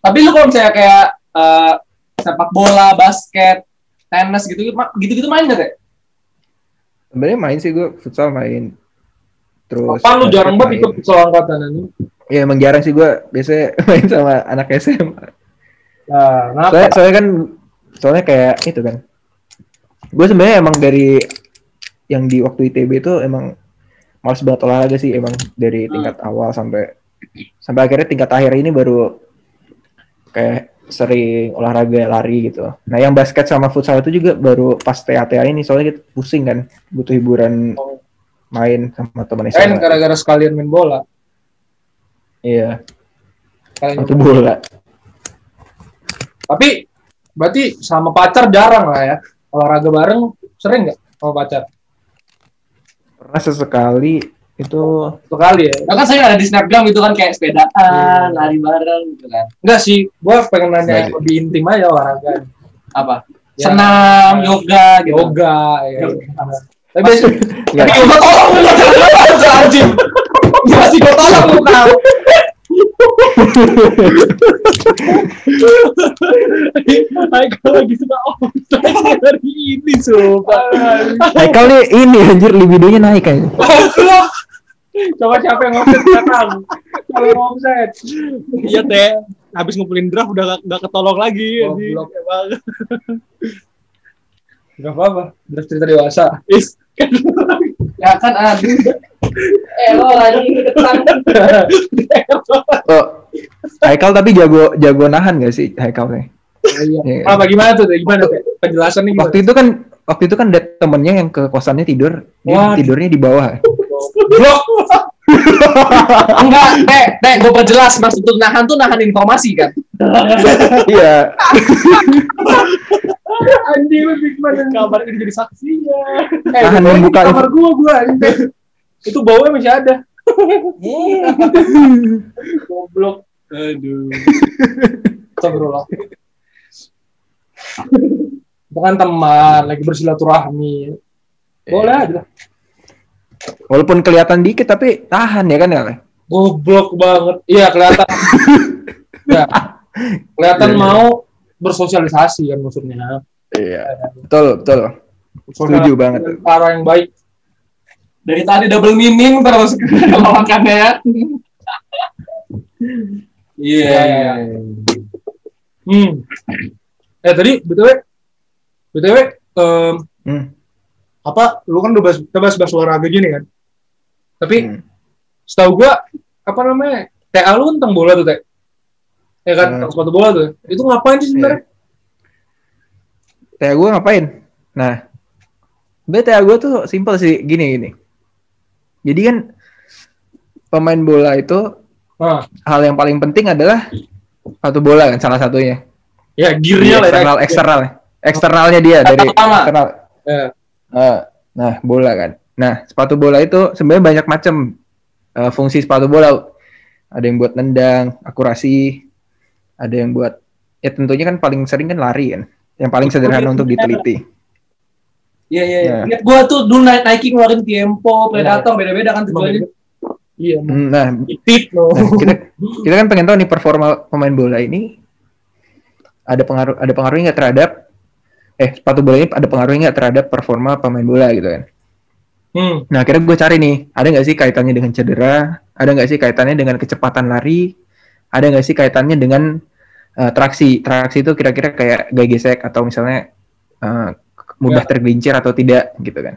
Tapi lu kalau misalnya kayak eh, sepak bola, basket, tenis gitu, gitu-gitu main nggak, Teh? Sebenarnya main sih gue futsal main. Terus. Apa lu jarang banget ikut futsal angkatan ini? Ya emang jarang sih gue biasanya (laughs) main sama anak SMA. Nah, kenapa? Soalnya, soalnya kan, soalnya kayak itu kan. Gue sebenarnya emang dari yang di waktu ITB itu emang males banget olahraga sih emang dari tingkat awal sampai sampai akhirnya tingkat akhir ini baru kayak sering olahraga lari gitu. Nah yang basket sama futsal itu juga baru pas TA-TA ini soalnya kita pusing kan butuh hiburan main sama teman Kan gara-gara sekalian main bola. Iya, Kalian satu bola. Tapi berarti sama pacar jarang lah ya. Olahraga bareng sering nggak sama pacar? Pernah sesekali itu sekali ya Nah, kan saya ada di snapgram itu kan kayak sepedaan, lari bareng gitu kan. enggak sih gua pengen nanya yang lebih intim aja olahraga Apa? Ya. Senam, yoga gitu. yoga (laughs) ya tapi Nggak. Tapi gua tolong lu jangan anjing. Masih gua tolong lu. Haikal lagi suka offside dari ini sumpah Haikal nih ini anjir libidonya naik kayaknya. coba siapa yang offset sekarang kalau yang offset iya teh habis ngumpulin draft udah gak, gak ketolong lagi. Goblok. Emang. Gak apa-apa, draft cerita dewasa. Is, Ya kan aduh. Eh lo lagi. Oh, Haikal tapi jago jago nahan gak sih Haikal nih? Iya. Iya. Apa gimana tuh? Gimana? Penjelasan nih? Waktu itu kan waktu itu kan ada temennya yang ke kosannya tidur, dia Wah. tidurnya di bawah. Blok. (laughs) Enggak, Teh, Teh, gue perjelas maksud tuh nahan tuh nahan informasi kan. Iya. Anjing lu gimana? Kabar ini jadi saksinya. Eh, membuka di kamar gua gua. Itu baunya masih ada. (laughs) Goblok. Aduh. Astagfirullah. Itu kan teman, lagi bersilaturahmi. Boleh aja. Walaupun kelihatan dikit tapi tahan ya kan ya. Goblok banget. Iya, kelihatan. (laughs) ya. Kelihatan Iya, iya. mau bersosialisasi kan maksudnya. Iya. Betul, betul. Setuju banget. Cara yang baik. Dari tadi double meaning terus kalau (laughs) makannya ya. Iya. Iya. Hmm. Eh tadi btw, btw, em, Hmm. apa? Lu kan udah bahas, kita bahas, bahas olahraga gini kan? Tapi Hmm. setahu gua apa namanya? TA lu kan tentang bola tuh, Teh. Ya kan, Hmm. sepatu bola tuh. Itu ngapain sih sebenarnya? Kayak gue ngapain? Nah, BTA gue tuh simpel sih gini gini. Jadi kan pemain bola itu Nah, hal yang paling penting adalah sepatu bola kan salah satunya. ya gearnya lah ya. eksternal eksternal eksternalnya dia dari Pertama. eksternal. Ya. Eh, nah bola kan. Nah sepatu bola itu sebenarnya banyak macam eh, fungsi sepatu bola. Ada yang buat nendang, akurasi. Ada yang buat ya tentunya kan paling sering kan lari kan. Yang paling sederhana untuk diteliti. Iya iya iya. Nah. Gua tuh dulu Nike Nike ngeluarin Tiempo, Predator beda-beda kan tujuannya. Iya, Nah, itit loh. Nah, kita (laughs) kita kan pengen tahu nih performa pemain bola ini ada pengaruh ada pengaruhnya nggak terhadap eh sepatu bola ini ada pengaruhnya nggak terhadap performa pemain bola gitu kan. Hmm. Nah akhirnya gue cari nih ada nggak sih kaitannya dengan cedera, ada nggak sih kaitannya dengan kecepatan lari, ada nggak sih kaitannya dengan eh, traksi. Traksi itu kira-kira kayak gaya gesek atau misalnya eh, mudah tergelincir atau tidak gitu kan.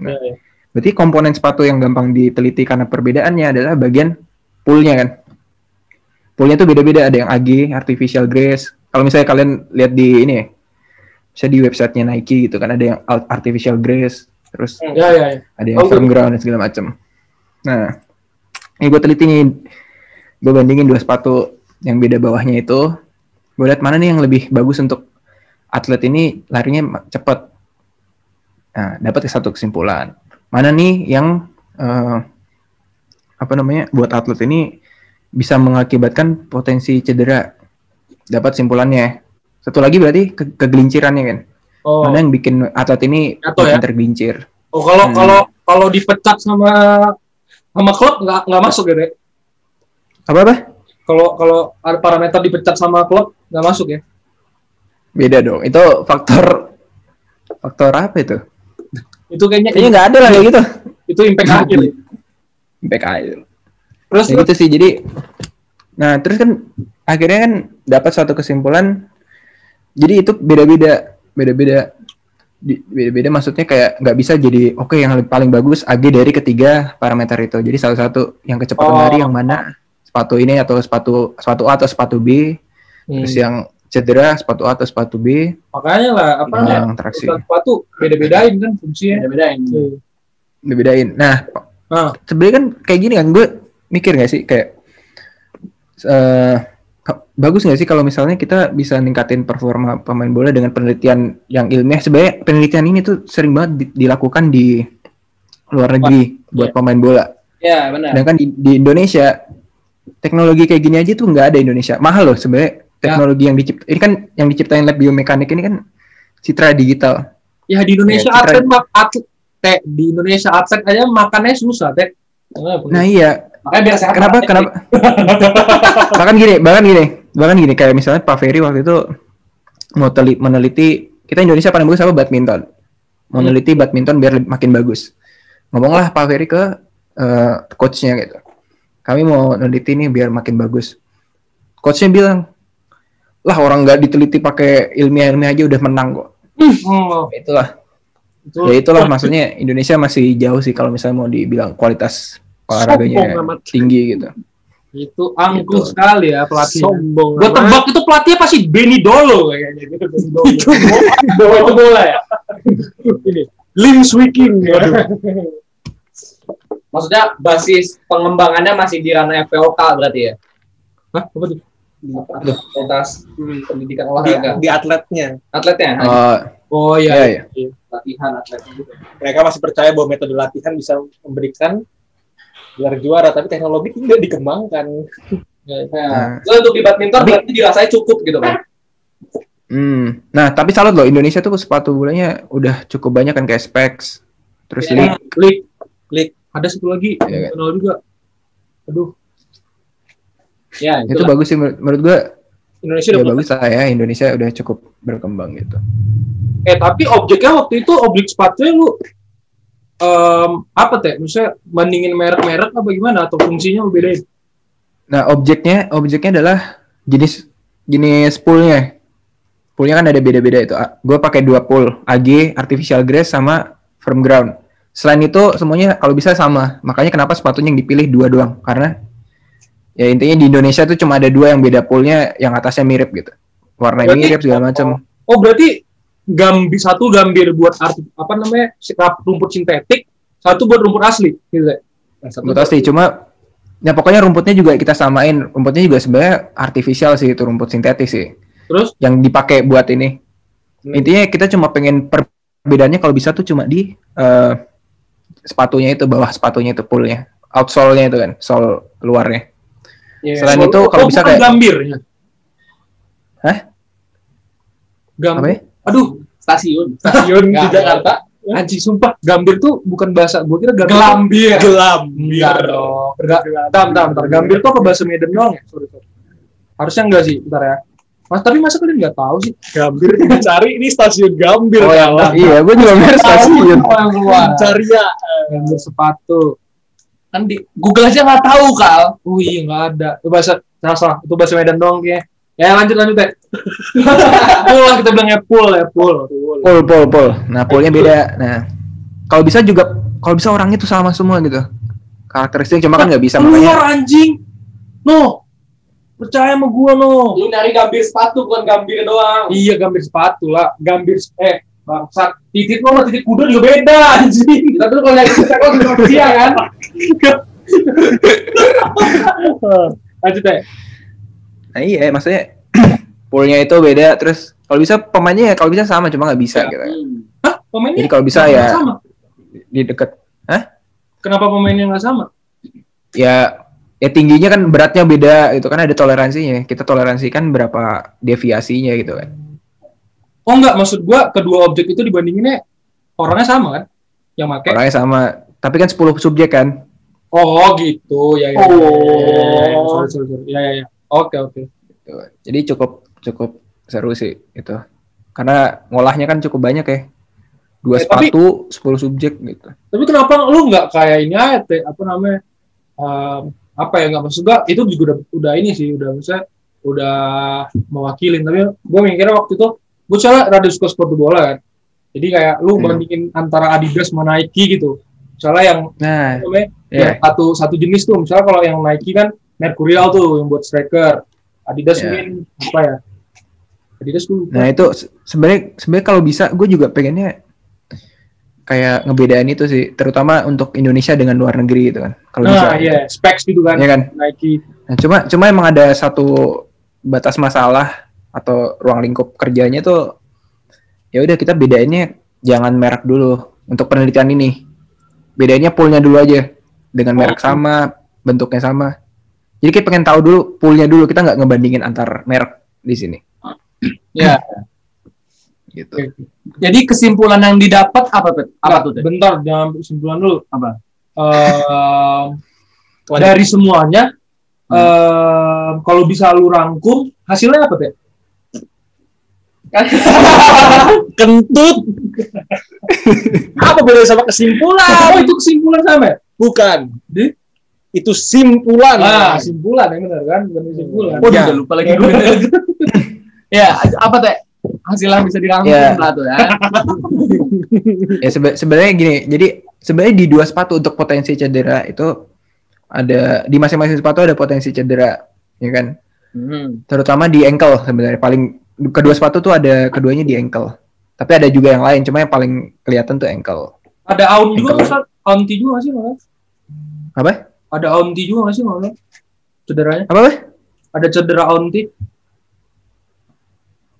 Ya, ya. Berarti komponen sepatu yang gampang diteliti karena perbedaannya adalah bagian poolnya kan. Poolnya tuh beda-beda, ada yang AG, artificial grace. Kalau misalnya kalian lihat di ini ya, bisa di websitenya Nike gitu kan, ada yang art- artificial grace, terus Ya, ya, ya. ada yang Oh, firm ground dan segala macam. Nah, ini gue teliti nih, gue bandingin dua sepatu yang beda bawahnya itu, gue lihat mana nih yang lebih bagus untuk atlet ini larinya cepat. Nah, dapat satu kesimpulan. Mana nih yang eh, apa namanya buat atlet ini bisa mengakibatkan potensi cedera. Dapat simpulannya. Satu lagi berarti ke- kegelincirannya kan. Oh, Mana yang bikin atlet ini makin ya? tergelincir. oh kalau Hmm. kalau kalau dipecat sama sama klub nggak nggak masuk ya, Dek? Apa apa? Kalau kalau ada parameter dipecat sama klub nggak masuk ya? Beda dong. Itu faktor faktor apa itu? Itu kayaknya Kayaknya nggak ada lah kayak gitu. itu impact akhir. Impact aja. Terus Ya gitu sih. Jadi nah terus kan akhirnya kan dapat suatu kesimpulan. Jadi itu beda-beda, beda-beda. Beda-beda maksudnya kayak nggak bisa jadi oke yang paling bagus AG dari ketiga parameter itu. Jadi salah satu yang kecepatan Oh. lari yang mana sepatu ini atau sepatu sepatu A atau sepatu B. Terus Hmm. yang cedera sepatu A atau sepatu B. makanya lah apa namanya? Yang traksi. Sepatu beda-bedain kan fungsinya. Beda-bedain. Hmm. Dibedain. Nah Ah, sebenarnya kan kayak gini kan gue mikir gak sih kayak eh ka- bagus nggak sih kalau misalnya kita bisa ningkatin performa pemain bola dengan penelitian yang ilmiah sebenarnya penelitian ini tuh sering banget di- dilakukan di luar negeri buat pemain bola. Ya, benar. Sedangkan di, di Indonesia teknologi kayak gini aja tuh nggak ada Indonesia. Mahal loh sebenarnya teknologi yang dicipta ini kan yang diciptain lab biomekanik ini kan citra digital. Ya di Indonesia Ya, citra- teh di Indonesia atlet aja makannya susah teh. Nah iya, Makanya biar sehat. kenapa kenapa? (laughs) bahkan gini, bahkan gini, bahkan gini kayak misalnya Pak Ferry waktu itu mau teli- meneliti kita Indonesia paling bagus apa badminton. Mau Hmm. badminton biar makin bagus. Ngomonglah Pak Ferry ke eh, coachnya gitu. Kami mau neliti nih biar makin bagus. Coachnya bilang, lah orang nggak diteliti pakai ilmiah-ilmiah aja udah menang kok. Oh, Itulah. itu Ya itulah maksudnya Indonesia masih jauh sih kalau misalnya mau dibilang kualitas olahraganya tinggi gitu. itu angkuh Gitu. sekali ya pelatih. Sombong. Gue tebak itu pelatihnya pasti Benny Dolo kayaknya gitu. Benny Dolo. itu bola, itu bola ya. Ini Lim Swiking. (laughs) Maksudnya basis pengembangannya masih di ranah FPOK berarti ya? Hah? Apa tuh? Apa? Fakultas pendidikan di, olahraga. di atletnya. Atletnya, Oh, Oh iya iya. iya. latihan atletnya gitu. Mereka masih percaya bahwa metode latihan bisa memberikan gelar juara, tapi teknologi tidak dikembangkan. (laughs) Ya, Nah. so, untuk di badminton berarti dirasanya cukup gitu kan? Hmm. Nah, tapi salut loh Indonesia tuh sepatu bolanya udah cukup banyak kan kayak Specs. Terus Iya. League. Klik. Klik. Ada satu lagi Iya kan? kenal juga. Aduh, Ya, itu itulah. bagus sih menurut, menurut gua. Indonesia Ya udah bagus lah ya Indonesia udah cukup berkembang gitu. Eh tapi objeknya waktu itu objek sepatunya lu em, apa teh? Maksudnya bandingin merek-merek apa gimana atau fungsinya lu bedain? Nah, objeknya objeknya adalah jenis jenis poolnya. Poolnya kan ada beda-beda itu. Gue pakai dua pool, AG, artificial grass sama firm ground. Selain itu semuanya kalau bisa sama. Makanya kenapa sepatunya yang dipilih dua doang? Karena ya intinya di Indonesia tuh cuma ada dua yang beda poolnya, yang atasnya mirip gitu. Warna Berarti- mirip segala macam. Oh berarti gambir satu gambir buat arti, apa namanya rumput sintetik, satu buat rumput asli, gitu teh. Nah, satu Rumput asli cuma ya pokoknya rumputnya juga kita samain. Rumputnya juga sebenarnya artificial sih itu rumput sintetis sih. Terus yang dipakai buat ini. Hmm. Intinya kita cuma pengen perbedaannya kalau bisa tuh cuma di eh, sepatunya itu bawah sepatunya itu poolnya, outsole-nya itu kan, sole luarnya. ya, Selain so- itu, kalau oh, bisa kayak- gambirnya. Hah? Gambir. Apa ya? Aduh, Stasiun. stasiun di Jakarta. Anjing sumpah, gambir tuh bukan bahasa, gua kira gambir. Gelambir. gelam. Enggak dong. Enggak. Bentar, bentar, bentar. Gambir tuh apa bahasa Medan doang ya? Sorry, sorry. Harusnya enggak sih, bentar ya. Mas, tapi masa kalian nggak tahu sih? Gambir (laughs) cari ini stasiun Gambir. Oh, yang kawan. Iya, gue juga mirip stasiun. Cari ya. Gambir sepatu. Kan di Google aja nggak tahu kal. Oh iya nggak ada. Itu bahasa salah salah. Itu bahasa Medan doang kayaknya. Ya lanjut lanjut (laughs) ya. pool lah kita bilangnya pool ya pool. Pool, pool, pool. Nah, poolnya beda. Nah, kalau bisa juga, kalau bisa orangnya tuh sama semua gitu. Karakteristik cuma kan nggak bisa makanya. Keluar anjing. No. Percaya sama gua no. Lu nyari gambir sepatu bukan gambir doang. Iya gambir sepatu lah. Gambir eh bangsat. Titik lo sama titik kuda juga beda anjing. Tapi lu kalau nyari sepatu di manusia kan. (laughs) Lanjut deh. Nah iya, maksudnya (clears throat) poolnya itu beda. Terus kalau bisa pemainnya ya kalau bisa sama, cuma nggak bisa gitu. Hmm. Hah? Pemainnya Jadi kalau bisa ya sama? di deket Kenapa pemainnya nggak sama? ya ya tingginya kan beratnya beda itu kan ada toleransinya kita toleransikan berapa deviasinya gitu kan Oh enggak, maksud gua kedua objek itu dibandinginnya orangnya sama kan? Yang make. orangnya sama tapi kan 10 subjek kan Oh gitu, ya ya. Oh. ya, ya, ya, sorry. Ya ya ya. Oke oke. Gitu. jadi cukup cukup seru sih itu karena ngolahnya kan cukup banyak ya dua Eh, tapi- sepatu 10 subjek gitu Tapi kenapa lu nggak kayak ini aja, apa namanya? em, apa ya nggak maksud gua itu juga udah udah ini sih udah bisa udah mewakilin tapi gue mikirnya waktu itu gue soalnya rada suka sepatu bola kan. Jadi kayak lu Hmm. bandingin antara Adidas sama Nike gitu. Misalnya yang nah apa namanya ya yang satu satu jenis tuh misalnya kalau yang Nike kan Mercurial tuh yang buat striker. Adidas Ya. mungkin apa ya. Adidas tuh nah itu se- sebenarnya sebenarnya kalau bisa gue juga pengennya kayak ngebedain itu sih terutama untuk Indonesia dengan luar negeri gitu kan kalau nah iya specs gitu kan ya kan Nike Nah, cuma cuma emang ada satu batas masalah atau ruang lingkup kerjanya tuh ya udah kita bedainnya jangan merek dulu untuk penelitian ini. bedainnya poolnya dulu aja dengan merek Oh. sama, bentuknya sama. Jadi kita pengen tahu dulu poolnya dulu kita nggak ngebandingin antar merek di sini. Ya. Gitu. Jadi kesimpulan yang didapat apa tuh? Apa tuh? Teh? Bentar, jangan kesimpulan dulu. Apa? Ehm, dari semuanya, ehm, kalau bisa lu rangkum, hasilnya apa, Teh? (laughs) Kentut. (laughs) Apa bedanya sama kesimpulan? Oh, itu kesimpulan sama ya? Bukan. Di? Itu simpulan. Ah, kesimpulan yang benar kan? Bukan kesimpulan. Oh, Ya. udah lupa lagi gue. (laughs) ya, apa teh? Hasil yang bisa dirangkum Ya. lah tuh ya. (laughs) Ya sebe- sebenarnya gini, jadi sebenarnya di dua sepatu untuk potensi cedera itu ada di masing-masing sepatu ada potensi cedera, ya kan? Hmm. Terutama di ankle sebenarnya paling kedua sepatu tuh ada keduanya di ankle. Tapi ada juga yang lain, cuma yang paling kelihatan tuh ankle. Ada aun juga. Ustaz? Aunty juga sih, malah? Apa? Ada aunty juga nggak sih, malah? Cederanya? Apa? Ada cedera aunty?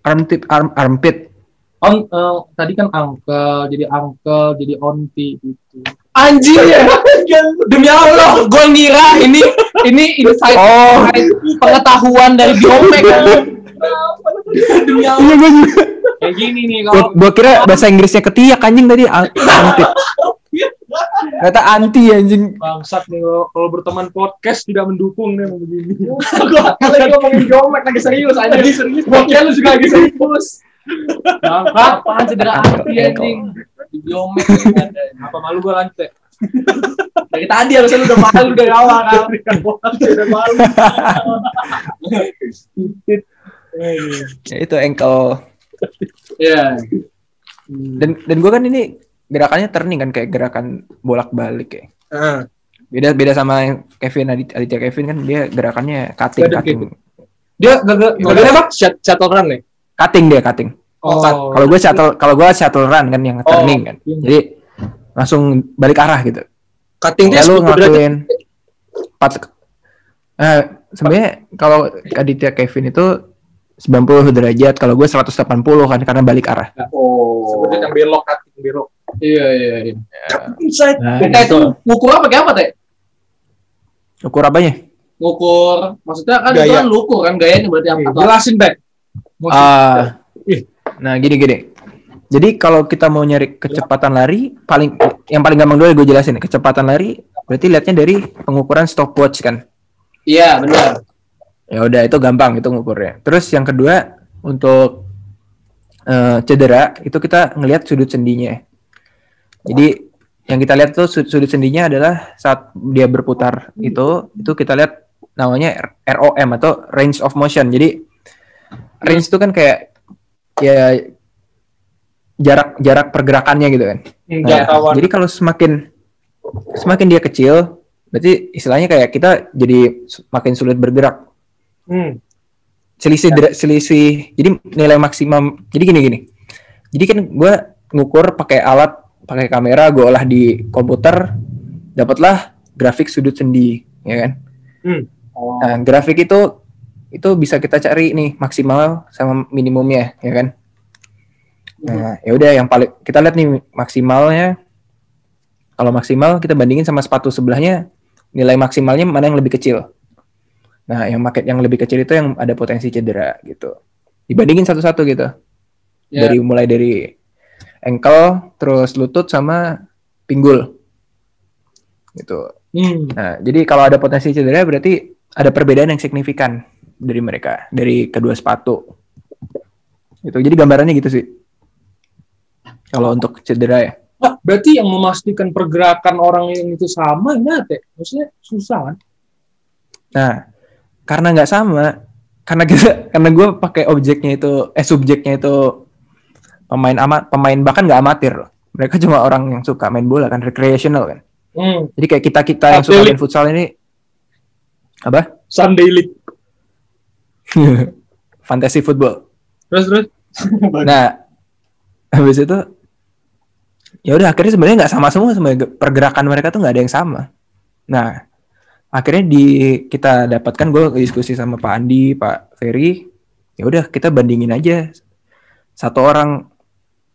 Armpit, arm, armpit. On, eh, tadi kan uncle, jadi uncle, jadi aunty gitu. Anjir ya. (laughs) Demi Allah, gue ngira ini ini insight Oh, pengetahuan dari biomek. (laughs) Demi Allah. iya gue juga. Kayak gini nih Gua, kalau gua kira bahasa Inggrisnya ketiak anjing tadi ar- armpit. (laughs) Kata anti anjing. bangsat nih kalau- berteman podcast tidak mendukung nih begini. (laughs) Kalau lagi ngomongin biomek lagi serius aja. Lagi serius. Boknya lu juga lagi serius. Bangsat. Apaan cedera hati anjing? Ada. Apa malu gua lanjut (laughs) ya? Dari tadi harusnya lu udah malu dari awal kan. Udah malu. Ya, itu ankle. Iya. Dan dan gue kan ini gerakannya turning kan kayak gerakan bolak-balik ya. Ah. Beda beda sama yang Kevin Adit- Aditya Kevin kan dia gerakannya cutting Beda cutting. Dia gagal Modelnya apa? Shut- Shuttle run nih. Cutting dia cutting. Oh, Kalau gue shuttle kalau gue shuttle run kan yang turning kan. iya. Jadi langsung balik arah gitu. Cutting dia Ya lu 10 derajat. ngelakuin empat eh sebenarnya kalau Aditya Kevin itu 90 derajat, kalau gue 180 kan karena balik arah. Oh. Sebenarnya yang belok cutting belok. Iya iya iya. Inside. Nah, Kita itu ngukur apa kayak apa teh? ukur apanya? Ngukur, maksudnya kan itu Gaya. kan lu ukur kan gayanya berarti apa? Oke, Jelasin, Bek. Ah, Ih. nah gini gini. Jadi kalau kita mau nyari kecepatan lari, paling yang paling gampang dulu gue jelasin. Kecepatan lari berarti lihatnya dari pengukuran stopwatch kan. Iya benar. Ya udah itu gampang itu ngukurnya. Terus yang kedua untuk eh, cedera itu kita ngelihat sudut sendinya. Jadi yang kita lihat tuh sud- sudut sendinya adalah saat dia berputar itu itu kita lihat namanya ROM atau range of motion. Jadi range itu kan kayak ya jarak jarak pergerakannya gitu kan. Nah, Jangkauan. jadi kalau semakin semakin dia kecil, berarti istilahnya kayak kita jadi semakin sulit bergerak. Hmm. Selisih dera- selisih. Jadi nilai maksimum. Jadi gini gini. Jadi kan gue ngukur pakai alat, pakai kamera, gue olah di komputer, dapatlah grafik sudut sendi, ya kan? Oh. Nah, grafik itu itu bisa kita cari nih maksimal sama minimumnya, ya kan? Nah, ya udah yang paling kita lihat nih maksimalnya. Kalau maksimal kita bandingin sama sepatu sebelahnya, nilai maksimalnya mana yang lebih kecil. Nah, yang market yang lebih kecil itu yang ada potensi cedera gitu. Dibandingin satu-satu gitu. Ya. Dari mulai dari ankle, terus lutut sama pinggul. Gitu. Hmm. Nah, jadi kalau ada potensi cedera berarti ada perbedaan yang signifikan dari mereka, dari kedua sepatu. Gitu. Jadi gambarannya gitu sih. Kalau untuk cedera ya. Wah, berarti yang memastikan pergerakan orang yang itu sama gimana, Teh? Maksudnya susah kan? Nah, karena nggak sama, karena kita, karena gue pakai objeknya itu, eh subjeknya itu pemain amat, pemain bahkan nggak amatir. loh. Mereka cuma orang yang suka main bola kan, recreational kan. Hmm. Jadi kayak kita kita yang suka main futsal ini apa? Sunday League. (laughs) Fantasy football. Terus terus. Nah, habis itu ya udah akhirnya sebenarnya nggak sama semua sebenarnya pergerakan mereka tuh nggak ada yang sama. Nah, akhirnya di kita dapatkan gue diskusi sama Pak Andi, Pak Ferry, ya udah kita bandingin aja satu orang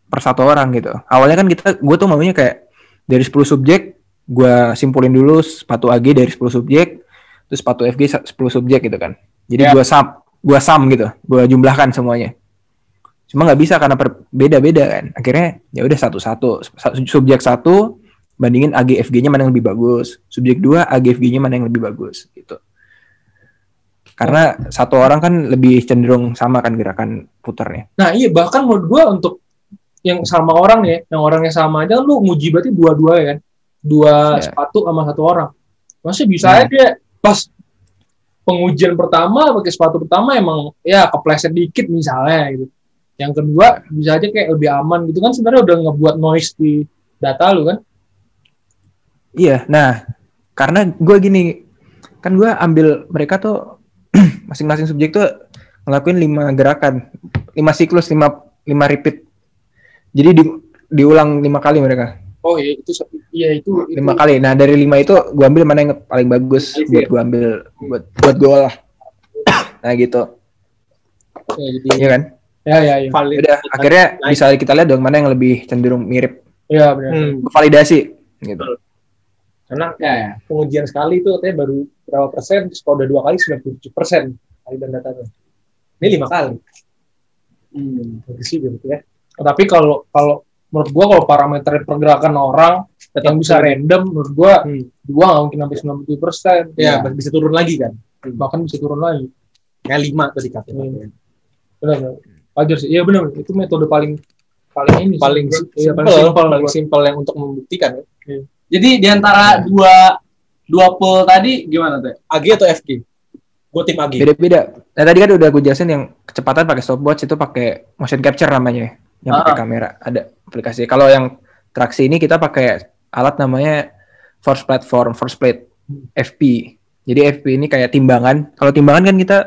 per satu orang gitu. Awalnya kan kita gue tuh maunya kayak dari 10 subjek gua simpulin dulu sepatu AG dari 10 subjek, terus sepatu FG sa- 10 subjek gitu kan. Jadi Ya. gua sum, gua sum gitu, gua jumlahkan semuanya. Cuma nggak bisa karena beda-beda kan. Akhirnya ya udah satu-satu. Sa- Subjek satu bandingin AG FG-nya mana yang lebih bagus. Subjek dua AG FG-nya mana yang lebih bagus gitu. Karena satu orang kan lebih cenderung sama kan gerakan putarnya. Nah iya bahkan menurut gua untuk yang sama orang nih, yang orangnya sama aja lu nguji berarti dua-dua ya kan, dua Ya. sepatu sama satu orang. Masih bisa Hmm. aja pas pengujian pertama pakai sepatu pertama emang ya kepleset dikit misalnya gitu. Yang kedua bisa aja kayak lebih aman gitu kan sebenarnya udah ngebuat noise di data lu kan. Iya, nah karena gue gini, kan gue ambil mereka tuh (clears throat) masing-masing subjek tuh ngelakuin lima gerakan, lima siklus, lima lima repeat. Jadi di, diulang lima kali mereka, Oh iya itu iya itu, itu lima kali. Nah dari lima itu gue ambil mana yang paling bagus Iya. buat gue ambil buat buat gue lah. (clears throat) Nah gitu, ya, jadi iya kan? ya ya ya. valid. Udah akhirnya Naik. bisa kita lihat dong mana yang lebih cenderung mirip, Iya benar. Hmm. validasi gitu. Karena Ya, ya. pengujian sekali itu katanya baru berapa persen, terus kalau udah dua kali 97 persen kali dan datanya. Ini lima kali. Hmm. Bagus sih gitu ya. Tapi kalau kalau menurut gua kalau parameter pergerakan orang yang bisa random menurut gua Hmm. dua nggak mungkin sampai 97 persen Ya, bisa turun lagi kan. bahkan bisa turun lagi Kayak lima tadi katanya. Hmm. benar benar wajar sih iya benar itu metode paling paling ini sih. Iya, paling simpel, simpel paling simpel yang untuk membuktikan ya. Jadi di antara dua dua pool tadi gimana tuh? AG atau FG? Gue tim AG. Beda-beda. Nah tadi kan udah gue jelasin yang kecepatan pakai stopwatch itu pakai motion capture namanya, yang pakai Ah. kamera. Ada aplikasi. Kalau yang traksi ini kita pakai alat namanya force platform, force plate, FP. Jadi FP ini kayak timbangan. Kalau timbangan kan kita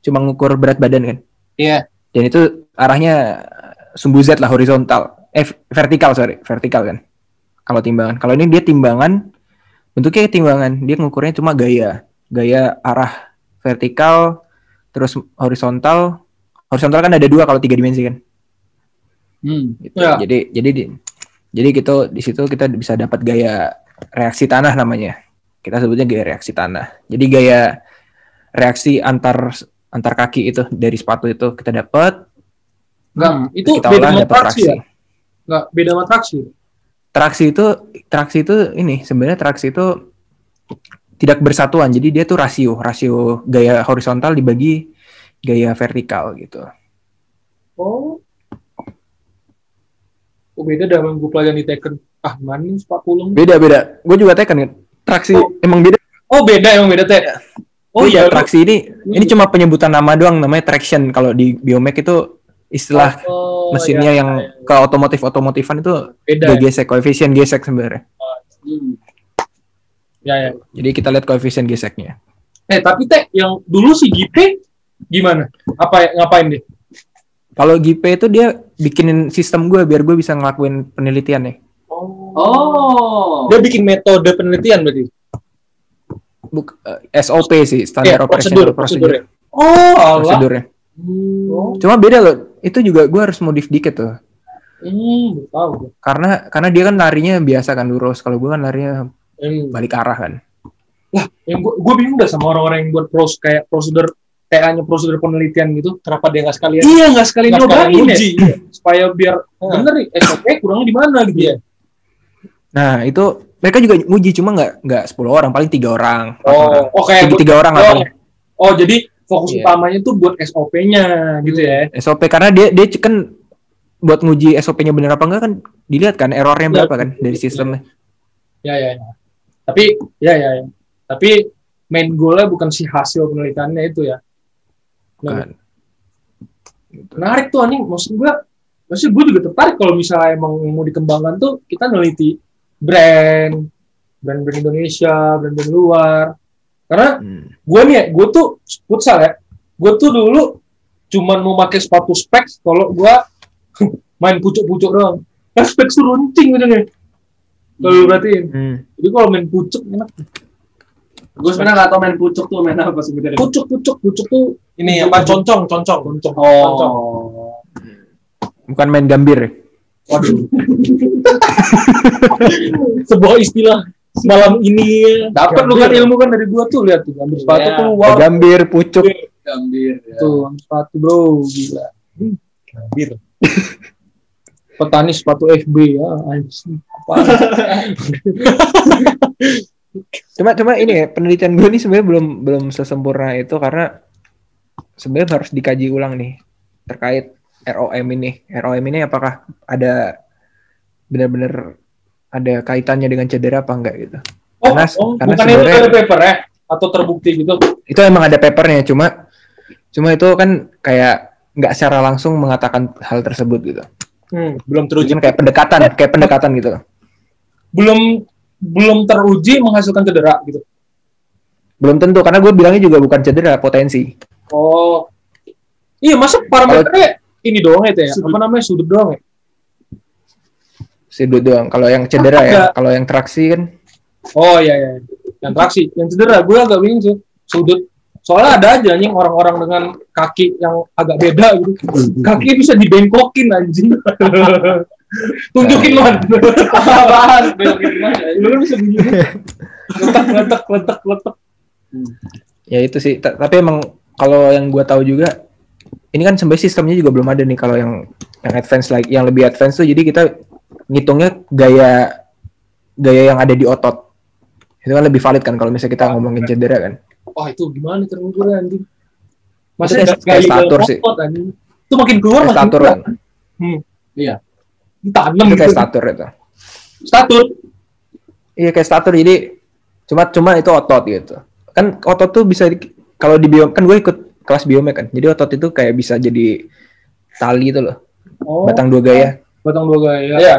cuma ngukur berat badan kan. Iya. Dan itu arahnya sumbu Z lah horizontal. Eh vertikal sorry, vertikal kan. Kalau timbangan. Kalau ini dia timbangan bentuknya timbangan. Dia ngukurnya cuma gaya, gaya arah vertikal terus horizontal. Horizontal kan ada dua kalau tiga dimensi kan. Hmm. Gitu. Ya. Jadi jadi di, jadi gitu di situ kita bisa dapat gaya reaksi tanah namanya. Kita sebutnya gaya reaksi tanah. Jadi gaya reaksi antar antar kaki itu dari sepatu itu kita dapat Enggak, Hmm. itu kita beda sama traksi traksi. ya Enggak, beda sama traksi Traksi itu traksi itu ini sebenarnya traksi itu tidak bersatuan. Jadi dia tuh rasio, rasio gaya horizontal dibagi gaya vertikal gitu. oh oh beda dengan gue pelajaran di Tekken ah mana nih 40 Beda-beda. Gue juga tekan kan. Traksi Oh. emang beda. oh beda emang beda teh oh Beda. iya traksi ini ini cuma penyebutan nama doang namanya traction kalau di Biomech itu istilah Oh, mesinnya iya, yang iya, iya. ke otomotif otomotifan itu beda gesek koefisien gesek sebenarnya. Hmm. ya ya Jadi kita lihat koefisien geseknya. eh tapi teh yang dulu si Gipe gimana apa ngapain deh Kalau GP itu dia bikinin sistem gue biar gue bisa ngelakuin penelitian nih. oh Oh. Dia bikin metode penelitian berarti. Buk, eh, SOP sih, standar Ya, operational prosedur, procedure. prosedurnya. Oh, Allah. Prosedurnya. hmm, Cuma beda loh. Itu juga gue harus modif dikit tuh. hmm tahu. Karena karena dia kan larinya biasa kan lurus. Kalau gue kan larinya Hmm. balik arah kan. yang gue gue bingung dah sama orang-orang yang buat pros kayak prosedur hanya prosedur penelitian gitu Kenapa dia nggak sekalian? iya nggak sekali nggak sekalian nyobain ya uji? (laughs) supaya biar Nah. bener nih SOP kurangnya di mana gitu ya Nah itu mereka juga nguji cuma nggak nggak 10 orang paling tiga orang. oh kayak Tiga, buat- tiga orang oh, oh jadi fokus Iya. utamanya tuh buat SOP-nya gitu ya SOP karena dia dia kan buat nguji SOP-nya bener apa enggak kan dilihat kan errornya Iya. berapa kan dari sistemnya. ya ya ya tapi ya ya ya tapi main goalnya bukan si hasil penelitiannya itu ya Nah, Kan. menarik tuh anjing. Maksud gue maksud gue juga tertarik kalau misalnya emang mau dikembangkan tuh kita neliti brand brand-brand Indonesia brand-brand luar. Karena Hmm. gue nih ya, gue tuh futsal ya gue tuh dulu cuman mau pakai sepatu specs kalau gue (laughs) main pucuk-pucuk doang. Kan specs tuh runcing gitu nih. Kalau lu perhatiin. Hmm. jadi kalau main pucuk enak Gue sebenarnya nggak tahu main pucuk tuh main apa sebenarnya. pucuk-pucuk pucuk tuh Ini apa? Concong, concong, concong. concong. Oh. Bukan main gambir. ya? waduh (laughs) sebuah istilah malam ini Dapat lu kan ilmu kan dari gua tuh lihat tuh ambil sepatu Iya. keluar Gambir, pucuk. Gambir. ya. tuh sepatu bro gila. Bir. Petani sepatu FB ya anjing. (laughs) Cuma cuma ini ya, penelitian gue nih sebenarnya belum belum sesempurna itu karena sebenarnya harus dikaji ulang nih terkait ROM ini. ROM ini apakah ada benar-benar ada kaitannya dengan cedera apa enggak gitu. Oh, Karena- oh karena bukan itu dari paper ya? Atau terbukti gitu? Itu emang ada papernya cuma cuma itu kan kayak nggak secara langsung mengatakan hal tersebut gitu. Hmm, belum teruji. Kayak pendekatan, kayak pendekatan gitu. Belum belum teruji menghasilkan cedera gitu. Belum tentu karena gue bilangnya juga bukan cedera, potensi. Oh. Iya, masa parameternya ini doang itu ya? Apa namanya? Sudut doang ya? Sudut doang. Kalau yang cedera ya, kalau yang traksi kan Oh iya iya. Yang traksi, yang cedera gue agak bingung sih. Sudut. Soalnya ada aja anjing orang-orang dengan kaki yang agak beda gitu. Kaki bisa dibengkokin anjing. (laughs) Tunjukin man. (laughs) Apaan? Belokin? Lu kan bisa begini. Letak, letak, letak, letak. ya itu sih. Ta- Tapi emang kalau yang gue tahu juga ini kan sebenarnya sistemnya juga belum ada nih kalau yang yang advance lagi, yang lebih advance tuh jadi kita ngitungnya gaya gaya yang ada di otot. Itu kan lebih valid kan kalau misalnya kita ngomongin cedera kan. Wah itu gimana terukurnya anjing? Kayak- kayak statur sih. otot anjing? Itu makin keluar makin keluar. kan. Ditanam Itu gitu. kayak statur itu. Statur. Iya kayak statur jadi cuma cuma itu otot gitu. Kan otot tuh bisa di- kalau di biom kan gue ikut kelas biomek kan. Jadi otot itu kayak bisa jadi tali itu loh, Oh, batang dua gaya. batang dua gaya. Iya.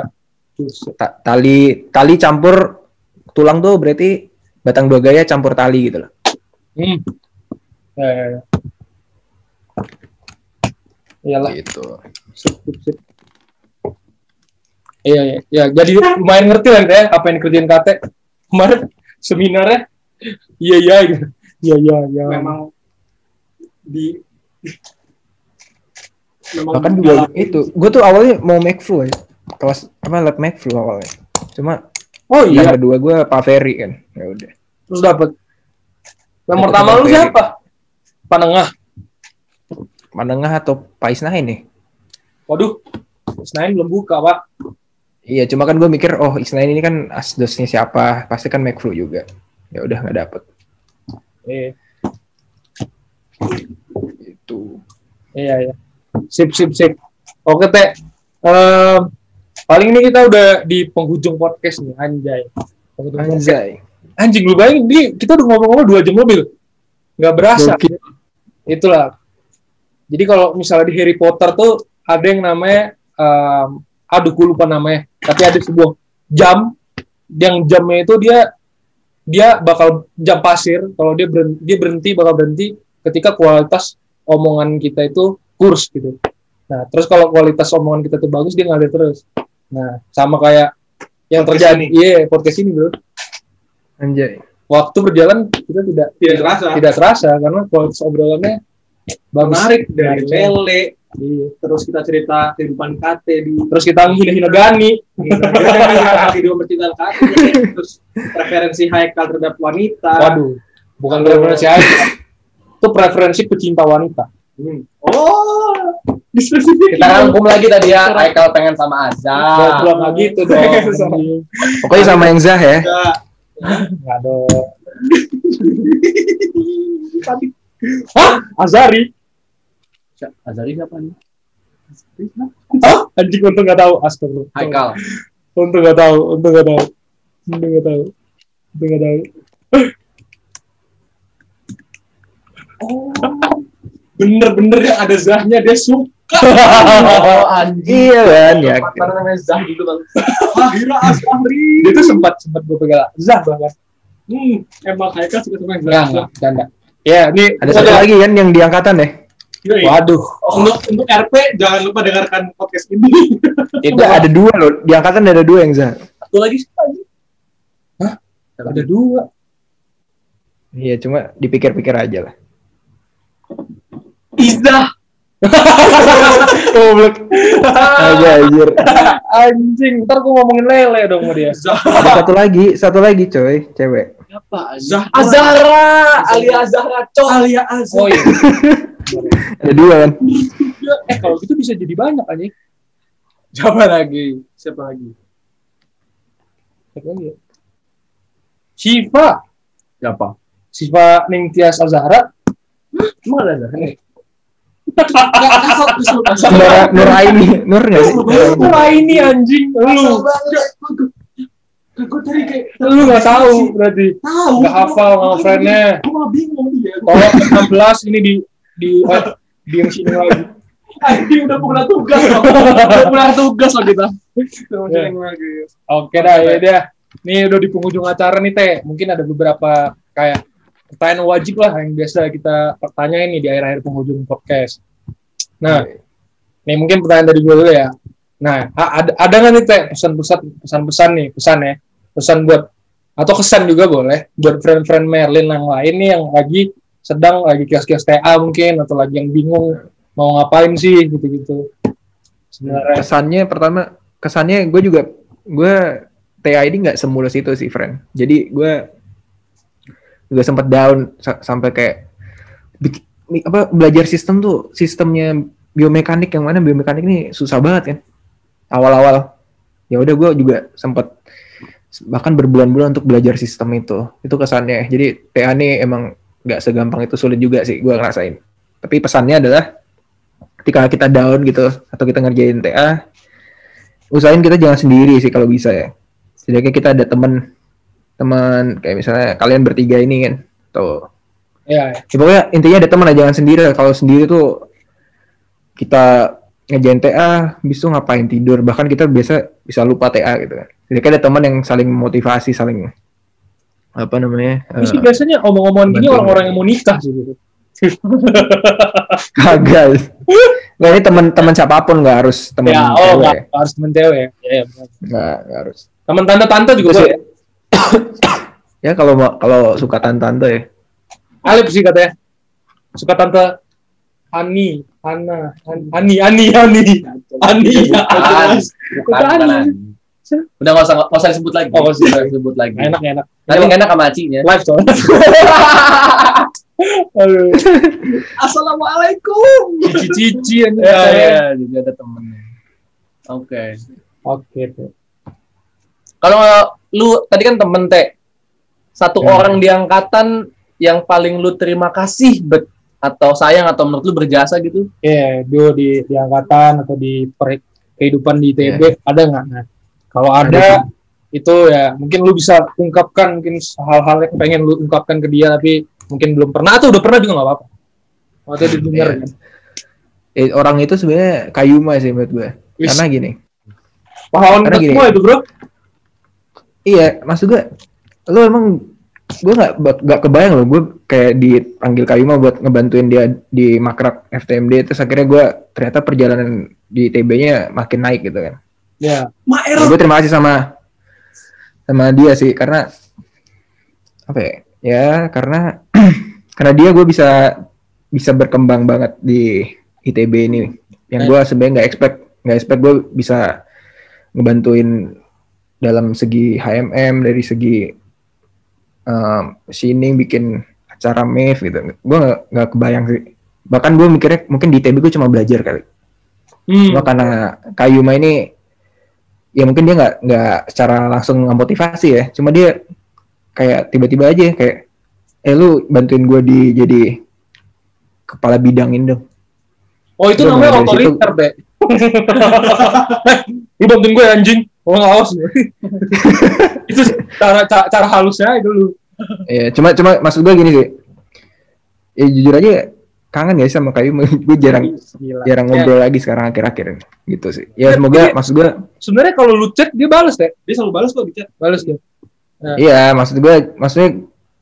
Ta- tali tali campur tulang tuh berarti batang dua gaya campur tali gitu loh. Hmm. Ya, ya, ya. Iyalah. Gitu. Sip, sip, sip. Iya, iya, ya. Jadi lumayan ngerti lah ya apa yang dikerjain Kate. Kemarin seminarnya, iya, iya, gitu. Iya, iya, iya. Memang di memang Bahkan juga itu, gue tuh awalnya mau make flu ya. Kelas apa lab make flu awalnya. Cuma Oh yang iya, kedua gue Pak Ferry kan. Ya udah. terus dapat. Yang Dapet pertama lu siapa? Panengah. Menengah atau Pak Isnain nih? Waduh, Senayan belum buka, Pak. Iya, cuma kan gue mikir, oh Isnain ini kan asdosnya siapa? Pasti kan make flu juga. Ya udah nggak dapet. Iya, Itu. iya, iya. Sip, sip, sip. Oke, Teh. Ehm, paling ini kita udah di penghujung podcast nih, anjay. Penghujung podcast. Anjay. Anjing lu bayangin, ini kita udah ngomong-ngomong dua jam mobil. Nggak berasa. Gokil. Itulah. Jadi kalau misalnya di Harry Potter tuh ada yang namanya, em, aduh gue lupa namanya, tapi ada sebuah jam, yang jamnya itu dia dia bakal jam pasir, kalau dia berhenti, dia berhenti bakal berhenti ketika kualitas omongan kita itu kurs gitu. Nah, terus kalau kualitas omongan kita tuh bagus, dia ngalir terus. Nah, sama kayak yang Podcast terjadi, iya podcast ini bro. Anjay. Waktu berjalan kita tidak tidak terasa tidak terasa karena kualitas obrolannya bagus. menarik dari Menarik. lele Iya. terus kita cerita kehidupan kate di Terus kita menghina-hina Gani. video percintaan kate terus preferensi Haikal terhadap wanita Waduh, bukan preferensi aja. Itu preferensi pecinta wanita. Hmm. oh dispesifik Kita rangkum lagi tadi ya, Haikal pengen sama Azza. Goblok nggak gitu dong. Pokoknya sama yang Zah ya. Nggak dong. Hah? Azari? Azari siapa nih? Hah? (laughs) Anjing untung nggak tahu. Astagfirullah. Haikal. Untung nggak tahu. Untung nggak tahu. Untung nggak tahu. Untung nggak tahu. (laughs) oh bener-bener yang ada zahnya dia suka (laughs) Oh, anjing. Iya kan ya. Apa namanya Zah dulu bang? Ahira Asahri Dia tuh sempat sempat gue pegang Zah bahkan. hmm, emang Haikal suka sama yang Enggak, zah enggak, canda. Ya, ini Ada satu lagi kan yang di angkatan ya. Yoi. Waduh, untuk untuk RP jangan lupa dengarkan podcast ini (laughs) itu Enggak, ada dua loh. Di angkatan ada dua yang Zah. satu lagi siapa aja ada dua. Iya, cuma dipikir-pikir aja lah. Iza (laughs) Goblok. Aja anjir. Anjing, ntar gue ngomongin lele dong sama dia. Ada satu lagi, satu lagi coy, cewek. Apa? Zah- Azahra, alia Azahra, cok. Alia Azhar. Oh iya. Ada (laughs) dua kan. Eh kalau gitu bisa jadi banyak anjing. Siapa lagi? Siapa lagi? Siapa lagi ya? Shiva. Siapa? Shiva Ningtyas Azahra. Emang ada Azahra? (laughs) Nur, Nur Aini, Nur nggak sih? Wah ini anjing. Lu, Gue tadi kayak lu gak tahu berarti. tahu. Gak hafal nama friendnya. Gue malah bingung dia. Tolong 16 ini di di eh, di yang sini lagi. (laughs) Anjing udah pulang tugas loh. Udah pulang (laughs) tugas loh kita. Ya. Oke dah, ya dah. Nih udah di penghujung acara nih Teh. Mungkin ada beberapa kayak pertanyaan wajib lah yang biasa kita pertanyain nih di akhir-akhir penghujung podcast. Nah, nih mungkin pertanyaan dari gue dulu ya. Nah, ada ada nggak nih Teh pesan-pesan pesan-pesan nih pesan ya pesan buat atau kesan juga boleh buat friend-friend Merlin yang lain nih yang lagi sedang lagi kios-kios TA mungkin atau lagi yang bingung mau ngapain sih gitu-gitu. Sebenarnya Kesannya pertama, kesannya gue juga gue TA ini nggak semulus itu sih, friend. Jadi gue juga sempat down sa- sampai kayak apa belajar sistem tuh sistemnya biomekanik yang mana biomekanik ini susah banget kan awal-awal. Ya udah gue juga sempat bahkan berbulan-bulan untuk belajar sistem itu. Itu kesannya. Jadi TA ini emang nggak segampang itu sulit juga sih gue ngerasain. Tapi pesannya adalah ketika kita down gitu atau kita ngerjain TA usahain kita jangan sendiri sih kalau bisa ya. Setidaknya kita ada teman teman kayak misalnya kalian bertiga ini kan tuh ya, ya. ya, pokoknya intinya ada teman aja jangan sendiri kalau sendiri tuh kita ngejain TA bis itu ngapain tidur bahkan kita biasa bisa lupa TA gitu kan jadi kan ada teman yang saling motivasi saling apa namanya sih eh, biasanya omong-omongan gini orang-orang yang mau nikah sih gitu. (laughs) kagak nggak ini teman-teman siapa pun nggak harus teman Ya, oh cewek nggak harus temen cewek ya. Ya, ya. nggak harus Temen tante-tante juga Terus (coughs) boleh. ya kalau kalau suka tante-tante ya Alip sih katanya. Suka tante Ani, Ana, Ani, Ani, Ani. Ani. Bukan, Bukan. bukan. Udah nggak usah nggak usah disebut lagi. Oh, nggak usah. Disebut lagi. Enak, enak. Nanti nggak enak sama acinya. Live soalnya. (laughs) Assalamualaikum. Cici-cici. (laughs) Ya, ya, jadi ada temennya. Oke. Oke, tuh. Kalau lu tadi kan temen teh satu Hmm. orang di angkatan yang paling lu terima kasih bet atau sayang atau menurut lu berjasa gitu? Iya, dia di, di angkatan atau di per, kehidupan di ITB ada nggak? Nah, kalau ada, Ada itu ya mungkin lu bisa ungkapkan mungkin hal-hal yang pengen lu ungkapkan ke dia tapi mungkin belum pernah atau udah pernah juga nggak apa-apa. Waktu itu didengar Iya. kan. Eh, orang itu sebenarnya kayuma sih menurut gue Wis. karena gini Pahlawan Karena gini. semua itu bro. Iya, maksud gue, lu emang gue nggak nggak kebayang loh, gue kayak dipanggil Kayuma buat ngebantuin dia di makrak FTMD, terus akhirnya gue ternyata perjalanan di TB-nya makin naik gitu kan. Ya, Maer. gue terima kasih sama sama dia sih karena apa ya? Ya karena (clears throat) karena dia gue bisa bisa berkembang banget di ITB ini, yang gue sebenarnya nggak expect nggak expect gue bisa ngebantuin dalam segi HMM dari segi um, machining bikin acara MEF gitu. Gue nggak nggak kebayang sih. Bahkan gue mikirnya mungkin di ITB gue cuma belajar kali. Hmm. cuma karena Kayuma ini ya mungkin dia nggak nggak secara langsung motivasi ya. Cuma dia kayak tiba-tiba aja kayak eh lu bantuin gue di jadi kepala bidang ini dong. Oh itu Udah, namanya otoriter, Be. (laughs) Lu bantuin gue anjing. Oh awas. (laughs) itu cara, cara cara halusnya itu lu. ya cuma cuma maksud gue gini sih ya jujur aja kangen sih sama Kayuma gue jarang Gila. jarang Ya, ngobrol lagi sekarang akhir-akhir ini gitu sih ya Ya, semoga tapi- maksud gue Sebenarnya kalau lu chat dia balas deh. Dia selalu balas kok di chat. Balas dia. iya maksud gue maksudnya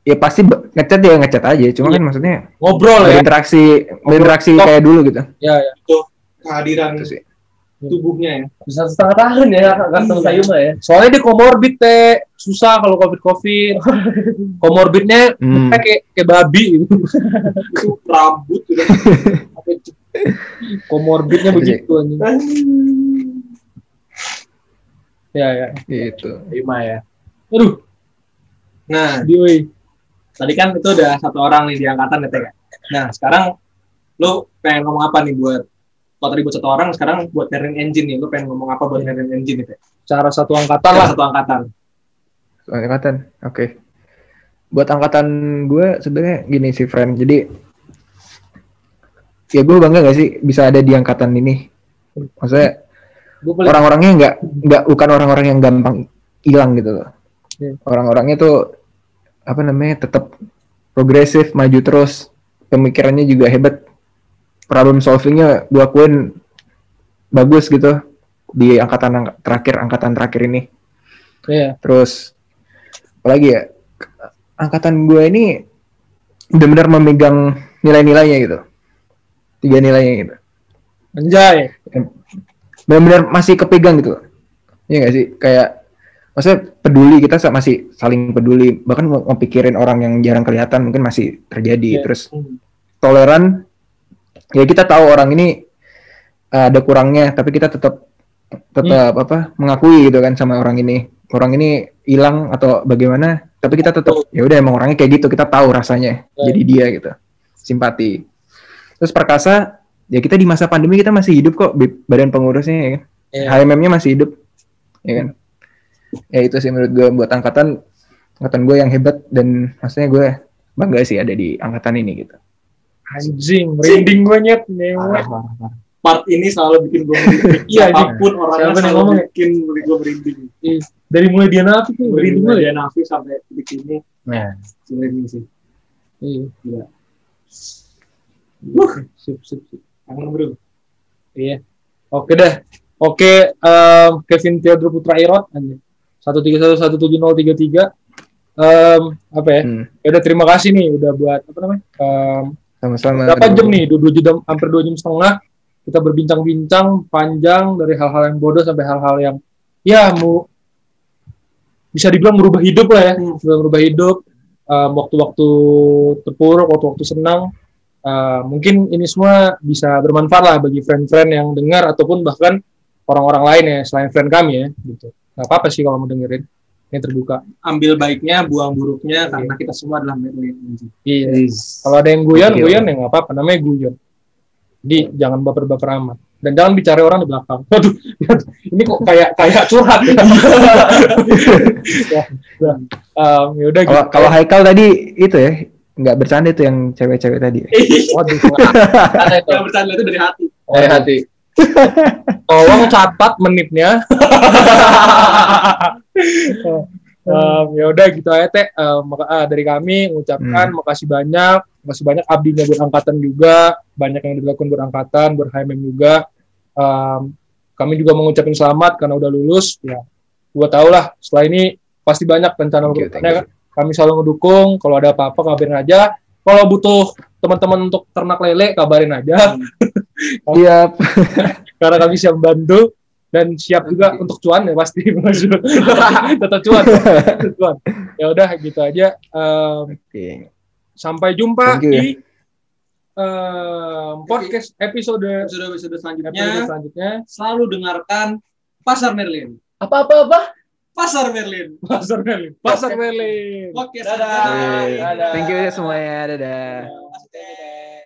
ya pasti ngechat ya ngechat aja cuma Iya. kan maksudnya Ngobrol ya. berinteraksi Ngobrol. kayak dulu gitu Ya, ya. Kehadiran Itu sih. tubuhnya ya. Bisa setengah tahun ya nggak ketemu Iya. Kayuma ya. Soalnya dia komorbid teh susah kalau covid covid. (laughs) Komorbidnya Hmm. kayak kayak babi gitu. (laughs) Itu rambut udah (laughs) Komorbidnya Itu begitu anjing. Ya ya, Gitu. lima ya. Aduh, Nah, di woi. tadi kan itu udah satu orang nih di angkatan ya, Teh, ya? Nah, sekarang lu pengen ngomong apa nih buat kalau tadi buat satu orang, sekarang buat Merin Engine nih, lu pengen ngomong apa buat Merin Engine nih, Teh? Cara satu angkatan lah. satu angkatan. Angkatan. Oke. Buat angkatan gue sebenarnya gini sih, friend. Jadi ya gue bangga gak sih bisa ada di angkatan ini. Maksudnya orang-orangnya nggak nggak bukan orang-orang yang gampang hilang gitu loh. Iya. Orang-orangnya tuh apa namanya tetap progresif, maju terus, pemikirannya juga hebat, problem solvingnya gue akuin bagus gitu di angkatan ang- terakhir angkatan terakhir ini. Iya. Terus apalagi ya angkatan gue ini benar-benar memegang nilai-nilainya gitu, tiga nilainya gitu Anjay. benar-benar masih kepegang gitu Iya gak sih kayak maksudnya peduli kita masih saling peduli bahkan mau mau pikirin orang yang jarang kelihatan mungkin masih terjadi Iya. terus toleran ya kita tahu orang ini uh, ada kurangnya tapi kita tetap tetap apa mengakui gitu kan sama orang ini. Orang ini hilang atau bagaimana tapi kita tetap ya udah emang orangnya kayak gitu kita tahu rasanya Ya. jadi dia gitu simpati. Terus perkasa ya kita di masa pandemi kita masih hidup kok badan pengurusnya ya kan? Iya. HMM-nya masih hidup ya kan? Ya itu sih menurut gue buat angkatan angkatan gue yang hebat dan maksudnya gue bangga sih ada di angkatan ini gitu Anjing, merinding gue nyet. Mewah. Part ini selalu bikin gue (laughs) merinding. Iya, Apa pun orangnya selalu ngomong ya? bikin gue merinding. Dari mulai dia nafi tuh merinding gue dia Nafi sampai detik ini Nah, merinding sih. iya. Gila. Wuh, sip, sip, sip. Kangen bro. Iya. Oke dah. Oke, em, Kevin Theodore Putra Irot anjing. Satu tiga satu satu tujuh nol tiga tiga. apa ya? Hmm. Ya udah terima kasih nih udah buat apa namanya? Em, sama-sama berapa jam nih? Dua, dua jam, hampir dua jam setengah. Kita berbincang-bincang panjang dari hal-hal yang bodoh sampai hal-hal yang ya mau bisa dibilang merubah hidup lah ya, Bisa merubah hidup. Em, waktu-waktu terpuruk, waktu-waktu senang. Eh, mungkin ini semua bisa bermanfaat lah bagi friend-friend yang dengar ataupun bahkan orang-orang lain ya selain friend kami ya gitu. Gak apa-apa sih kalau mau dengerin. Ini terbuka. Ambil baiknya, buang buruknya karena kita semua adalah Merlin Engine. Iya. Kalau ada yang guyon, Oke, guyon ya nggak apa-apa. Namanya guyon. Jadi jangan baper-baper amat. Dan jangan bicara orang di belakang. (laughs) Waduh, ini kok kayak kayak curhat ya. (laughs) ya, ya. Um, ya udah kalau gitu. kalau Haikal tadi itu ya nggak bercanda itu yang cewek-cewek tadi ya? Waduh. Yang bercanda itu dari hati. Dari hati. (laughs) tolong catat menitnya. Um, ya udah gitu aja teh. Um, maka ah, dari kami mengucapkan makasih banyak. Makasih banyak abdinya buat angkatan juga. Banyak yang dilakukan buat angkatan buat HMM juga. Um, kami juga mengucapkan selamat karena udah lulus. Ya gua tau lah setelah ini pasti banyak rencana ke depannya. thank kami selalu ngedukung kalau ada apa-apa kabarin aja. Kalau butuh teman-teman untuk ternak lele kabarin aja. Siap. (laughs) karena kami siap bantu dan siap juga untuk cuan ya pasti (laughs) tetap cuan tetap cuan ya udah gitu aja Em, Oke. sampai jumpa you, ya. di em, podcast episode Episode-episode selanjutnya episode selanjutnya selalu dengarkan Pasar Merlin. Apa apa apa? Pasar Merlin. pasar Merlin pasar Merlin Oke, Dadah. dadah. Oke. Thank you ya semuanya dadah